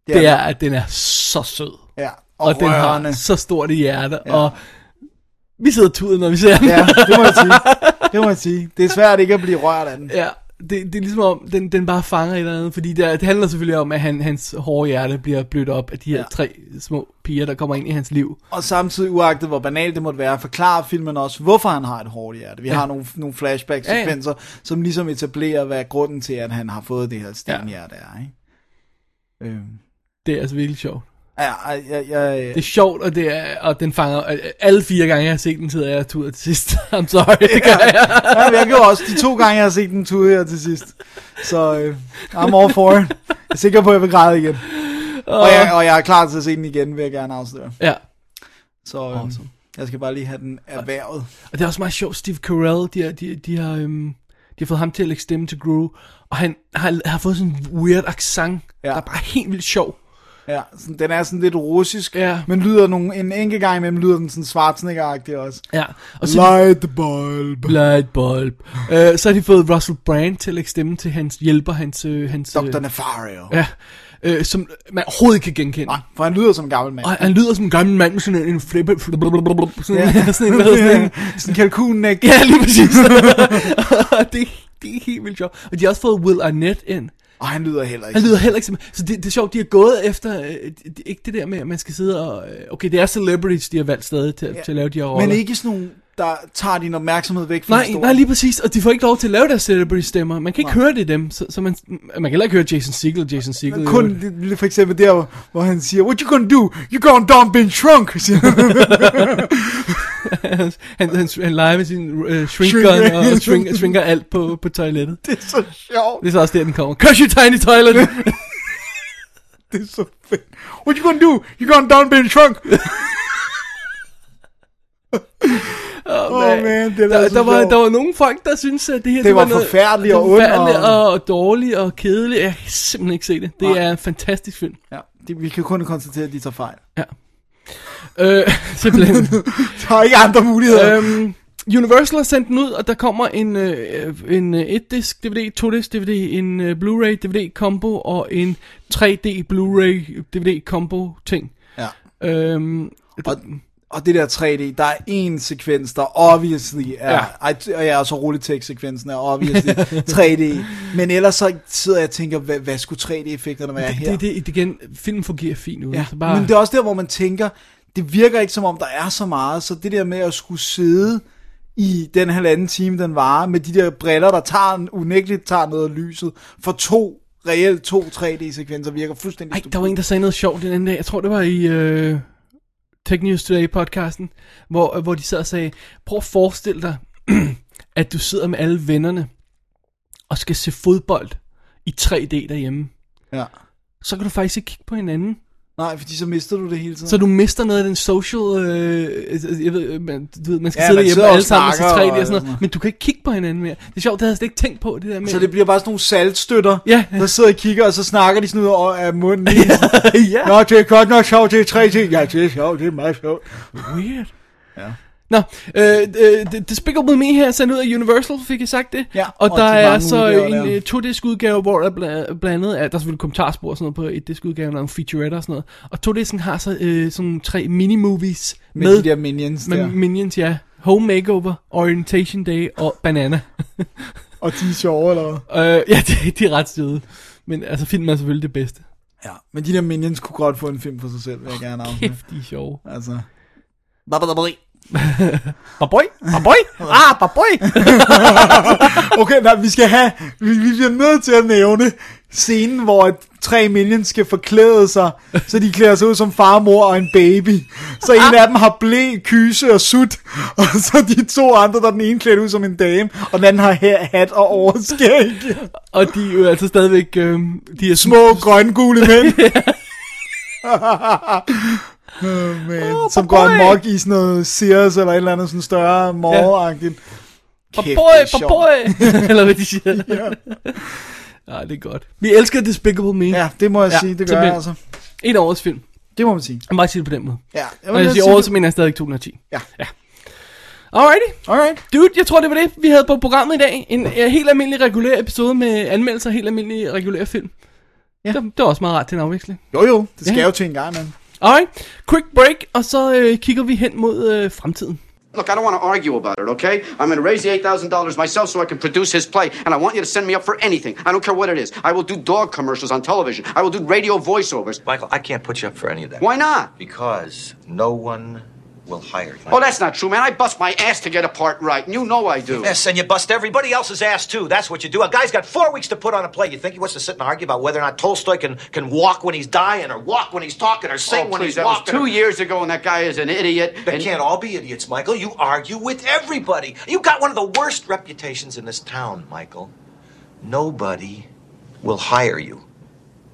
Det, det er, at den er så sød. Ja, Og, og den har så stort i hjerte. Ja. Og vi sidder tudet, når vi ser den. Ja, det må jeg sige. Det må jeg sige. Det er svært ikke at blive rørt af den. Ja, det, det er ligesom om, den, den bare fanger et eller andet, fordi det, det handler selvfølgelig om, at han, hans hårde hjerte bliver blødt op af de her Ja. ja. tre små piger, der kommer ind i hans liv. Og samtidig, uagtet hvor banalt det måtte være, forklarer filmen også, hvorfor han har et hårdt hjerte. Vi Ja. har nogle, nogle flashback-sekvenser, som ligesom etablerer, hvad grunden til, at han har fået det her stenhjerte er. Ikke? Øhm. Det er altså virkelig sjovt. Ja, jeg, jeg, jeg, Det er sjovt, og, det er, og den fanger... Alle fire gange, jeg har set den, sidder jeg tudet til sidst. I'm sorry, det gør jeg. ja, jeg gjorde også de to gange, jeg har set den tude her til sidst. Så øh, I'm all for it. Jeg er sikker på, at jeg vil græde igen. Og jeg, og jeg er klar til at se den igen, vil jeg gerne afsløre. Ja. Så øh, awesome. jeg skal bare lige have den erhvervet. Og det er også meget sjovt, Steve Carell, de, har- de, de, har, øhm, de har fået ham til at lægge stemme til Gru, og han har, har fået sådan en weird accent, ja. der er bare helt vildt sjov. Ja, sådan, den er sådan lidt russisk, Ja. men lyder nogle, en enkelt gang imellem lyder den sådan Schwarzenegger-agtig også. Ja. Og så Light the bulb. Light bulb. Uh, så har de fået Russell Brand til at lægge stemme til hans hjælper, hans... Øh, hans Dr. øh, Nefario. Ja, øh, som man overhovedet ikke kan genkende. Nej, for han lyder som en gammel mand. Og han lyder som en gammel mand med sådan en flippe... Sådan, Ja. sådan en, hvad sådan en... sådan en kalkunnæk. Ja, lige præcis. Det, det er helt vildt sjovt. Og de har også fået Will Arnett ind. Og han lyder heller ikke. Han lyder heller ikke som... Så det, det er sjovt, de har gået efter... Øh, det, ikke det der med, at man skal sidde og... Øh, okay, det er celebrities, de har valgt stadig til, ja. til at lave de her roller. Men ikke sådan nogle, der tager din opmærksomhed væk fra Nej, historien. nej, lige præcis. Og de får ikke lov til at lave deres celebrity stemmer. Man kan ikke nej. høre det i dem. Så, så man, man kan heller ikke høre Jason Segel. Jason Segel. Kun for eksempel der, hvor- han siger, what you gonna do? You gonna dump in trunk, han. han, han, han, leger med sin uh, shrink Shrink- gun og shrink, shrinker alt på, på toilettet. det er så sjovt. Det er så også der, den kommer. Cause you tiny toilet! Det er så fedt. What you gonna do? You gonna dump in trunk? oh, man, det er der, så der, var, der var nogle folk, der synes at det her Det var noget- forfærdeligt det og var ondt forfærdeligt og- og... dårligt og kedeligt. Jeg kan simpelthen ikke se det. Det Nej. er en fantastisk film. Ja, det, vi kan kun konstatere, at de tager fejl. Ja. Øh, simpelthen. Der er ikke andre muligheder. øhm, Universal har sendt den ud, og der kommer en, øh, en øh, 1-disk DVD, 2-disk DVD, en øh, Blu-ray DVD combo og en 3D Blu-ray DVD combo ting. Ja. Øhm, Og, og det der 3D, der er en sekvens, der obviously er, ja. ej, og ja, og så rulletekstsekvensen er obviously 3D, men ellers så sidder jeg og tænker, hvad, hvad skulle 3D-effekterne være her? det, det, det, igen, filmen fungerer fint ud. ja, så bare, men det er også der, hvor man tænker, det virker ikke som om, der er så meget, så det der med at skulle sidde i den halvanden time, den varer, med de der briller, der tager, unægteligt tager noget af lyset, for to, reelt to 3D-sekvenser virker fuldstændig Ej, der var en, der sagde noget sjovt den anden dag. Jeg tror, det var i øh, Tech News Today-podcasten, hvor, hvor de sad og sagde, prøv at forestille dig, at du sidder med alle vennerne og skal se fodbold i 3D derhjemme. Ja. Så kan du faktisk ikke kigge på hinanden. Nej, fordi så mister du det hele tiden. Så du mister noget af den social... Øh, jeg ved, man, du ved, man skal Ja, sidde man derhjemme og alle sammen snakker 3D og, og sådan noget, men du kan ikke kigge på hinanden mere. Det er sjovt, det havde jeg slet ikke tænkt på, det der med... Så det bliver bare sådan nogle saltstøtter, Ja. der sidder og kigger, og så snakker de sådan ud over af munden. ja. Nå, det er godt nok sjovt, det er 3D. Ja, det er sjovt, det er meget sjovt. Weird. Ja. Nå, øh, øh, Despicable Me her er sendt ud af Universal, fik jeg sagt det? Ja, og, og og de der er så udgaver en øh, to-disk udgave, hvor der bla- blandet er, der er selvfølgelig kommentarspor og sådan noget på et disk udgave, og nogle featurette og sådan noget. Og to-disken har så øh, sådan tre mini-movies Med, med, de der minions med der. Minions, ja. Home Makeover, Orientation Day og Banana. Og de er sjove, eller hvad? øh, ja, de, de er ret søde. Men altså, filmen er selvfølgelig det bedste. Ja, men de der minions kunne godt få en film for sig selv, vil jeg gerne afsnit. Kæft, de er sjove. Altså. Babadabri. Baboy, baboy, ah, baboy. Okay, nej, vi skal have, vi, vi bliver nødt til at nævne scenen, hvor at tre minions skal forklæde sig, så de klæder sig ud som far, mor og en baby. Så en af dem har blæ, kyse og sut, og så de to andre, der er den ene klædt ud som en dame, og den anden har her, hat og overskæg. og de er jo altså stadigvæk, øh, de er Små grøngule mænd. oh, man. Åh, som går amok i sådan noget Sears eller et eller andet sådan større mall-agtigt. Er sjovt. baboy. Eller hvad de siger. ja, det er godt. Vi elsker Despicable Me. Ja, det må jeg Ja, sige, det gør jeg altså. En af årets film. Det må man sige. Jeg må sige det på den måde. Ja, jeg Når jeg siger sige året, så mener jeg stadig 2010. Ja. ja. Alrighty. Alright. Dude, jeg tror det var det, vi havde på programmet i dag. En uh, helt almindelig regulær episode med anmeldelser af helt almindelig regulær film. Ja. Det, det var også meget rart til en afveksling. Jo jo, det skal Ja. jo til en gang, man. Alright, quick break, og så øh, kigger vi hen mod øh, fremtiden. Look, I don't want to argue about it, okay? I'm going to raise the $8,000 myself so I can produce his play, and I want you to send me up for anything. I don't care what it is. I will do dog commercials on television. I will do radio voiceovers. Michael, I can't put you up for any of that. Why not? Because no one will hire you. Oh, that's not true, man. I bust my ass to get a part right, and you know I do. Yes, and you bust everybody else's ass too. That's what you do. A guy's got four weeks to put on a play. You think he wants to sit and argue about whether or not Tolstoy can, can walk when he's dying, or walk when he's talking, or sing Oh, when please, he's that was walking? two years ago, and that guy is an idiot. They and- can't all be idiots, Michael. You argue with everybody. You've got one of the worst reputations in this town, Michael. Nobody will hire you.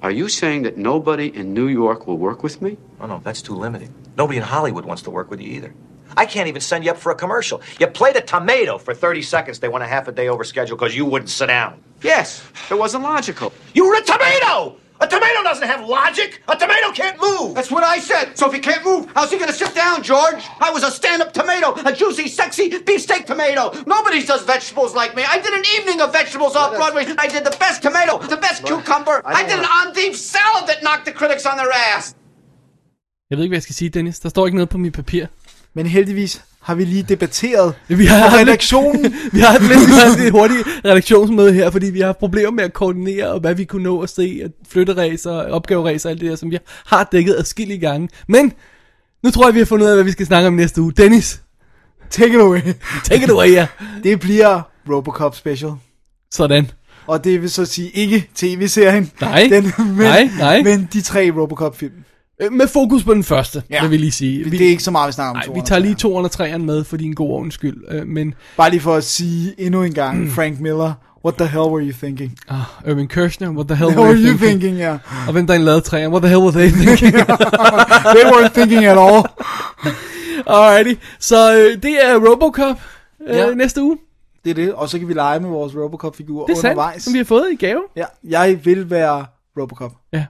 Are you saying that nobody in New York will work with me? Oh, no, that's too limiting. Nobody in Hollywood wants to work with you either. I can't even send you up for a commercial. You played a tomato for 30 seconds. They went a half a day over schedule because you wouldn't sit down. Yes, it wasn't logical. You were a tomato! A tomato doesn't have logic. A tomato can't move. That's what I said. So if he can't move, how's he gonna sit down, George? I was a stand-up tomato, a juicy, sexy beefsteak tomato. Nobody does vegetables like me. I did an evening of vegetables off Broadway. I did the best tomato, the best cucumber. I, did an on-deep salad that knocked the critics on their ass. Jeg ved ikke, hvad jeg skal sige, Dennis. Der står ikke noget på mit papir. Men heldigvis har vi lige debatteret Vi har redaktionen. vi har haft et hurtigt redaktionsmøde her, fordi vi har problemer med at koordinere, og hvad vi kunne nå at se, at flytteræser, opgaveræser og alt det der, som vi har dækket adskillige gange. Men nu tror jeg, vi har fundet ud af, hvad vi skal snakke om næste uge. Dennis, Take it away. take it away, ja. Det bliver Robocop Special. Sådan. Og det vil så sige ikke tv-serien. Nej, den, men, nej, nej. Men de tre Robocop-film. Øh, Med fokus på den første, ja. Vil vi lige sige. Vi, det er ikke så meget, vi snakker om. Nej, vi tager lige toeren og treeren med, for din god ordens skyld. Øh, Men Bare lige for at sige endnu en gang, Frank Miller, what the hell were you thinking? ah, Irving Kershner, what the hell were were you thinking? thinking, ja. Og hvem der egentlig lavede træerne, what the hell were they thinking? They weren't thinking at all. Alrighty, så øh, det er Robocop øh, Ja. næste uge. Det er det, og så kan vi lege med vores Robocop-figurer Det er sandt, undervejs. som vi har fået i gave. Ja, jeg vil være Robocop. Ja.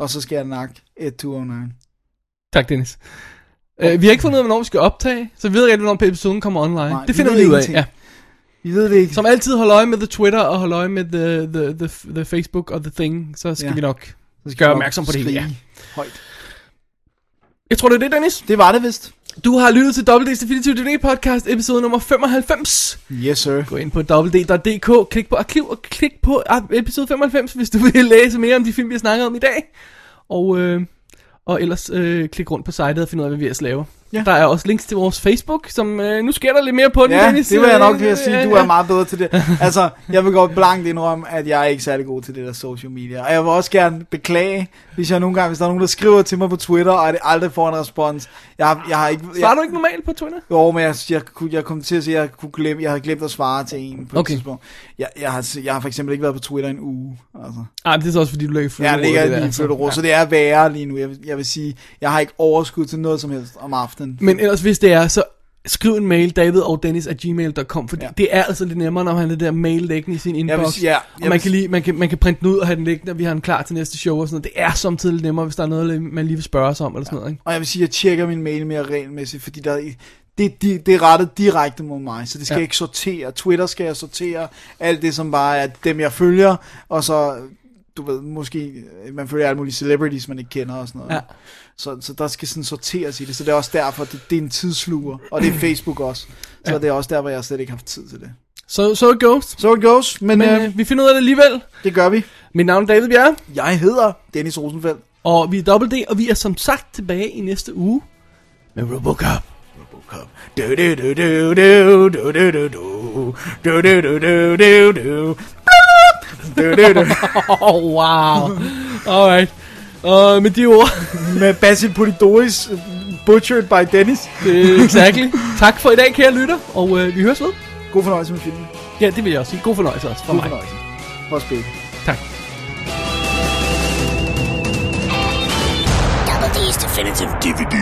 Og så skal jeg nakke 1209. Tak, Dennis. Uh, vi har ikke fundet ud af, hvornår vi skal optage, så vi ved ikke, hvornår episoden kommer online. Nej, det vi finder ved vi ud af. Ja. Vi ved det ikke. Som altid, hold øje med the Twitter og hold øje med the, the, the, the Facebook og the thing, så skal Ja. vi nok Så skal gøre vi nok opmærksom på det hele. Ja. Højt. Jeg tror, det er det, Dennis. Det var det vist. Du har lyttet til WD's Definitive DVD podcast, episode nummer 95. Yes, sir. Gå ind på www.dk, klik på arkiv og klik på ah, episode 95, hvis du vil læse mere om de film, vi har snakket om i dag. Og, øh, og ellers øh, klik rundt på sitet og finde ud af, hvad vi ellers laver. Ja. Der er også links til vores Facebook, som øh, nu sker der lidt mere på den, Ja, Dennis. det vil jeg nok Øh, at sige. Du er meget bedre til det. Altså, jeg vil godt blankt indrømme, at jeg er ikke særlig god til det der social media. Og jeg vil også gerne beklage, hvis jeg nogle gange, hvis der er nogen, der skriver til mig på Twitter, og det aldrig får en respons. Jeg, jeg har ikke... Svarer Jeg, du ikke normalt på Twitter? jo, men jeg, jeg, kunne- jeg kom til at sige, at jeg, kunne glemme, jeg havde glemt at svare til en på Okay. et tidspunkt. Jeg, jeg, har, jeg har for eksempel ikke været på Twitter en uge. Altså. Nej, men det er så også, fordi du ligger i Jeg flytteråd, ligger lige i flytteråd, så det er værre lige nu. Jeg, vil- jeg vil sige, jeg har ikke overskud til noget som helst om aftenen. Men ellers, hvis det er, så skriv en mail, david og dennis at gmail.com, for ja. Det er altså lidt nemmere, når man har det der mail liggende i sin inbox. sige- ja, og jeg man vil kan, lige, man, kan, man kan printe den ud og have den liggende, og vi har den klar til næste show og sådan noget. Det er samtidig lidt nemmere, hvis der er noget, man lige vil spørge sig om eller sådan noget. Ikke? Og jeg vil sige, at jeg tjekker min mail mere regelmæssigt, fordi der, det, det, det er rettet direkte mod mig, så det skal Ja. ja. ikke sortere. Twitter skal jeg sortere alt det, som bare er dem, jeg følger, og så, du ved, måske, man følger alle mulige celebrities, man ikke kender og sådan noget. Ja. Så, så der skal sådan sorteres i det, så det er også derfor, det, det er en tidsluger, og det er Facebook også. Så Ja. det er også der, hvor jeg slet ikke har haft tid til det. So, so it goes. So it goes, men, Men øh, øh, vi finder ud af det alligevel. det gør vi. Mit navn er David Bjerre, Jeg hedder Dennis Rosenfeldt. og vi er Double D, og vi er som sagt tilbage i næste uge med Robocop. Du, du, du, du, du, du, du, du, du. Du, du, du, du, du, du. Du. Oh, wow. Alright. Og med de ord, Med Basil Polidoris, uh, butchered by Dennis. øh, exactly. tak for i dag, kære lytter, og øh, vi høres ved. God fornøjelse med filmen. Ja, det vil jeg også sige. God fornøjelse også fra God mig. fornøjelse. Vores begge. Tak. Double D's Definitive DVD